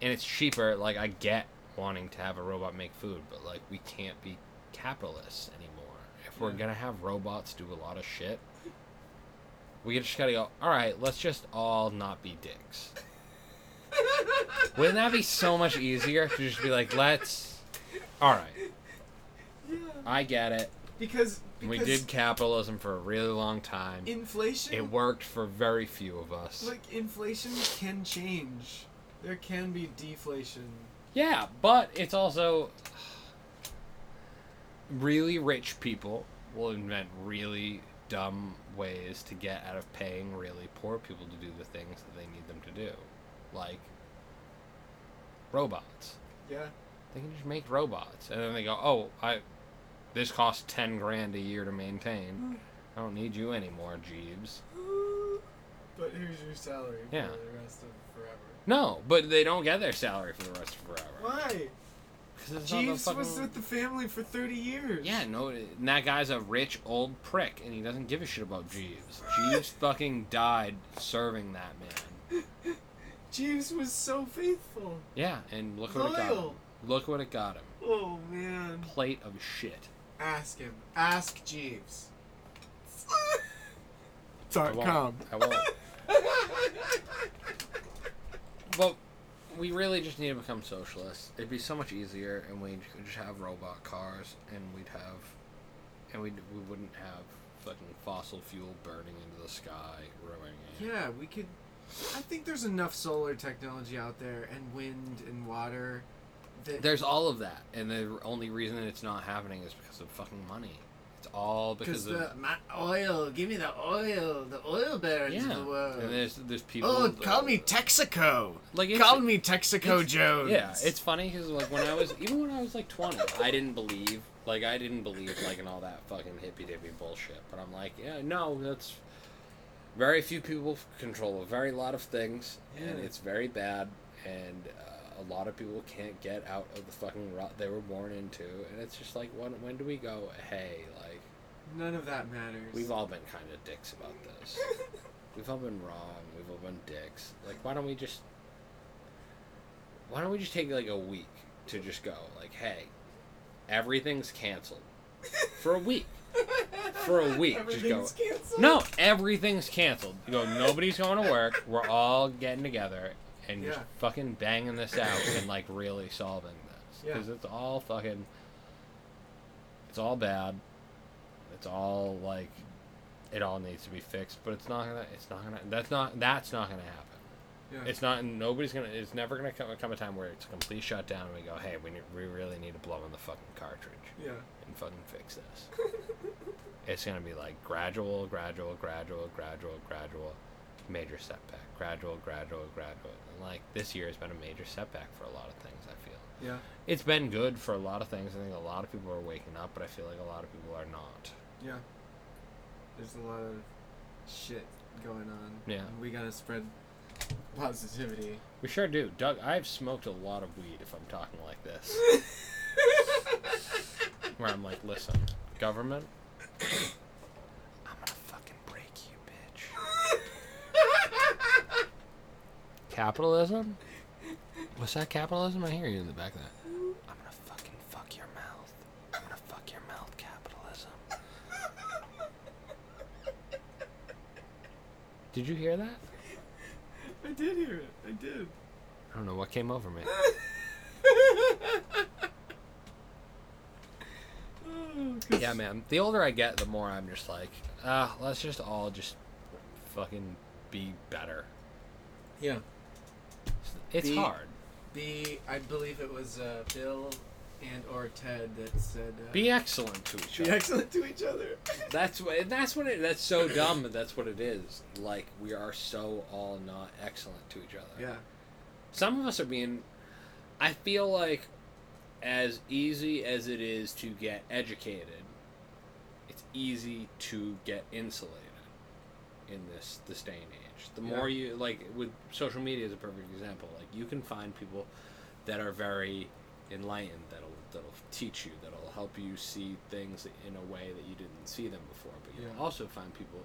and it's cheaper, like I get wanting to have a robot make food, but like we can't be capitalists anymore. If we're Yeah. gonna have robots do a lot of shit, we just gotta go. All right, let's just all not be dicks. Wouldn't that be so much easier to just be like, let's. All right. I get it. Because, We did capitalism for a really long time. inflation. It worked for very few of us. Like inflation can change. There can be deflation. Yeah, but it's also really rich people will invent really dumb ways to get out of paying really poor people to do the things that they need them to do. Like robots. Yeah. They can just make robots and then they go, "Oh, I this costs 10 grand a year to maintain. I don't need you anymore, Jeeves." But here's your salary Yeah. for the rest of forever. No, but they don't get their salary for the rest of forever. Why? 'Cause it's not the Jeeves was with the family for 30 years. Yeah, no, and that guy's a rich old prick, and he doesn't give a shit about Jeeves. Jeeves fucking died serving that man. Jeeves was so faithful. Yeah, and look what it got him. Loyal. Look what it got him. Oh man. Plate of shit. Ask him. Ask Jeeves. I Dot com. I won't. But we really just need to become socialists. It'd be so much easier, and we could just have robot cars, and we'd have, and we we wouldn't have fucking fossil fuel burning into the sky, ruining it. Yeah, we could. I think there's enough solar technology out there and wind and water that There's all of that, and the only reason it's not happening is because of fucking money. It's all because of the my oil, give me the oil, the oil barons yeah. of the world. And there's there's people. oh, that- call me Texaco. Like Call me Texaco Jones. Yeah, it's funny because like when I was even when I was like 20, I didn't believe like I didn't believe like in all that fucking hippy dippy bullshit. But I'm like, yeah, no, that's very few people control a very lot of things, and it's very bad, and a lot of people can't get out of the fucking rut they were born into, and it's just like when when do we go? Hey, like none of that matters. we've all been kind of dicks about this. We've all been wrong. We've all been dicks. Like, why don't we just? Why don't we just take like a week to just go? Like, hey, everything's canceled for a week. For a week, just go. Canceled. No, everything's canceled. You go. Nobody's going to work. We're all getting together and just Yeah. fucking banging this out and like really solving this Yeah. because it's all fucking. It's all bad. It's all like, it all needs to be fixed, but it's not gonna. It's not gonna. That's not. That's not gonna happen. Yeah. It's not. Nobody's gonna. It's never gonna come, come a time where it's a complete shutdown and we go, hey, we need, we really need to blow in the fucking cartridge yeah. and fucking fix this. it's gonna be like gradual, gradual, gradual, gradual, gradual, major setback, gradual, gradual, gradual. Like this year has been a major setback for a lot of things. I feel Yeah. it's been good for a lot of things. I think a lot of people are waking up, but I feel like a lot of people are not. Yeah. There's a lot of shit going on. Yeah. we gotta spread positivity. We sure do, Doug. I've smoked a lot of weed. If I'm talking like this, where I'm like, listen, government, I'm gonna fucking break you, bitch. Capitalism? Was that capitalism? I hear you in the back of that. I'm gonna fucking fuck your mouth. I'm gonna fuck your mouth, capitalism. Did you hear that? I did hear it. I did. I don't know what came over me. Oh, Yeah, man. The older I get, the more I'm just like, ah, let's just all just fucking be better. Yeah. It's The- hard. The I believe it was uh, Bill and or Ted that said uh, Be excellent to each be other. Be excellent to each other. That's what. That's what it. That's so dumb, but that's what it is. Like we are so all not excellent to each other. yeah. Some of us are being. I feel like, as easy as it is to get educated, it's easy to get insulated in this this day and age. The Yeah. more you like with social media is a perfect example. Like you can find people that are very enlightened that'll that'll teach you that'll help you see things in a way that you didn't see them before. But you'll Yeah. also find people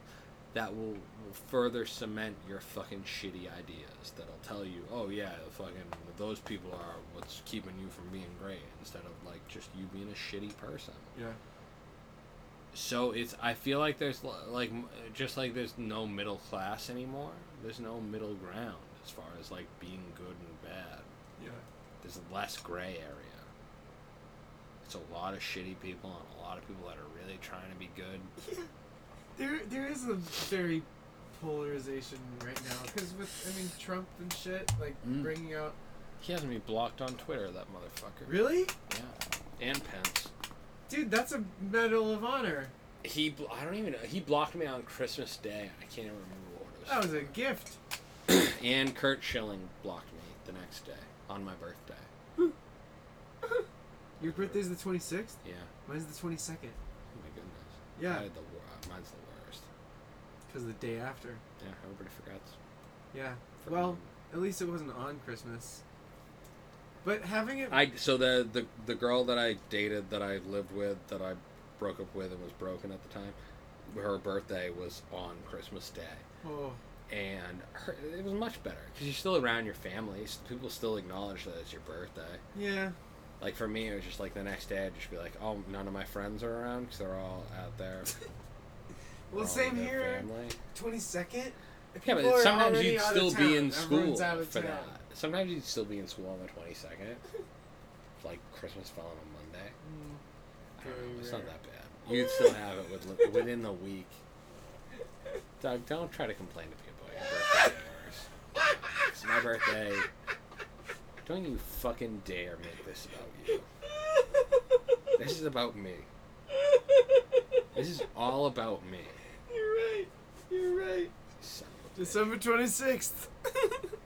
that will, will further cement your fucking shitty ideas. That'll tell you, oh yeah, fucking those people are what's keeping you from being great, instead of like just you being a shitty person. Yeah. So it's I feel like there's like just like there's no middle class anymore. There's no middle ground as far as like being good and bad. Yeah. There's less gray area. It's a lot of shitty people and a lot of people that are really trying to be good. Yeah. There, there is a very polarization right now because with I mean Trump and shit like Mm. bringing out He hasn't been blocked on Twitter, that motherfucker. really, Yeah. And Pence. Dude, that's a Medal of Honor. He, I don't even know. He blocked me on Christmas Day. I can't even remember what it was. That was a gift. And Curt Schilling blocked me the next day on my birthday. Your birthday's the twenty sixth. Yeah. Mine's the twenty second. Oh my goodness. I Yeah, had the uh, mine's the worst. because the day after. Yeah, everybody forgets. Yeah. Freaking- Well, at least it wasn't on Christmas. But having it. I so the the the girl that I dated that I lived with that I broke up with and was broken at the time, her birthday was on Christmas Day, oh. and her, it was much better because you're still around your family. s- People still acknowledge that it's your birthday. Yeah. Like for me, it was just like the next day I'd just be like, oh, none of my friends are around because they're all out there. Well, same here. Twenty second. Yeah, but sometimes you'd still be in school for that. Sometimes you'd still be in school on the twenty second. like Christmas fell on a Monday. Mm, I don't know, it's not that bad. You'd still have it with, within the week. Doug, don't try to complain to me about your birthday and yours. my birthday. Don't you fucking dare make this about you. This is about me. This is all about me. You're right. You're right. Son of a bitch. December 26th.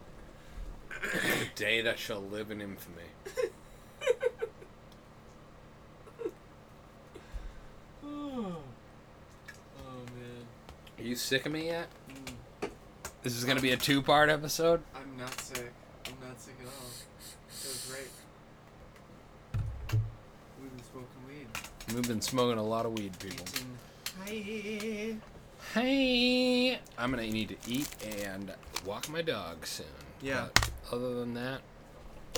The day that shall live in infamy. oh. oh, man. Are you sick of me yet? Mm. This is gonna be a two-part episode. I'm not sick. I'm not sick at all. It was great. We've been smoking weed. We've been smoking a lot of weed, people. Eating. Hi. Hey, I'm gonna need to eat and walk my dog soon. Yeah. But other than that,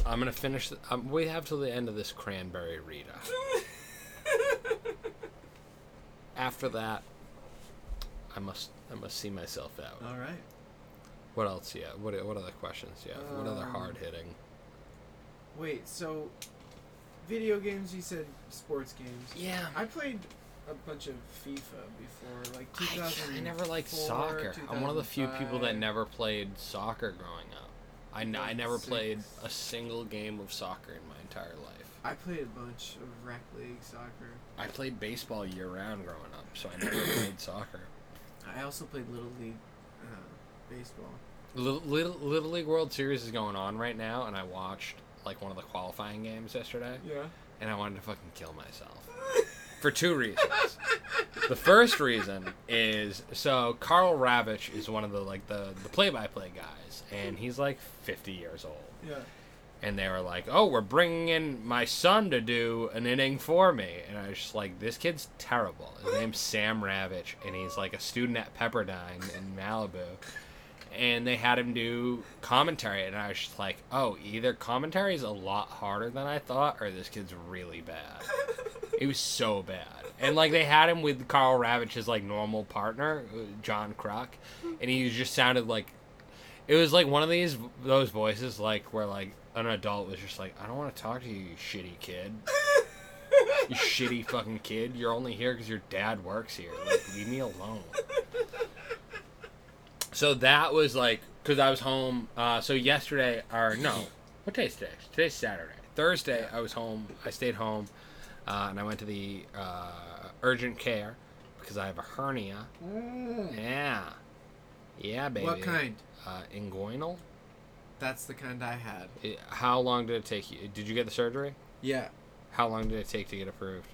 I'm gonna finish. The, um, we have till the end of this cranberry Rita. After that, I must I must see myself out. All right. What else? Yeah. What what other questions? Yeah. what other Um, hard hitting? Wait, so video games, you said sports games. Yeah. I played a bunch of FIFA before, like I, 2000. I never liked soccer. I'm one of the few people that never played soccer growing up. I, n- I never played a single game of soccer in my entire life. I played a bunch of rec league soccer. I played baseball year round growing up, so I never played soccer. I also played little league uh, baseball. Little, Little, Little League World Series is going on right now, and I watched like one of the qualifying games yesterday, Yeah. and I wanted to fucking kill myself for two reasons. The first reason is so Karl Ravech is one of the like the the play-by-play guys, and he's like 50 years old. Yeah. and they were like, "Oh, we're bringing in my son to do an inning for me," and I was just like, "This kid's terrible." His name's Sam Ravech, and he's like a student at Pepperdine in Malibu, and they had him do commentary, and I was just like, "Oh, either commentary is a lot harder than I thought, or this kid's really bad." it was so bad, and like they had him with Karl Ravech's like normal partner, uh, John Kruk, and he just sounded like it was like one of these those voices like where like an adult was just like i don't want to talk to you you shitty kid. You shitty fucking kid. You're only here because your dad works here. Like leave me alone. So that was like because i was home uh, so yesterday or no what day is today? Today's saturday. Thursday i was home i stayed home uh, and i went to the uh, urgent care because i have a hernia. Yeah yeah baby What kind? uh, inguinal. That's the kind I had. It- how long did it take you? Did you get the surgery? Yeah. How long did it take to get approved?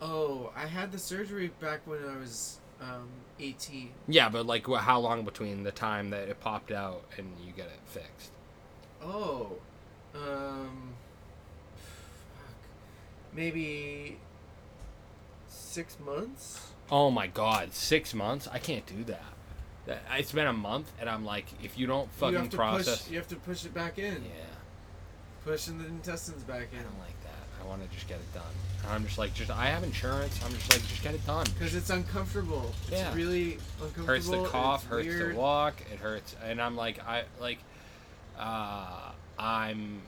Oh, I had the surgery back when I was um, 18. Yeah, but like, how long between the time that it popped out and you get it fixed? Oh, um, fuck, maybe six months. Oh my God, six months? I can't do that. It's been a month, and I'm like, if you don't you fucking have to process, push. You have to push it back in. yeah, Pushing the intestines back in. I don't like that. I want to just get it done. And I'm just like, just I have insurance. I'm just like, just get it done. Because it's uncomfortable. It's Yeah. really uncomfortable. hurts to cough, hurts weird. to walk, it hurts, and I'm like, I like, uh, I'm,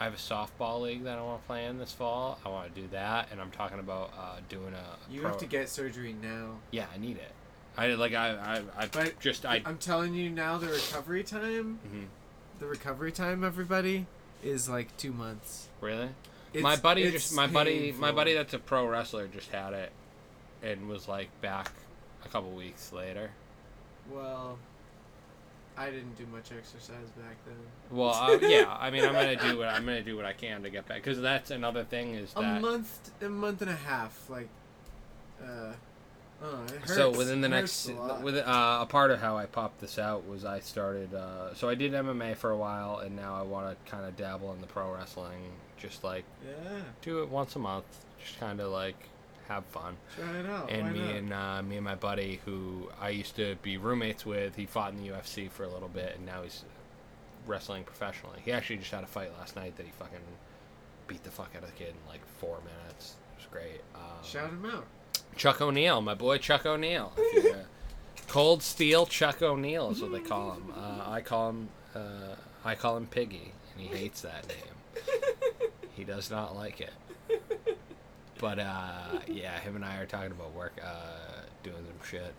I have a softball league that I want to play in this fall. I want to do that, and I'm talking about uh, doing a. You pro- have to get surgery now. Yeah, I need it. I like I I I But just I. I'm telling you now, the recovery time, Mhm. the recovery time, everybody, is like two months. Really? It's, my buddy just my buddy my buddy that's a pro wrestler just had it, and was like back a couple weeks later. Well, I didn't do much exercise back then. Well, uh, yeah, I mean, I'm gonna do what I'm gonna do what I can to get back because that's another thing is A month, a month and a half, like, uh, oh, so within the next a with uh, a part of how I popped this out was I started uh, so I did MMA for a while and now I want to kind of dabble in the pro wrestling just like yeah, do it once a month just kind of like have fun. Try it out. and Why me not? and uh, me and my buddy who I used to be roommates with he fought in the UFC for a little bit and now he's wrestling professionally. He actually just had a fight last night that he fucking beat the fuck out of the kid in like four minutes. It was great. Um, shout him out. Chuck O'Neil, my boy Chuck you, uh, Cold Steel Chuck O'Neil is what they call him. Uh, I call him uh, I call him Piggy, and he hates that name. He does not like it. But uh, yeah, him and I are talking about work, uh, doing some shit.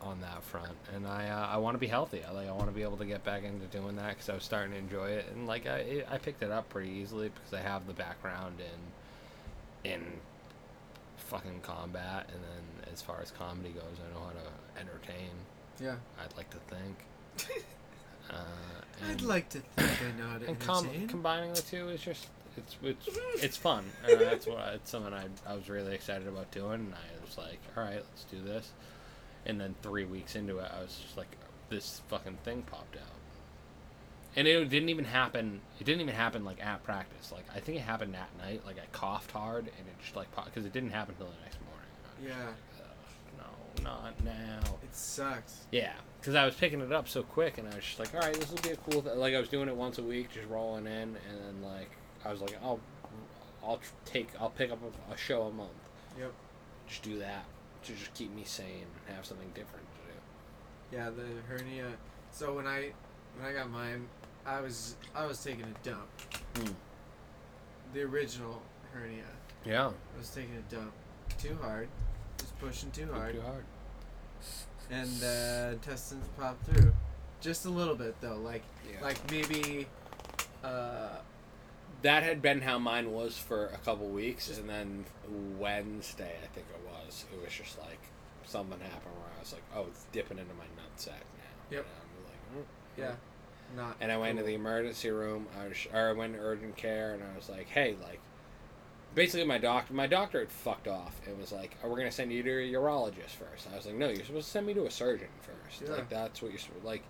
on that front, and I uh, I want to be healthy. I like I want to be able to get back into doing that because I was starting to enjoy it, and like I I picked it up pretty easily because I have the background in in fucking combat, and then as far as comedy goes, I know how to entertain. Yeah. I'd like to think. Uh, I'd like to think I know how to and com- combining the two is just it's it's it's fun. Uh, that's what it's something I I was really excited about doing, and I was like, all right, let's do this. And then three weeks into it, I was just like, this fucking thing popped out, and it didn't even happen. It didn't even happen like at practice. Like I think it happened at night. Like I coughed hard, and it just like because it didn't happen until the next morning. Yeah. like, no, not now. It sucks. Yeah, because I was picking it up so quick, and I was just like, all right, this will be a cool. Th-. Like I was doing it once a week, just rolling in, and then like I was like, I'll, I'll take, I'll pick up a, a show a month. Yep. Just do that to just keep me sane and have something different to do. Yeah, the hernia. So when I when I got mine, I was I was taking a dump. Hmm. The original hernia. Yeah. I was taking a dump too hard, just pushing too hard, Too hard. and the intestines popped through, just a little bit though. Like Yeah. like maybe. Uh, that had been how mine was for a couple weeks, and then Wednesday, I think it was, it was just like something happened where I was like, oh, it's dipping into my nutsack now. Yep. Like, "Mm, yeah, not. And I went to the emergency room. I was, or I went to urgent care, and I was like, "Hey, like, basically, my doctor, my doctor had fucked off. It was like, oh, we're gonna send you to a urologist first. I was like, "No, you're supposed to send me to a surgeon first. Yeah. Like, that's what you're supposed like."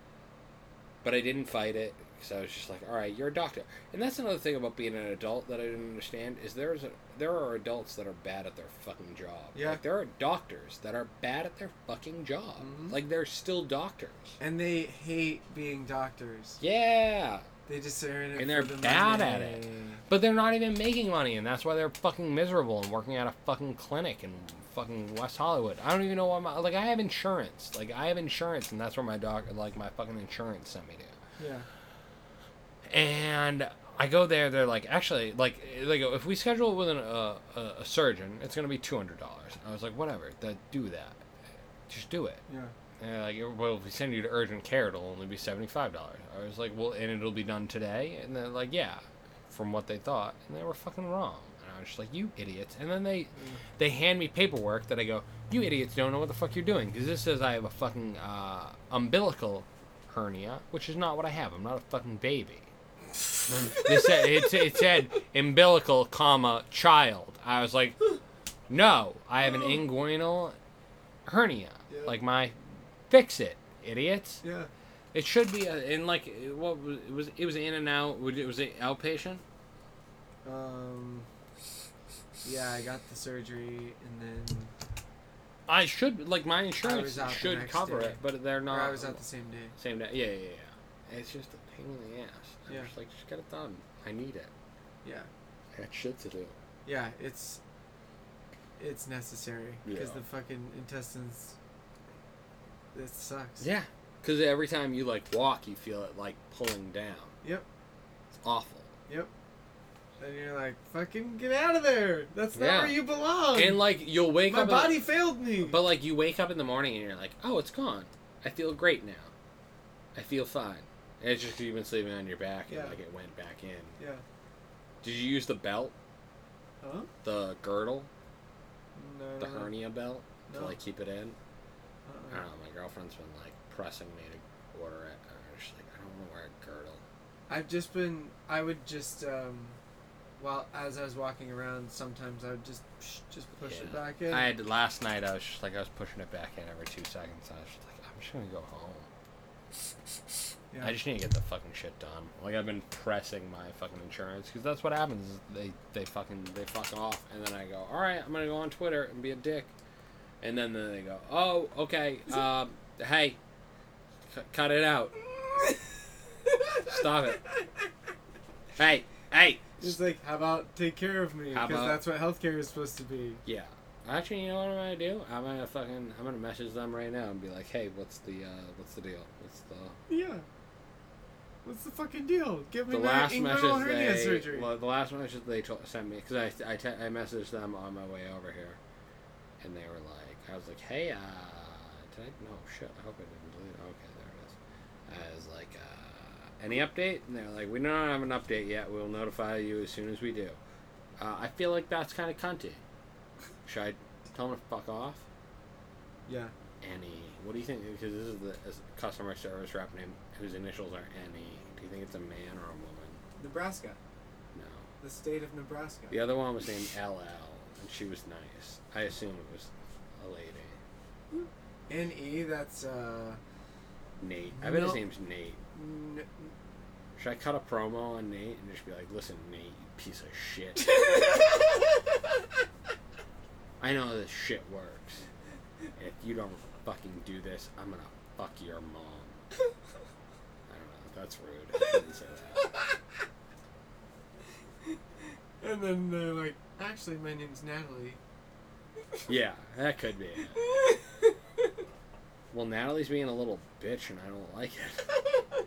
But I didn't fight it because I was just like, "All right, you're a doctor." And that's another thing about being an adult that I didn't understand is there's a, there are adults that are bad at their fucking job. Yeah. Like, there are doctors that are bad at their fucking job. Mhm. Like they're still doctors. And they hate being doctors. Yeah. They just are in it And they're the bad money. at it. But they're not even making money, and that's why they're fucking miserable and working at a fucking clinic in fucking West Hollywood. I don't even know why my like I have insurance. Like I have insurance, and that's where my doc like my fucking insurance sent me to. Yeah. And I go there. They're like, actually, like they go, if we schedule it with an, uh, a surgeon, it's gonna be two hundred dollars. I was like, whatever, that do that, just do it. Yeah. And they're like, well, if we send you to urgent care, it'll only be seventy-five dollars. I was like, well, and it'll be done today. And they're like, yeah, from what they thought, and they were fucking wrong. And I was just like, you idiots. And then they, they hand me paperwork that I go, you idiots don't know what the fuck you're doing because this says I have a fucking uh, umbilical hernia, which is not what I have. I'm not a fucking baby. Said, it, it said umbilical, comma child. I was like, no, I have an inguinal hernia. Yeah. Like my, fix it, idiots. Yeah. It should be a, in like what was it was it was in and out. Would it was it outpatient? Um. Yeah, I got the surgery and then I should like my insurance was out the should cover day. it, but they're or not. I was out the same day. same day. Yeah, yeah, yeah. It's just pain in the ass. I'm Yeah. just like just get it done. I need it. Yeah. I got shit to do. Yeah, it's it's necessary because Yeah. the fucking intestines. It sucks. Yeah, because every time you like walk, you feel it like pulling down. Yep. It's awful. Yep. And you're like, fucking get out of there. That's not Yeah. where you belong. And like you'll wake My up. My body failed me. But like you wake up in the morning and you're like, oh, it's gone. I feel great now. I feel fine. And it's just 'cause you've been sleeping on your back and Yeah. like it went back in. yeah. Did you use the belt, Huh? the girdle, No. the no, no. hernia belt to No. like keep it in? Uh-uh. I don't know. My girlfriend's been like pressing me to order it. I'm just like, I don't want to wear a girdle. I've just been. I would just. um While as I was walking around, sometimes I would just just push it back in. I had last night. I was just like, I was pushing it back in every two seconds. I was just like, I'm just gonna go home. Yeah. I just need to get the fucking shit done. Like I've been pressing my fucking insurance because that's what happens. Is they they fucking they fuck off, and then I go, all right, I'm gonna go on Twitter and be a dick, and then, then they go, oh okay, um, hey, c- cut it out, stop it, hey, hey, Just like, how about take care of me? How Because about- that's what healthcare is supposed to be. yeah. Actually, you know what I'm gonna do? I'm gonna fucking I'm gonna message them right now and be like, hey, what's the uh, what's the deal? What's the Yeah. What's the fucking deal? Give me the my last inguinal message hernia they surgery. well, the last message they to- sent me because I I, te- I messaged them on my way over here, and they were like, I was like, hey, uh, Did I? No, shit. I hope I didn't delete it. Okay, there it is. As like, uh, any update? And they're like, we don't have an update yet. We'll notify you as soon as we do. Uh, I feel like that's kind of cunty. Should I tell them to fuck off? Yeah. Annie. What do you think? Because this is the customer service rep name whose initials are Annie. Do you think it's a man or a woman? Nebraska. No. The state of Nebraska. The other one was named LL, and she was nice. I assume it was a lady. N-E, that's, uh... Nate. I bet his name's Nate. N- Should I cut a promo on Nate and just be like, listen, Nate, you piece of shit. I know this shit works. If you don't fucking do this, I'm gonna fuck your mom. I don't know. That's rude. I shouldn't say that. and then they're like, actually, my name's Natalie. Yeah, that could be it. Well, Natalie's being a little bitch, and I don't like it.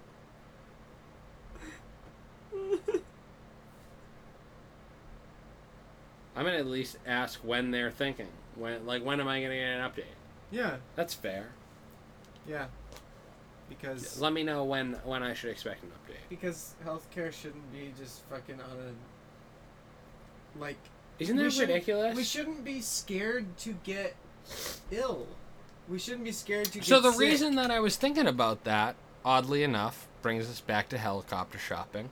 I'm gonna at least ask when they're thinking. When, like, when am I gonna get an update? yeah, That's fair. yeah. Because... Let me know when when I should expect an update. Because healthcare shouldn't be just fucking on a... Like... Isn't we that shouldn't- ridiculous? We shouldn't be scared to get ill. We shouldn't be scared to get So the sick. reason that I was thinking about that, oddly enough, brings us back to helicopter shopping.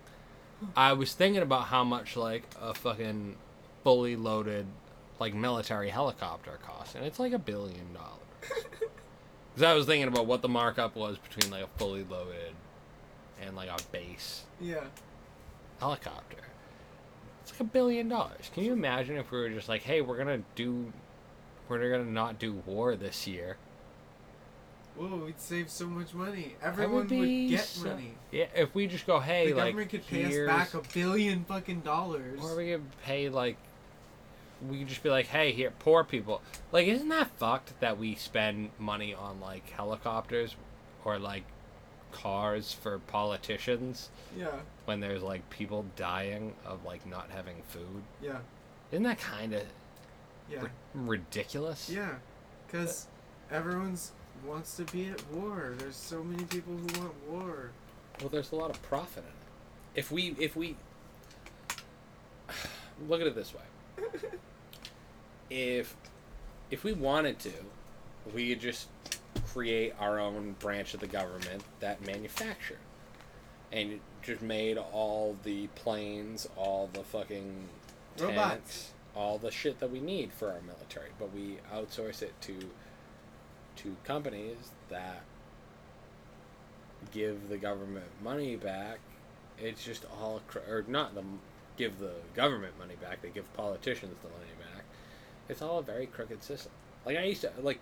I was thinking about how much like a fucking fully loaded like military helicopter costs, and it's like a billion dollars. Because I was thinking about what the markup was between like a fully loaded and like a base Yeah. helicopter. It's like a billion dollars. Can you imagine if we were just like, hey, we're gonna do, we're gonna not do war this year. Whoa, we'd save so much money. Everyone would, be get so- money. Yeah, if we just go, hey, the like, government could pay us here's- back a billion fucking dollars. or we could pay like, we could just be like, hey, here, poor people. Like, isn't that fucked that we spend money on like helicopters or like cars for politicians yeah, when there's like people dying of like not having food? yeah, Isn't that kind of yeah, ridiculous? yeah. Because everyone's wants to be at war. There's so many people who want war. Well, there's a lot of profit in it. If we if we look at it this way, if if we wanted to, we could just create our own branch of the government that manufactured and just made all the planes, all the fucking Robots. all the shit that we need for our military, but we outsource it to to companies that give the government money back. It's just all or not the give the government money back. They give politicians the money back. It's all a very crooked system. Like I used to like.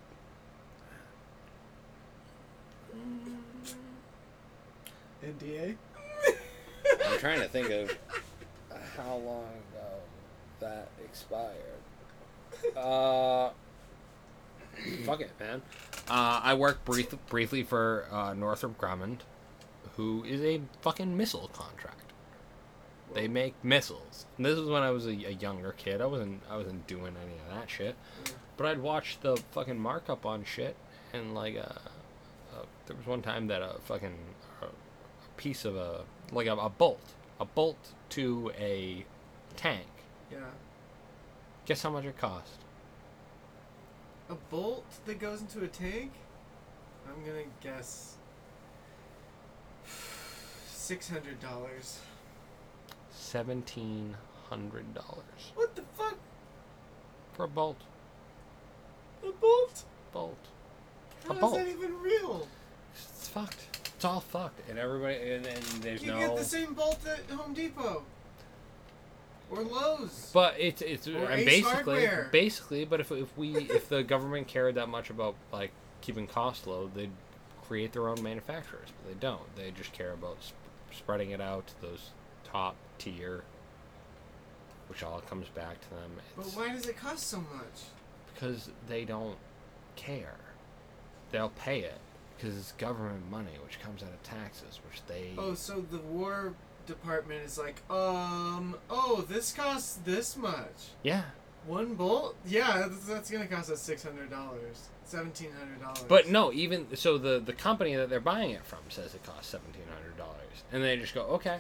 NDA. I'm trying to think of how long ago that expired. Uh, fuck it, man. Uh, I worked brief, briefly for uh, Northrop Grumman, who is a fucking missile contract. They make missiles. And this was when I was a, a younger kid. I wasn't I wasn't doing any of that shit. But I'd watch the fucking markup on shit, and like uh, uh there was one time that a fucking uh, a piece of a like a, a bolt, a bolt to a tank. Yeah. Guess how much it cost? A bolt that goes into a tank? I'm gonna guess six hundred dollars. Seventeen hundred dollars What the fuck? for a bolt. A bolt? Bolt. How A is bolt. that even real? It's fucked. It's all fucked, and everybody and, and there's You no. get the same bolt at Home Depot. Or Lowe's. But it's it's Or and Ace basically Hardware. basically. But if if we if the government cared that much about like keeping costs low, they'd create their own manufacturers. But they don't. They just care about sp- spreading it out to those top tier, which all comes back to them. But why does it cost so much? because they don't care. They'll pay it because it's government money, which comes out of taxes, which they. Oh, so the War Department is like, um, oh, this costs this much. Yeah. One bolt? Yeah, that's, that's gonna cost us six hundred dollars, seventeen hundred dollars. But no, even so, the the company that they're buying it from says it costs seventeen hundred dollars, and they just go okay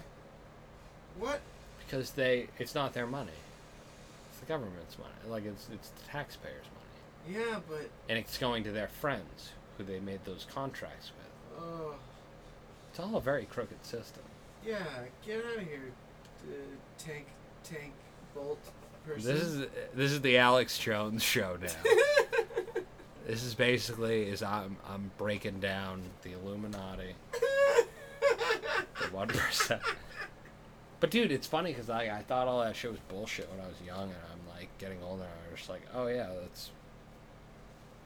what? because they it's not their money, it's the government's money, like it's it's the taxpayers' money, Yeah, but and it's going to their friends who they made those contracts with. oh, It's all a very crooked system. yeah, get out of here, uh, tank, tank, bolt person. This is this is the Alex Jones show now. this is basically is I'm I'm breaking down the Illuminati, the one percent. But dude, it's funny because I I thought all that shit was bullshit when I was young, and I'm like getting older, and I'm just like, oh yeah, that's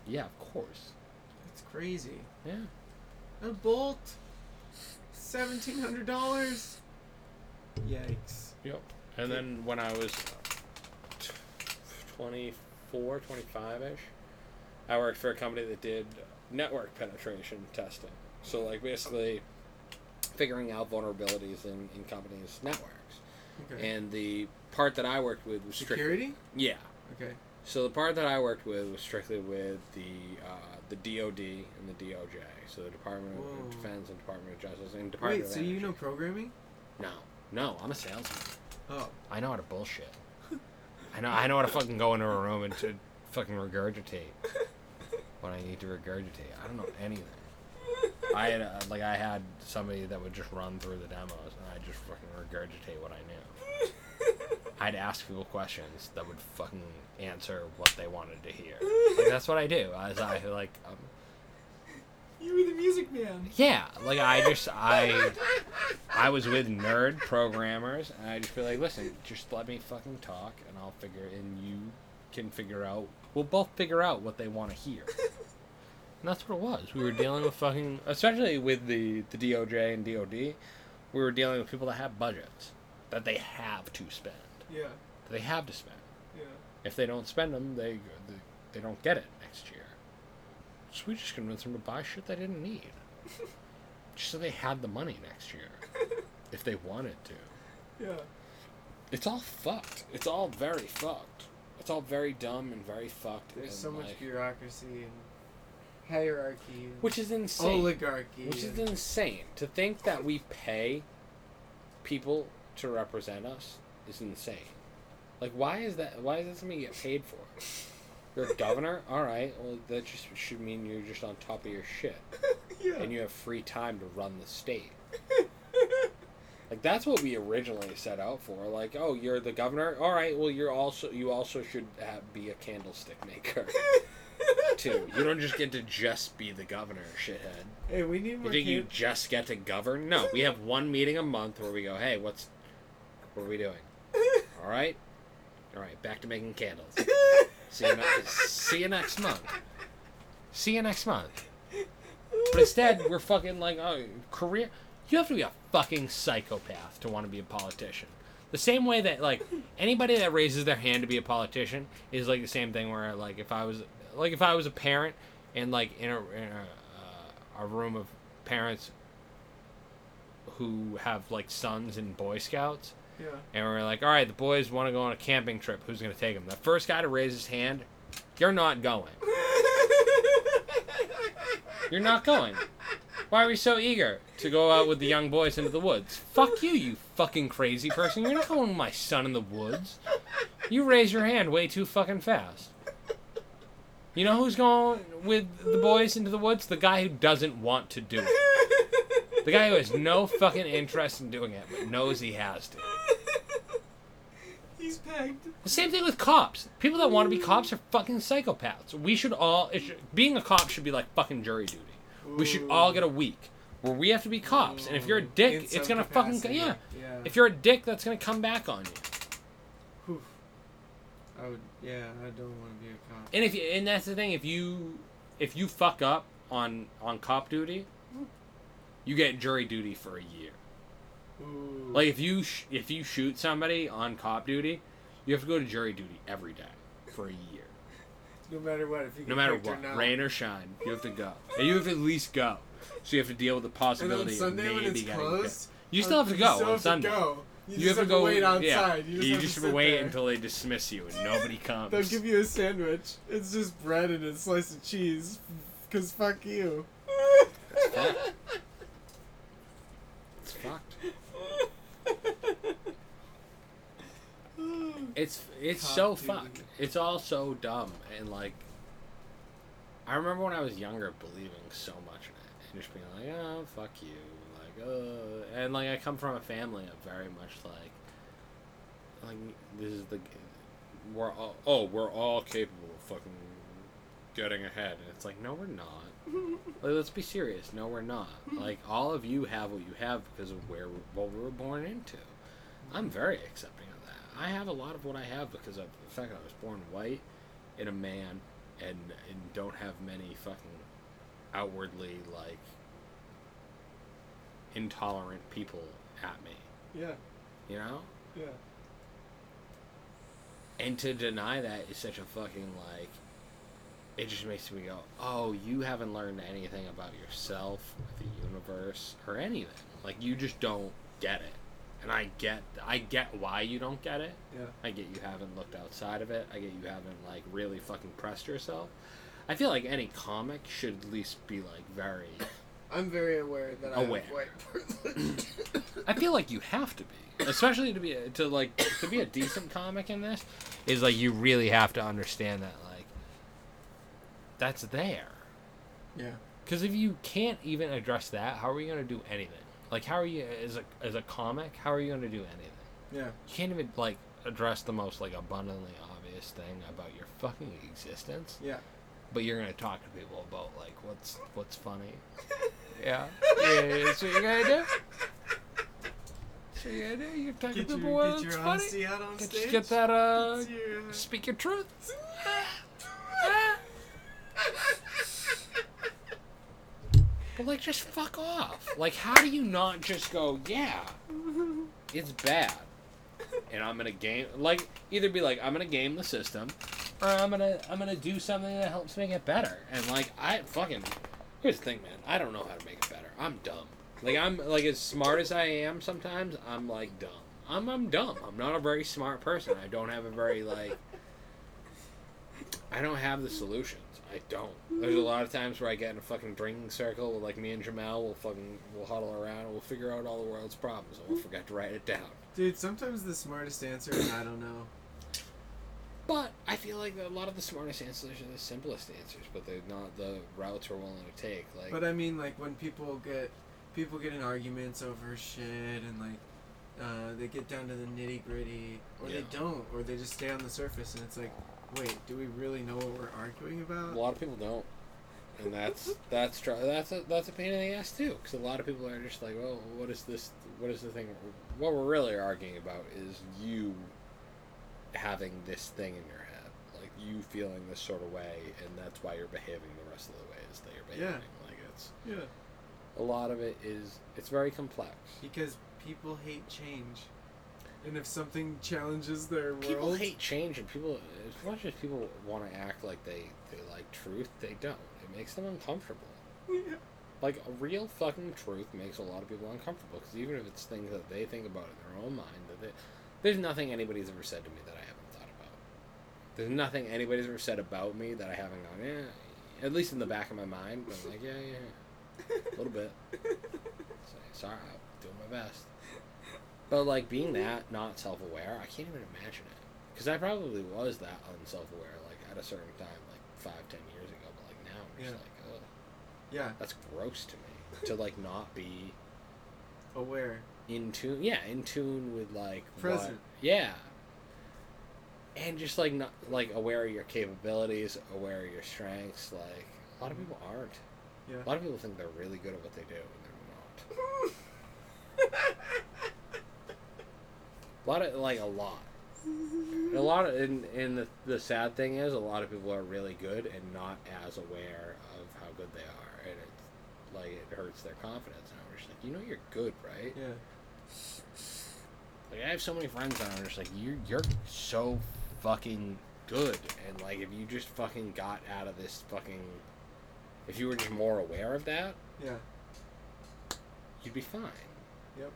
yeah, of course, It's crazy. yeah. A bolt, seventeen hundred dollars. Yikes. Yep. And then when I was 24, 25 ish, I worked for a company that did network penetration testing. So, like, basically figuring out vulnerabilities in, in companies' networks. Okay. And the part that I worked with was strictly. Security. Yeah. Okay. So the part that I worked with was strictly with the uh, the DoD and the DOJ, so the Department Whoa. of Defense and Department of Justice and Department Wait, of so you know programming? No, no, I'm a salesman. Oh. I know how to bullshit. I know I know how to fucking go into a room and to fucking regurgitate what I need to regurgitate. I don't know anything. I had uh, like I had somebody that would just run through the demos and I just fucking regurgitate what I knew. I'd ask people questions that would fucking answer what they wanted to hear. Like that's what I do. As I like, um, You were the music man. yeah, like I just I I was with nerd programmers, and I just be like, listen, just let me fucking talk, and I'll figure, and you can figure out. We'll both figure out what they want to hear. And that's what it was. We were dealing with fucking, especially with the the DOJ and DOD. We were dealing with people that have budgets that they have to spend. Yeah. That they have to spend. Yeah. If they don't spend them, they they, they don't get it next year. So we just convinced them to buy shit they didn't need, just so they had the money next year if they wanted to. Yeah. It's all fucked. It's all very fucked. It's all very dumb and very fucked. There's and, so much like- bureaucracy and hierarchy which is insane. oligarchy. Which is insane. To think that we pay people to represent us is insane. Like, why is that? Why is that something you get paid for? You're a governor, all right. Well, that just should mean you're just on top of your shit, yeah. and you have free time to run the state. Like that's what we originally set out for. Like, oh, you're the governor. All right. Well, you're also you also should have, be a candlestick maker too. You don't just get to just be the governor, shithead. hey, we need You more. think you just get to govern? No, we have one meeting a month where we go, hey, what's, what are we doing? All right, all right, back to making candles. See you, ne- see you next month. See you next month. But instead, we're fucking like, oh, career. You have to be a fucking psychopath to want to be a politician. The same way that like anybody that raises their hand to be a politician is like the same thing where like if I was like if I was a parent and like in a in a, uh, a room of parents who have like sons in Boy Scouts Yeah. and we're like, all right, the boys want to go on a camping trip. Who's gonna take them? The first guy to raise his hand, you're not going. You're not going. Why are we so eager to go out with the young boys into the woods? Fuck you, you fucking crazy person. You're not going with my son in the woods. You raise your hand way too fucking fast. You know who's going with the boys into the woods? The guy who doesn't want to do it. The guy who has no fucking interest in doing it, but knows he has to. He's pegged. The same thing with cops. People that want to be cops are fucking psychopaths. We should all. It should, being a cop should be like fucking jury duty. We should all get a week where we have to be cops. And if you're a mm, dick, In it's gonna capacity. fucking yeah. Yeah. If you're a dick, that's gonna come back on you. Oof. I would. Yeah, I don't want to be a cop. And if you, and that's the thing. If you if you fuck up on on cop duty, you get jury duty for a year. Ooh. Like if you sh- if you shoot somebody on cop duty, you have to go to jury duty every day for a year. no matter what, if you No matter picked or what, rain or shine, you have to go, and you have to at least go. So you have to deal with the possibility of maybe getting closed, picked. You still have to go still on have to Sunday. go. You, You, just have to go wait outside. Yeah, You just, you have just to wait there. until they dismiss you and nobody comes. They'll give you a sandwich. It's just bread and a slice of cheese. Cause fuck you. fucked. It's fucked. It's it's so dude. fucked. It's all so dumb and like. I remember when I was younger, believing so much in it and just being like, "Oh, fuck you," like, uh, and like I come from a family of very much like, like this is the, we're all oh we're all capable of fucking getting ahead, and it's like no we're not. Like, let's be serious. No, we're not. Like, all of you have what you have because of where what we were born into. I'm very accepting of that. I have a lot of what I have because of the fact that I was born white and a man and and don't have many fucking outwardly like intolerant people at me. Yeah, You know? yeah. And to deny that is such a fucking like it just makes me go, "Oh, you haven't learned anything about yourself, the universe, or anything. Like you just don't get it." And I get I get why you don't get it. Yeah. I get you haven't looked outside of it. I get you haven't like really fucking pressed yourself. I feel like any comic should at least be like very I'm very aware that I Aware. have white privilege. I feel like you have to be, especially to be a, to like to be a decent comic in this. Is like you really have to understand that like that's there. yeah. Because if you can't even address that, how are you gonna do anything? Like how are you as a as a comic? How are you gonna do anything? Yeah. You can't even like address the most like abundantly obvious thing about your fucking existence. Yeah. But you're gonna talk to people about like what's what's funny. Yeah, yeah, that's what you're gonna do. That's what you're gonna do. You're talking Get to your, people about get what's your funny. out on Get, stage. get that uh, Get your, uh, speak your truth. But like, just fuck off. Like, how do you not just go, yeah, it's bad, and I'm gonna game like either be like I'm gonna game the system, or I'm gonna I'm gonna do something that helps make it better. And like I fucking here's the thing, man. I don't know how to make it better. I'm dumb. Like I'm like as smart as I am sometimes. I'm like dumb. I'm I'm dumb. I'm not a very smart person. I don't have a very like. I don't have the solutions. I don't. There's a lot of times where I get in a fucking drinking circle with like me and Jamel. We'll fucking we'll huddle around and we'll figure out all the world's problems and we'll forget to write it down. Dude, sometimes the smartest answer is I don't know. But I feel like a lot of the smartest answers are the simplest answers, but they're not the routes we're willing to take. Like, But I mean, like when people get people get in arguments over shit and like uh, they get down to the nitty gritty, or Yeah. they don't, or they just stay on the surface, and it's like, wait, do we really know what we're arguing about? a lot of people don't, and that's that's tr- that's a that's a pain in the ass too. Because a lot of people are just like, well, what is this? What is the thing? What we're really arguing about is you having this thing in your head, like you feeling this sort of way, and that's why you're behaving the rest of the ways that you're behaving. Yeah. Like it's Yeah, a lot of it is it's very complex. because people hate change, and if something challenges their People world, people hate change, and people as much as people want to act like they they like truth, they don't. It makes them uncomfortable. Yeah. Like a real fucking truth makes a lot of people uncomfortable because even if it's things that they think about in their own mind, that they, there's nothing anybody's ever said to me that I haven't thought about. There's nothing anybody's ever said about me that I haven't gone, yeah, at least in the back of my mind. But I'm like, yeah, yeah, a little bit. So, sorry, I'm doing my best. But like being that not self-aware, I can't even imagine it. Because I probably was that unself-aware, like at a certain time, like five, ten years ago. But like now, I'm just Yeah. like, oh, yeah, that's gross to me to like not be aware. In tune. Yeah, in tune with like what- Present. yeah, and just like not like aware of your capabilities, aware of your strengths. Like a lot of people aren't. Yeah. A lot of people think they're really good at what they do, and they're not. A lot of like a lot. A lot of and, and the, the sad thing is a lot of people are really good and not as aware of how good they are and it's like it hurts their confidence and I'm just like you know you're good right Yeah. Like I have so many friends that are just like you you're so fucking good and like if you just fucking got out of this fucking if you were just more aware of that Yeah. you'd be fine Yep.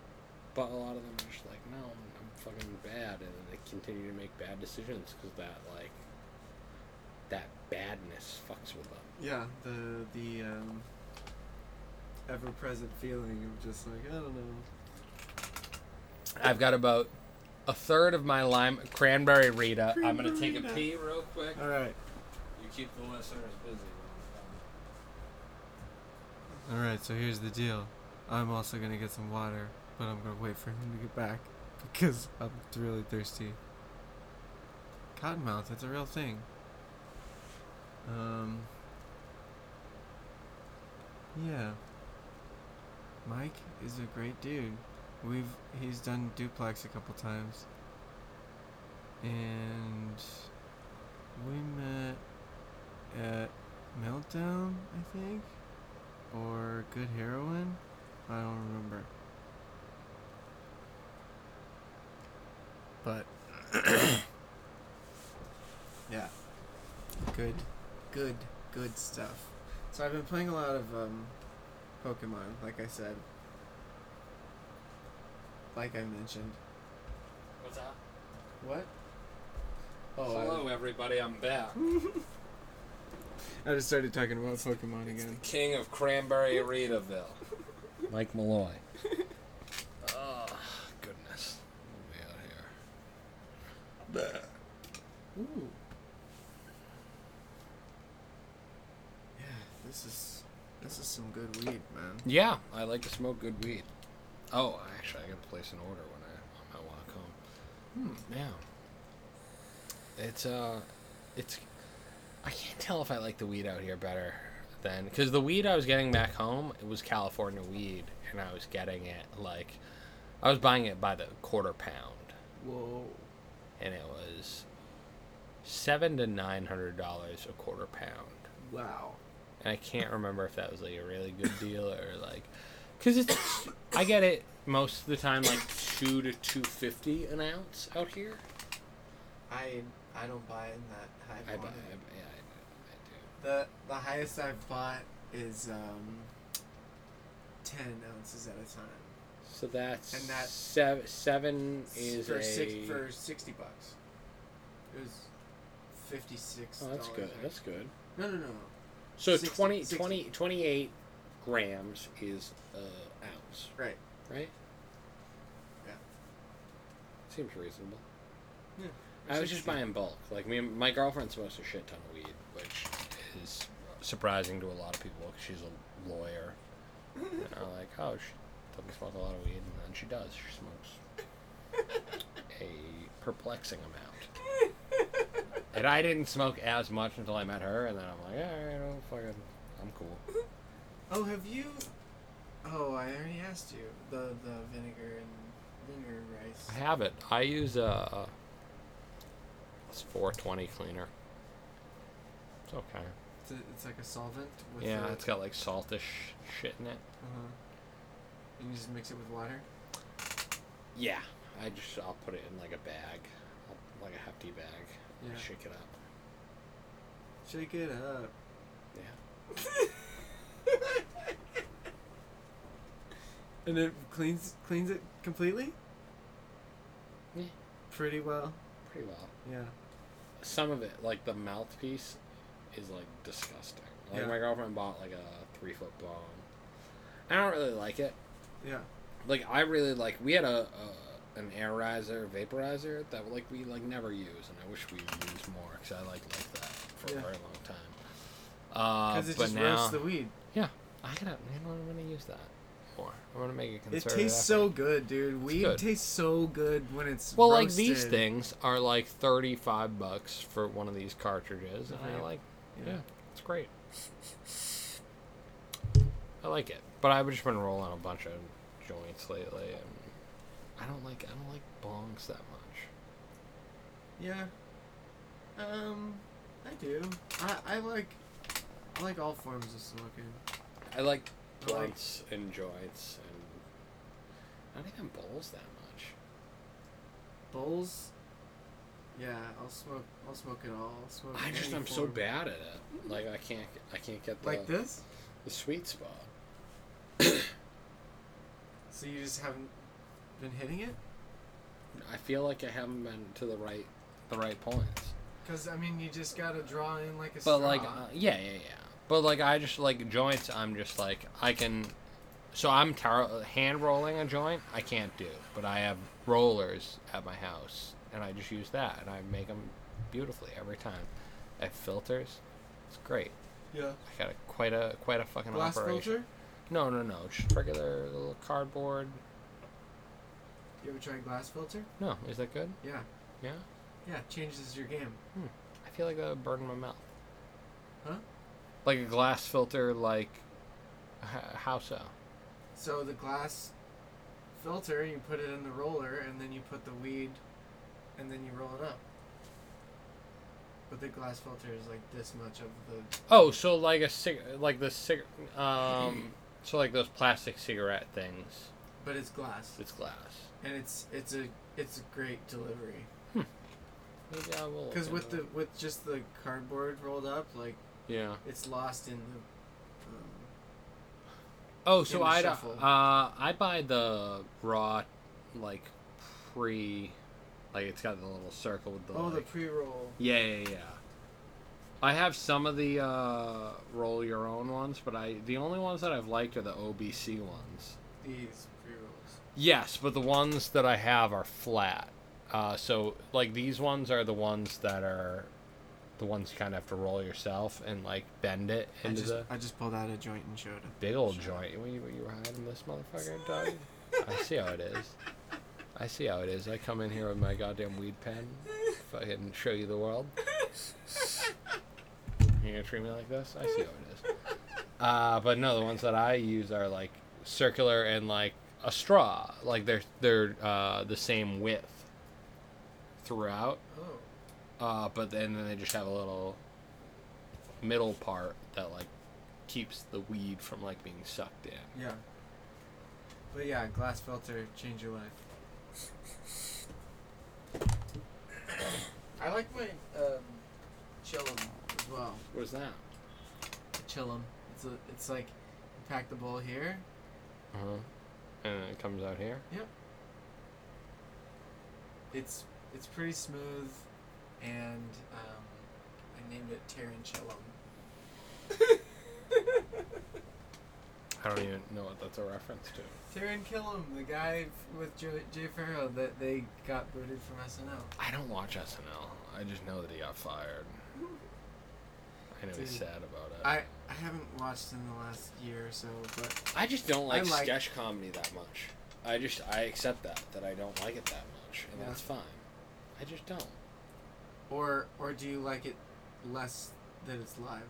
but a lot of them are just like, no, I'm, I'm fucking bad, and then they continue to make bad decisions because that like that badness fucks with them. Yeah, the the um, ever present feeling of just like I don't know. I've got about a third of my lime cranberry Rita. I'm gonna take a Rita. pee real quick. All right. You keep the listeners busy. All right. So here's the deal. I'm also gonna get some water, but I'm gonna wait for him to get back because I'm really thirsty. Cottonmouth, it's a real thing. Um. Yeah. Mike is a great dude. We've he's done duplex a couple times. And we met at Meltdown, I think, or Good Heroin. I don't remember. But yeah, good, good, good stuff. So I've been playing a lot of um, Pokemon, like I said, like I mentioned. What's that? What? Oh, I- Hello, everybody. I'm back. I just started talking about Pokemon It's the again. king of Cranberry Ritaville. Mike Mulloy. oh, goodness. Let me out here. Ooh. Yeah, this is this is some good weed, man. Yeah, I like to smoke good weed. Oh, actually, I gotta place an order when I, on my walk home. Hmm, yeah. It's, uh, it's, I can't tell if I like the weed out here better than, because the weed I was getting back home, it was California weed, and I was getting it, like, I was buying it by the quarter pound, Whoa. and it was seven to nine hundred dollars a quarter pound. Wow. And I can't remember if that was like a really good deal or like, cause it's I get it most of the time like two to two fifty an ounce out here. I I don't buy in that high I, buy. I, yeah, I, The the highest I've bought is um ten ounces at a time. So that's And that- seven. Seven is for a. six for sixty bucks. It was fifty six. oh, that's good. That's good. No, no, no. So 60 20, 60. 20 28 grams is a ounce, Right. right? Yeah. Seems reasonable. Yeah. I was just buying bulk. Like me, my girlfriend smokes a shit ton of weed, which is surprising to a lot of people because she's a lawyer. and I'm like, oh, she doesn't smoke a lot of weed, and then she does. She smokes a perplexing amount. and I didn't smoke as much until I met her, and then I'm like, yeah, you know, fucking, I'm cool. Oh, have you? Oh, I already asked you the the vinegar and vinegar rice. I have it. I use a. It's 420 cleaner. It's okay. It's, a, it's like a solvent. With Yeah, the, it's got like saltish shit in it. Uh-huh. And you just mix it with water. Yeah, I just I'll put it in like a bag, like a hefty bag. Yeah. Shake it up. Shake it up. Yeah. And it cleans cleans it completely. Yeah. Pretty well. Pretty well. Yeah. Some of it, like the mouthpiece, is like disgusting. Like Yeah. my girlfriend bought like a three foot bong. I don't really like it. Yeah. Like I really like. We had a, a an Arizer vaporizer that like we like never use, and I wish we used more because I like like that for Yeah. a very long time. Uh, Because it but just now, roasts the weed. Yeah, I gotta. Man, I'm gonna use that more. I'm gonna make it It concerted. tastes effort. so good, dude. Weed good. tastes so good when it's Well, like these things are like thirty-five bucks for one of these cartridges, and I like, Yeah. yeah, it's great. I like it, but I've just been rolling a bunch of joints lately, and I don't like I don't like bongs that much. Yeah. Um, I do. I I like I like all forms of smoking. I like I blunts and joints, and not even bowls that much. Bowls. Yeah, I'll smoke. I'll smoke it all. I'll smoke. I just any I'm so form. bad at it. Like I can't I can't get the Like this. the sweet spot. So you just haven't been hitting it? I feel like I haven't been to the right the right points. Because I mean, you just gotta draw in like a But straw. like, uh, yeah, yeah, yeah. But like, I just like joints. I'm just like I can. So I'm tar- hand rolling a joint. I can't do, but I have rollers at my house, and I just use that, and I make them beautifully every time. I have filters. It's great. yeah. I got a, quite a quite a fucking Glass operation. filter. No, no, no. Just regular little cardboard. You ever try glass filter? No, is that good? Yeah. Yeah. Yeah, changes your game. Hmm. I feel like that would burn my mouth. Huh? Like a glass filter, like how so? So the glass filter, you put it in the roller, and then you put the weed, and then you roll it up. But the glass filter is like this much of the. Oh, so like a cig, like the cig, um, so like those plastic cigarette things. But it's glass, It's glass. and it's it's a it's a great delivery. Maybe I will. Because with the with just the cardboard rolled up, like yeah. it's lost in the. Um, Oh, so I uh I buy the raw, like pre, like it's got the little circle with the. oh, the pre-roll. Yeah, yeah, yeah. I have some of the uh, roll your own ones, but I the only ones that I've liked are the OBC ones. These pre-rolls. Yes, but the ones that I have are flat. Uh, so like these ones are the ones that are the ones you kind of have to roll yourself and like bend it I into just the I just pulled out a joint and showed him. big old joint. What you, what you were hiding this motherfucker, dog? I see how it is. I see how it is. I come in here with my goddamn weed pen, fucking show you the world. You're gonna treat me like this? I see how it is. Uh, but no, the ones that I use are like circular and like a straw. Like they're they're uh, the same width throughout. Uh, but then, then they just have a little middle part that like keeps the weed from like being sucked in. Yeah. But yeah, glass filter change your life. I like my um, chillum as well. What's that? Chillum. It's a, it's like you pack the bowl here. Uh huh. And then it comes out here. It's it's pretty smooth, and um, I named it Taran Chillum. I don't even know what that's a reference to. Taran Killam, the guy f- with Joe, Jay Pharoah that they got booted from SNL. I don't watch SNL. I just know that he got fired. I know he's sad about it. I I haven't watched in the last year or so, but I just don't like, like- sketch comedy that much. I just I accept that that I don't like it that much, and Yeah. that's fine. I just don't. Or or do you like it less that it's live?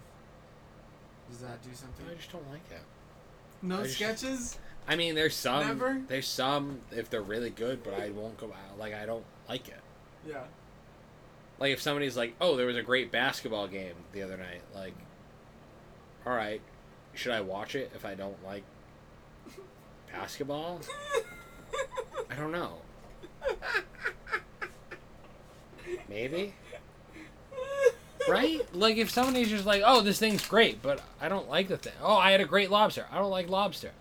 Does that do something? I just don't like it. No I just- sketches. I mean, there's some. Never? There's some if they're really good, but I won't go out. Like I don't like it. Yeah. Like if somebody's like, "Oh, there was a great basketball game the other night," like, all right, should I watch it if I don't like basketball? I don't know. Maybe. Right? Like if somebody's just like, "Oh, this thing's great," but I don't like the thing. Oh, I had a great lobster. I don't like lobster.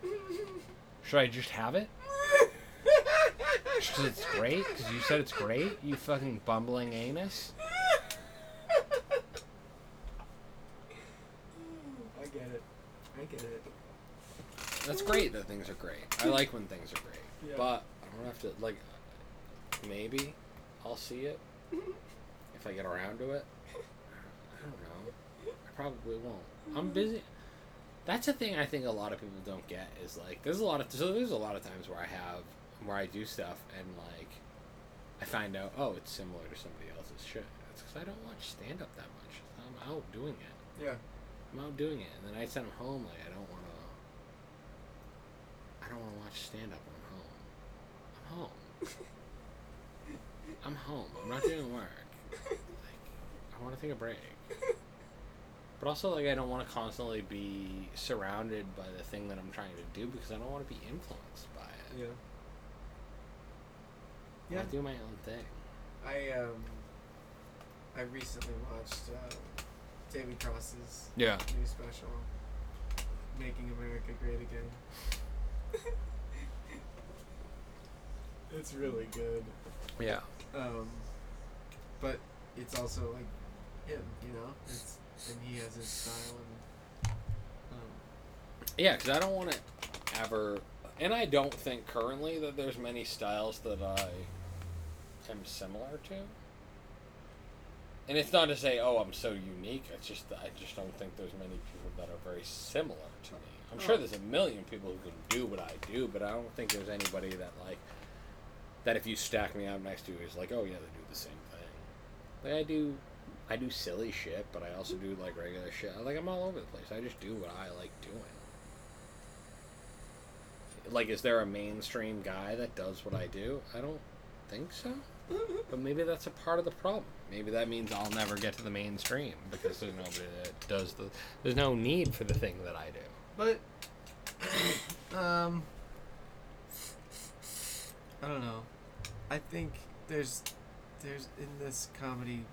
Should I just have it? Because it's great? Because you said it's great? You fucking bumbling anus? I get it. I get it. That's great that things are great. I like when things are great. Yeah. But I don't have to, like, maybe I'll see it if I get around to it. I don't know. I probably won't. I'm busy. That's a thing I think a lot of people don't get is like there's a lot of so there's a lot of times where I have where I do stuff and like I find out oh it's similar to somebody else's shit. That's because I don't watch stand up that much. I'm out doing it. Yeah. I'm out doing it, and then I send them home like I don't want to. I don't want to watch stand up when I'm home. I'm home. I'm home. I'm not doing work. Like I want to take a break. But also, like, I don't want to constantly be surrounded by the thing that I'm trying to do because I don't want to be influenced by it. Yeah. Yeah. to do my own thing. I um. I recently watched uh, David Cross's Yeah. new special, "Making America Great Again." It's really good. Yeah. Um, but it's also like him, you know. It's and he has his style and. Um, Yeah, because I don't want to ever, and I don't think currently that there's many styles that I am similar to. And it's not to say, oh, I'm so unique. It's just that I just don't think there's many people that are very similar to me. I'm sure Oh. there's a million people who can do what I do, but I don't think there's anybody that like that if you stack me up next to you is like, oh yeah, they do the same thing. Like I do, I do silly shit, but I also do like regular shit. Like I'm all over the place. I just do what I like doing. Like, is there a mainstream guy that does what I do? I don't think so. But maybe that's a part of the problem. Maybe that means I'll never get to the mainstream because there's nobody that does the. There's no need for the thing that I do. But, um, I don't know. I think there's, there's in this comedy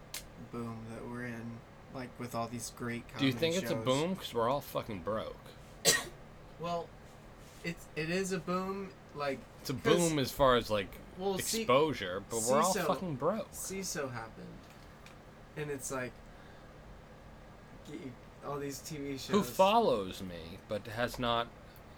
boom that we're in, like with all these great Do you think it's a shows. boom? Because we're all fucking broke. Well, it's it is a boom. Like It's a boom as far as like well, exposure, but we're all fucking broke. Seeso happened, and it's like all these TV shows. Who follows me but has not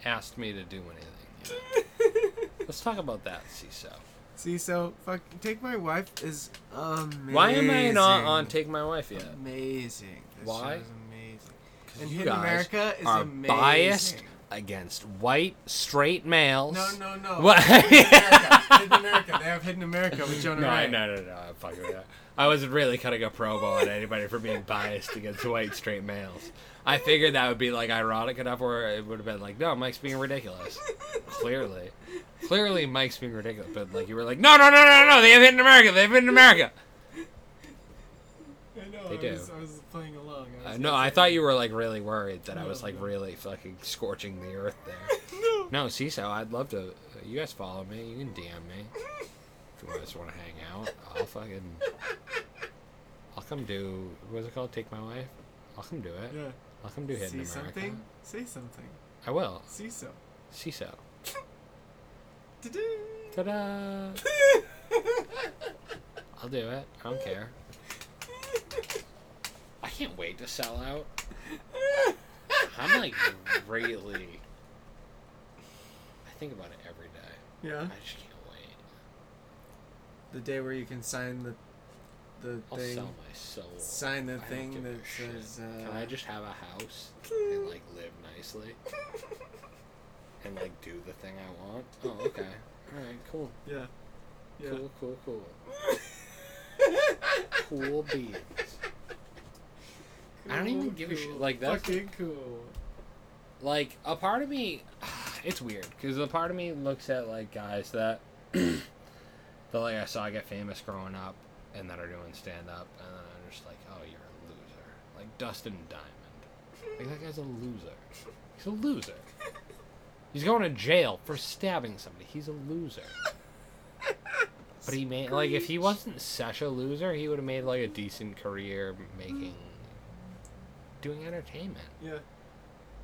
asked me to do anything. Yet. Let's talk about that, Seeso. Seeso, fuck, take my wife is amazing. Why am I not on Take My Wife yet? Amazing. This Why? amazing. And you Hidden guys America is are amazing. biased against white straight males. No, no, no. What? Hidden America. Hidden America. They have Hidden America with Jonah No, Ray. no, no, no. I'm fucking with that. I wasn't really cutting a promo on anybody for being biased against white straight males. I figured that would be like ironic enough where it would have been like, no, Mike's being ridiculous. Clearly. Clearly Mike's being ridiculous. But like you were like, no, no, no, no, no, they have Hidden America, they have Hidden America. I know. They I do. Was, I was playing along. I Uh, no, I thought you were like really worried that I was like no. really fucking scorching the earth there. no. No, Seeso, I'd love to. You guys follow me. You can DM me. If you guys want to hang out, I'll fucking. I'll come do. What's it called? Take my wife? I'll come do it. Yeah. I'll come do Hidden See America. something? Say something. I will. See Seeso. Ta-da. Ta da! I'll do it. I don't care. I can't wait to sell out. I'm like really. I think about it every day. yeah. I just can't wait. The day where you can sign the the I'll thing. sell my soul. Sign the I thing that says. Uh, Can I just have a house and like live nicely and like do the thing I want? Oh, okay. All right, cool. Yeah. Yeah. Cool, cool, cool. cool beans. I don't even give a shit. Like, that's- fucking cool. Like a part of me, it's weird because a part of me looks at like guys that that like I saw I get famous growing up and that are doing stand up, and then I'm just like, oh, you're a loser. Like Dustin Diamond, like that guy's a loser. He's a loser. He's going to jail for stabbing somebody. He's a loser. But he made like if he wasn't such a loser, he would have made like a decent career making doing entertainment. Yeah.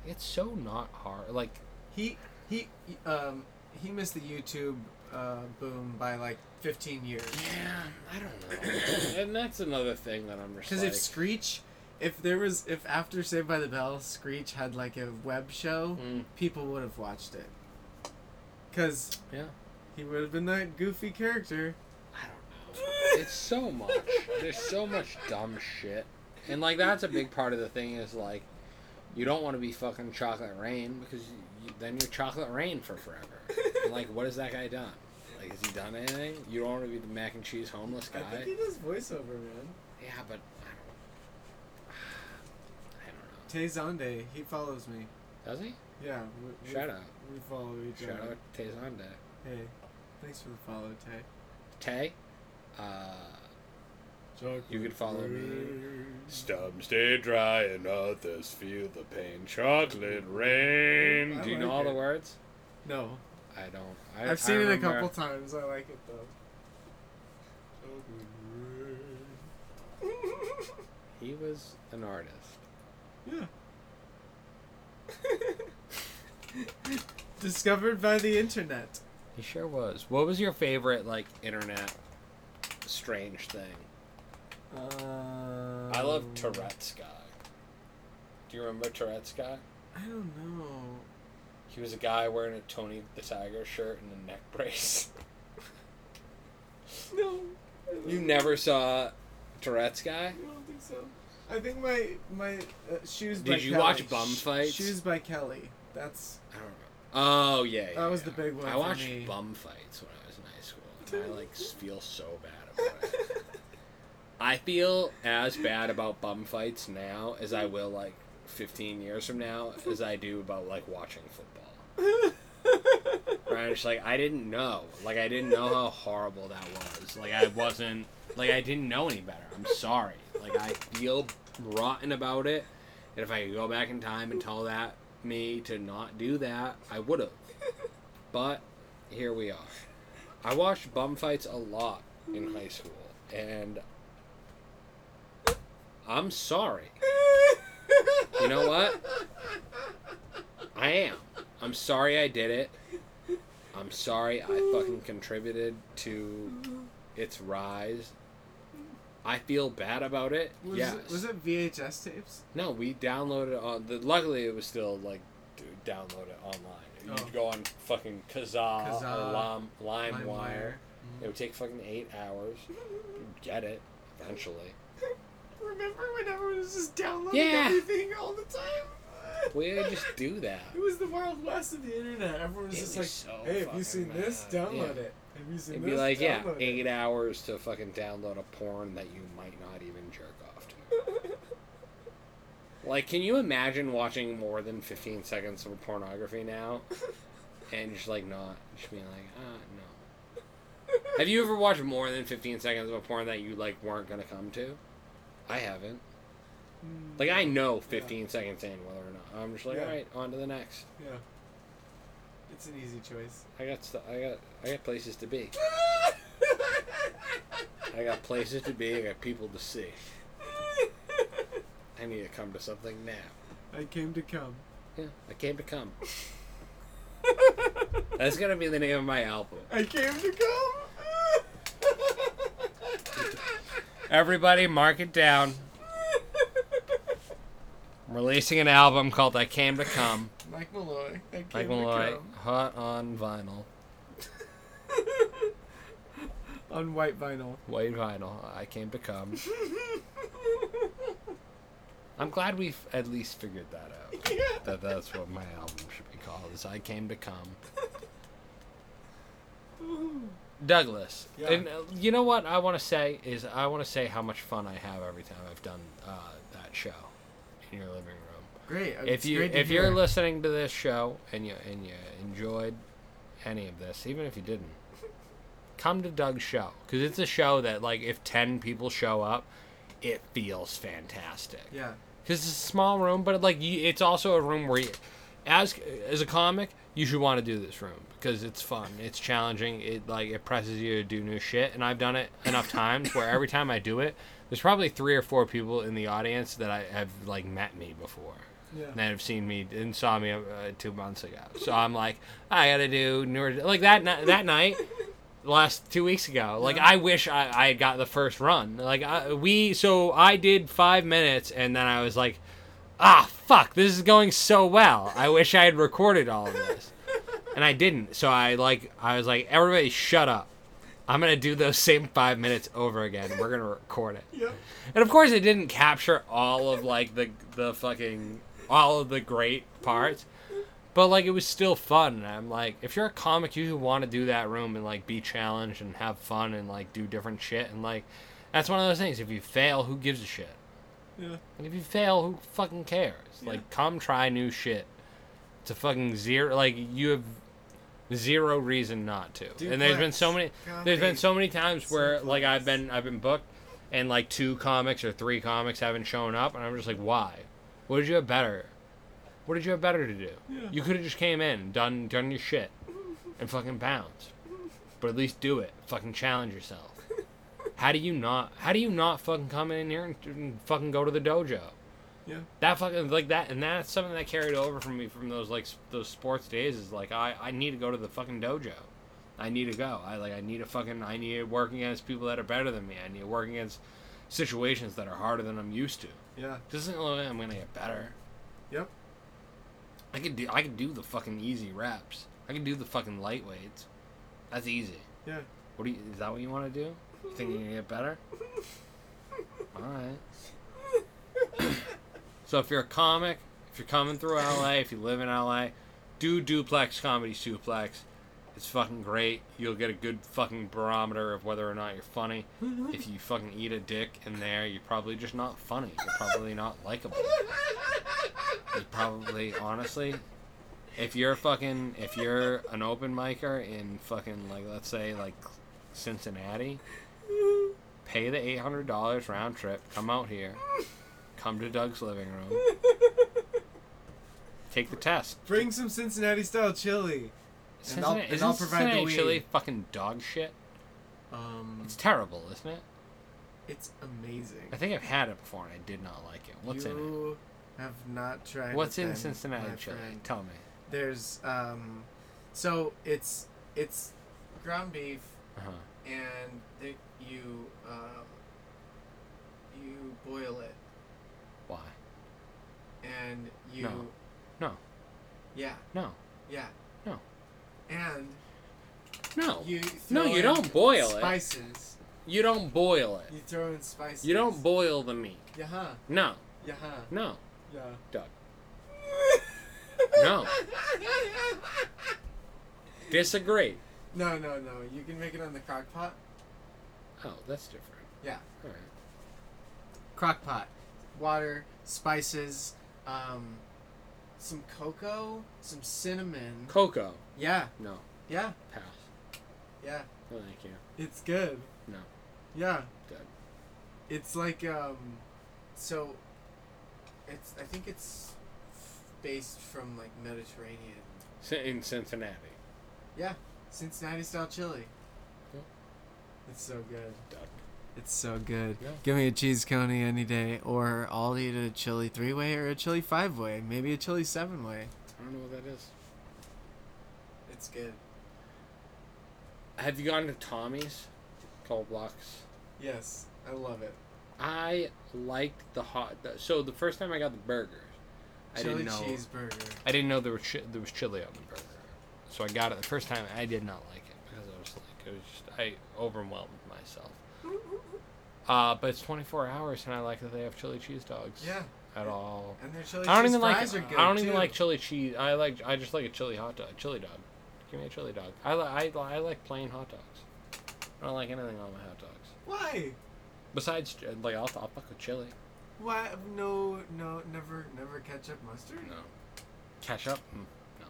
It's so not hard. Like He he um he missed the YouTube uh, boom by like 15 years. Yeah, I don't know. and that's another thing that I'm Because like. if Screech, if there was, if after Saved by the Bell, Screech had like a web show, Mm, people would have watched it. Because yeah, he would have been that goofy character. I don't know. It's so much. There's so much dumb shit, and like that's a big part of the thing is like, you don't want to be fucking Chocolate Rain because you, then you're Chocolate Rain for forever. And like, what has that guy done? Like, has he done anything? You don't want to be the mac and cheese homeless guy. I think he does voiceover, man. Yeah, but I don't. I don't know. Tay Zonday, he follows me. Does he? Yeah. We, we- Shout out. We follow each Shout other. Shout out Tay Zonday. Hey, thanks for the follow, Tay. Tay. Uh, You could follow me. Stump stay dry and others feel the pain. Chocolate rain. I do you like know all the words? No, I don't. I, I've I seen it a couple times. I like it though. He was an artist. Yeah. Discovered by the internet. He sure was. What was your favorite like internet strange thing? Um, I love Tourette's guy. Do you remember Tourette's guy? I don't know. He was a guy wearing a Tony the Tiger shirt and a neck brace. No. You never saw Tourette's guy? I don't think so. I think my my uh, shoes. Did by you Kelly. watch bum fights? Shoes by Kelly. That's I don't know. Oh yeah, yeah, That was yeah. the big one I watched me. bum fights when I was in high school. And I like feel so bad about it. I feel as bad about bum fights now as I will like 15 years from now as I do about like watching football. Right? It's like I didn't know. Like I didn't know how horrible that was. Like I wasn't like I didn't know any better. I'm sorry. Like I feel rotten about it. And if I could go back in time and tell that me to not do that, I would have. But here we are. I watched bum fights a lot in high school and I'm sorry. You know what? I am. I'm sorry I did it. I'm sorry I fucking contributed to its rise. I feel bad about it. was yes. it, was it VHS tapes? No, we downloaded on the. Luckily, it was still like to download it online. Oh. You'd go on fucking Kazaa, or Kazaa, Lime, LimeWire. LimeWire. It would take fucking eight hours. You'd get it eventually. Remember when everyone was just downloading Yeah. everything all the time? We would just do that. It was the wild west of the internet. Everyone was It just was like, so "Hey, have fucking you seen this? bad. Download Yeah. it. Have you seen It'd this? be like, yeah, Download it." eight hours to fucking download a porn that you might not even jerk off to. Like, can you imagine watching more than 15 seconds of pornography now? And just, like, not, just being like, ah, no. Have you ever watched more than 15 seconds of a porn that you, like, weren't gonna come to? I haven't. Mm, Like, I know 15 seconds in whether. I'm just like, Yeah. alright, on to the next. Yeah. It's an easy choice. I got, st- I got, I got places to be. I got places to be. I got people to see. I need to come to something now. I came to come. Yeah, I came to come. That's gonna be the name of my album. I came to come. Everybody, mark it down. I'm releasing an album called "I Came to Come." Mike Mulloy. I came Mike Mulloy, hot on vinyl, On white vinyl. white vinyl. I came to come. I'm glad we've at least figured that out. yeah. That that's what my album should be called. Is "I Came to Come." Douglas, Yeah. and uh, you know what I want to say is I want to say how much fun I have every time I've done uh, that show in your living room. Great. Uh, if you great to if you're listening to this show and you and you enjoyed any of this, even if you didn't, come to Doug's show because it's a show that like if ten people show up, it feels fantastic Yeah. because it's a small room, but like you, it's also a room where, you, as as a comic, you should want to do this room because it's fun, it's challenging, it like it presses you to do new shit, and I've done it enough times where every time I do it, there's probably three or four people in the audience that I have like met me before. Yeah. That have seen me and saw me uh, two months ago, so I'm like, I gotta do newer like that. That night, last two weeks ago. Like Yeah. I wish I, I had got the first run. Like I, we, so I did five minutes, and then I was like, ah, fuck, this is going so well. I wish I had recorded all of this, and I didn't. So I like, I was like, everybody, shut up. I'm gonna do those same five minutes over again. We're gonna record it. Yep. And of course, it didn't capture all of like the the fucking all of the great parts, but like it was still fun. And I'm like, if you're a comic, you want to do that room and like be challenged and have fun and like do different shit. And like, that's one of those things. If you fail, who gives a shit? Yeah. And if you fail, who fucking cares? Like, come try new shit. It's a fucking zero. Like you have zero reason not to. and there's been so many. Duplex. There's been so many times where like I've been I've been booked, and like two comics or three comics haven't shown up, and I'm just like, why? What did you have better? What did you have better to do? Yeah. You could have just came in, done done your shit, and fucking bounced. But at least do it. Fucking challenge yourself. How do you not? How do you not fucking come in here and, and fucking go to the dojo? Yeah. That fucking like that, and that's something that carried over from me from those like those sports days. Is like I I need to go to the fucking dojo. I need to go. I like I need to fucking I need to work against people that are better than me. I need to work against situations that are harder than I'm used to. Yeah. This Doesn't mean I'm gonna get better. Yep. I could do I could do the fucking easy reps. I can do the fucking light weights. That's easy. Yeah. What do you is that what you want to do? You think you're gonna get better? Alright. so if you're a comic, if you're coming through LA, if you live in LA, do duplex comedy suplex. It's fucking great. You'll get a good fucking barometer of whether or not you're funny. If you fucking eat a dick in there, you're probably just not funny. You're probably not likable. You're probably honestly if you're fucking if you're an open micer in fucking like let's say like Cincinnati, pay the eight hundred dollars round trip, come out here, come to Doug's living room, take the test. Bring some Cincinnati style chili. And I'll- Cincinnati, and isn't provide the Cincinnati weed. chili fucking dog shit? Um, It's terrible, isn't it? it's amazing. I think I've had it before and I did not like it. What's in it? you have not tried. What's it in then, Cincinnati chili? friend. Tell me. There's um, so it's it's ground beef Uh-huh. and they, you um, you boil it Why? and you No. No. yeah No. yeah No. and No. you No, you don't boil it. spices You don't boil it. you throw in spices You don't boil the meat. yeah huh No. yeah huh No. yeah Doug. No. Disagree. no no no you can make it on the crock pot Oh, that's different. yeah All right. crock pot water spices um some cocoa some cinnamon Cocoa. yeah No. yeah Pass. yeah No, thank you. it's good No. yeah Good. it's like um so it's i think it's based from like mediterranean In Cincinnati. yeah cincinnati style chili. It's so good Doug. it's so good Yeah. give me a cheese coney any day or i'll eat a chili three way or a chili five way maybe a chili seven way I don't know what that is. it's good Have you gone to Tommy's? Couple blocks. yes i love it I liked the hot. The, so the first time I got the burgers, I chili didn't know. cheeseburger I didn't know there was chi- there was chili on the burger. So I got it the first time. I did not like it I was like, just I overwhelmed myself. Uh, but it's 24 hours, and I like that they have chili cheese dogs. yeah At all. and their chili I don't cheese even like. fries are good I don't even like chili cheese. I like. I just like a chili hot dog. Chili dog. Give me a chili dog. I li- I, I like plain hot dogs. I don't like anything on my hot dogs. why Besides, like I'll, I'll fuck with chili. why no no never never ketchup mustard No. Ketchup. Mm, no.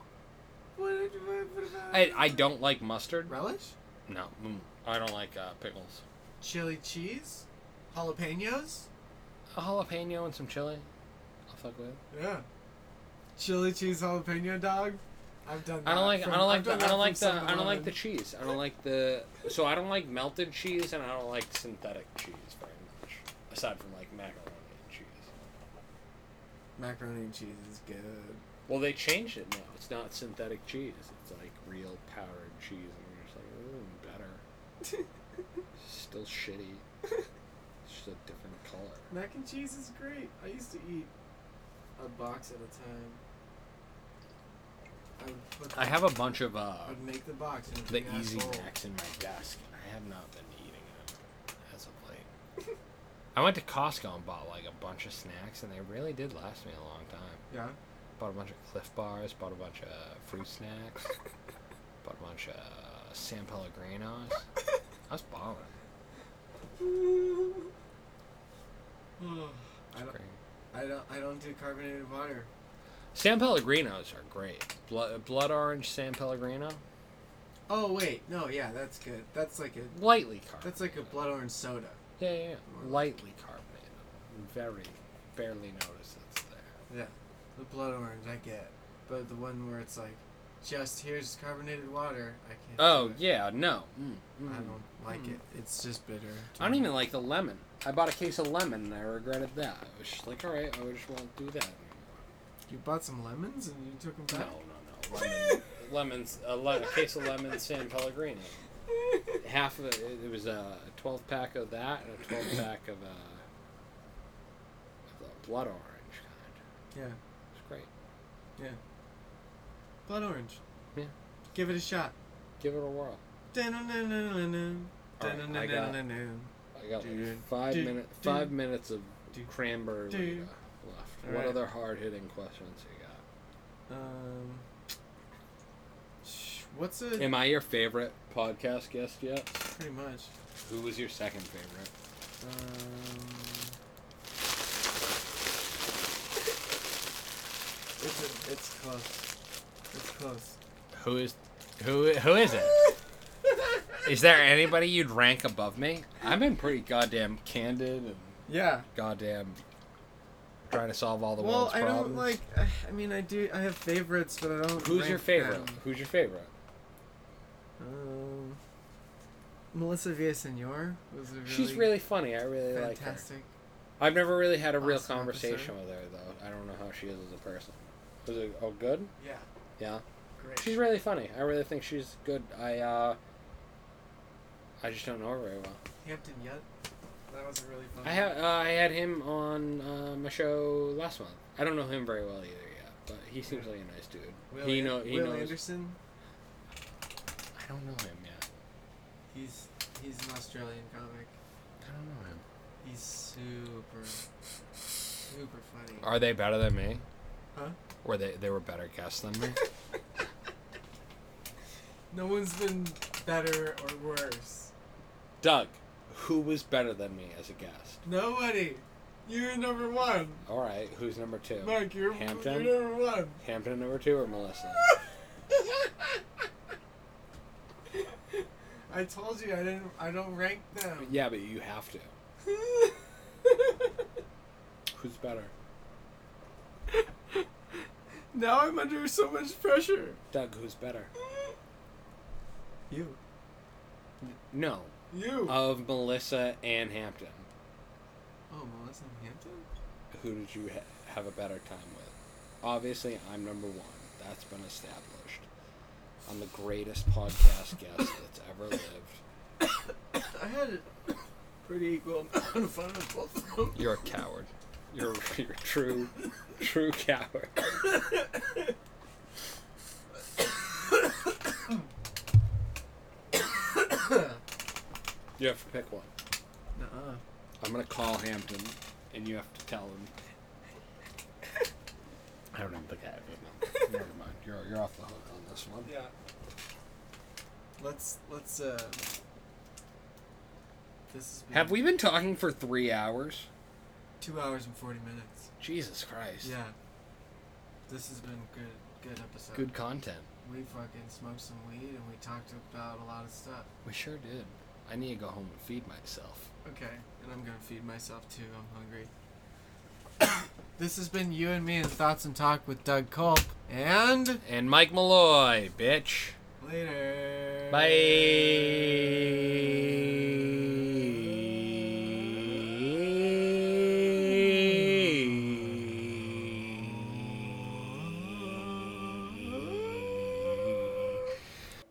what, what, what about I I don't like mustard. relish No. I don't like uh, pickles. chili cheese, jalapenos. A jalapeno and some chili. I'll fuck with. Yeah. Chili cheese jalapeno dog. I've done. That I don't like. from- I don't like. The, I don't like the. I don't like the cheese. I don't like the. So I don't like melted cheese, and I don't like synthetic cheese very much. Aside from like macaroni and cheese. Macaroni and cheese is good. Well, they changed it now. It's not synthetic cheese. It's like real powdered cheese, and you're just like, ooh, better. Still shitty. It's just a different color. Mac and cheese is great. I used to eat a box at a time. I put. I have a bunch of uh, I would make the box. And the Easy. Macs in my desk. I have not been eating them as of late. I went to Costco and bought like a bunch of snacks, and they really did last me a long time. Yeah. Bought a bunch of Clif Bars, bought a bunch of fruit snacks, bought a bunch of San Pellegrinos. I was balling. I don't. I don't. I don't do carbonated water. San Pellegrinos are great. Blood, blood orange San Pellegrino, Oh wait, no, yeah, that's good. That's like a. lightly carbonated. That's like a blood orange soda. yeah, yeah, yeah. lightly carbonated. Very, barely notice it's there. Yeah, the blood orange I get, but the one where it's like, just here's carbonated water, I can't. Oh do it. yeah, no. Mm, mm. I don't like Mm. it. It's just bitter. I don't me. even like the lemon. I bought a case of lemon and I regretted that. I was just like, all right, I just won't do that anymore. You bought some lemons and you took them No, back. no, no. Lemon, lemons, a, le- a case of lemon San Pellegrino. Half of it, it was a 12 pack of that and a 12 pack of a, of the blood orange kind. Yeah. It's great. Yeah. Blood orange. Yeah. Give it a shot. Give it a whirl. Right, I got- I got like five dude, minute, five minutes of cranberry left. All what right. other hard hitting questions you got? Um. What's a Am I your favorite podcast guest yet? pretty much? Who was your second favorite? Um. It's a, it's close. It's close. Who is who? Who is it? Is there anybody you'd rank above me? I've been pretty goddamn candid and Yeah. goddamn trying to solve all the well, world's I problems. Well, I don't like. I mean, I do. I have favorites, but I don't. Who's your favorite? them. Who's your favorite? Um. Melissa Villasenor was really She's really funny. I really like her. fantastic. I've never really had a real Awesome conversation episode. with her though. I don't know how she is as a person. Was it oh good? Yeah. Yeah. Great. She's really funny. I really think she's good. I uh I just don't know her very well. Hampton Yount. That was really fun. I have uh, I had him on uh, my show last month. I don't know him very well either yet, but he seems like a nice dude. Will, he know he Will knows. Anderson. I don't know him yet. He's he's an Australian comic. I don't know him. He's super super funny. Are they better than me? Huh? Were they they were better guests than me? No one's been better or worse. Doug, who was better than me as a guest? Nobody. You're number one. All right, who's number two? Mark, you're, Hampton? you're number one. Hampton number two or Melissa? I told you I didn't. I don't rank them. yeah, but you have to. Who's better? Now I'm under so much pressure. Doug, who's better? Mm-hmm. You. No, You. of Melissa and Hampton. oh, Melissa and Hampton. Who did you ha- have a better time with? Obviously, I'm number one. That's been established. I'm the greatest podcast guest that's ever lived. I had a pretty equal amount of fun with both of them. You're a coward. You're you're true, true coward. You have to pick one. Nuh-uh. I'm gonna call Hampton, and you have to tell him. I don't even think I have it. number. Never mind. You're you're off the hook on this one. Yeah. Let's let's uh. This is Have we been talking for three hours? Two hours and forty minutes? Jesus Christ. Yeah. This has been good. Good episode. Good content. We fucking smoked some weed and we talked about a lot of stuff. We sure did. I need to go home and feed myself. Okay, and I'm gonna feed myself too. I'm hungry. this has been you and me and thoughts and talk with Doug Culp and And Mike Mulloy, bitch. later. Bye.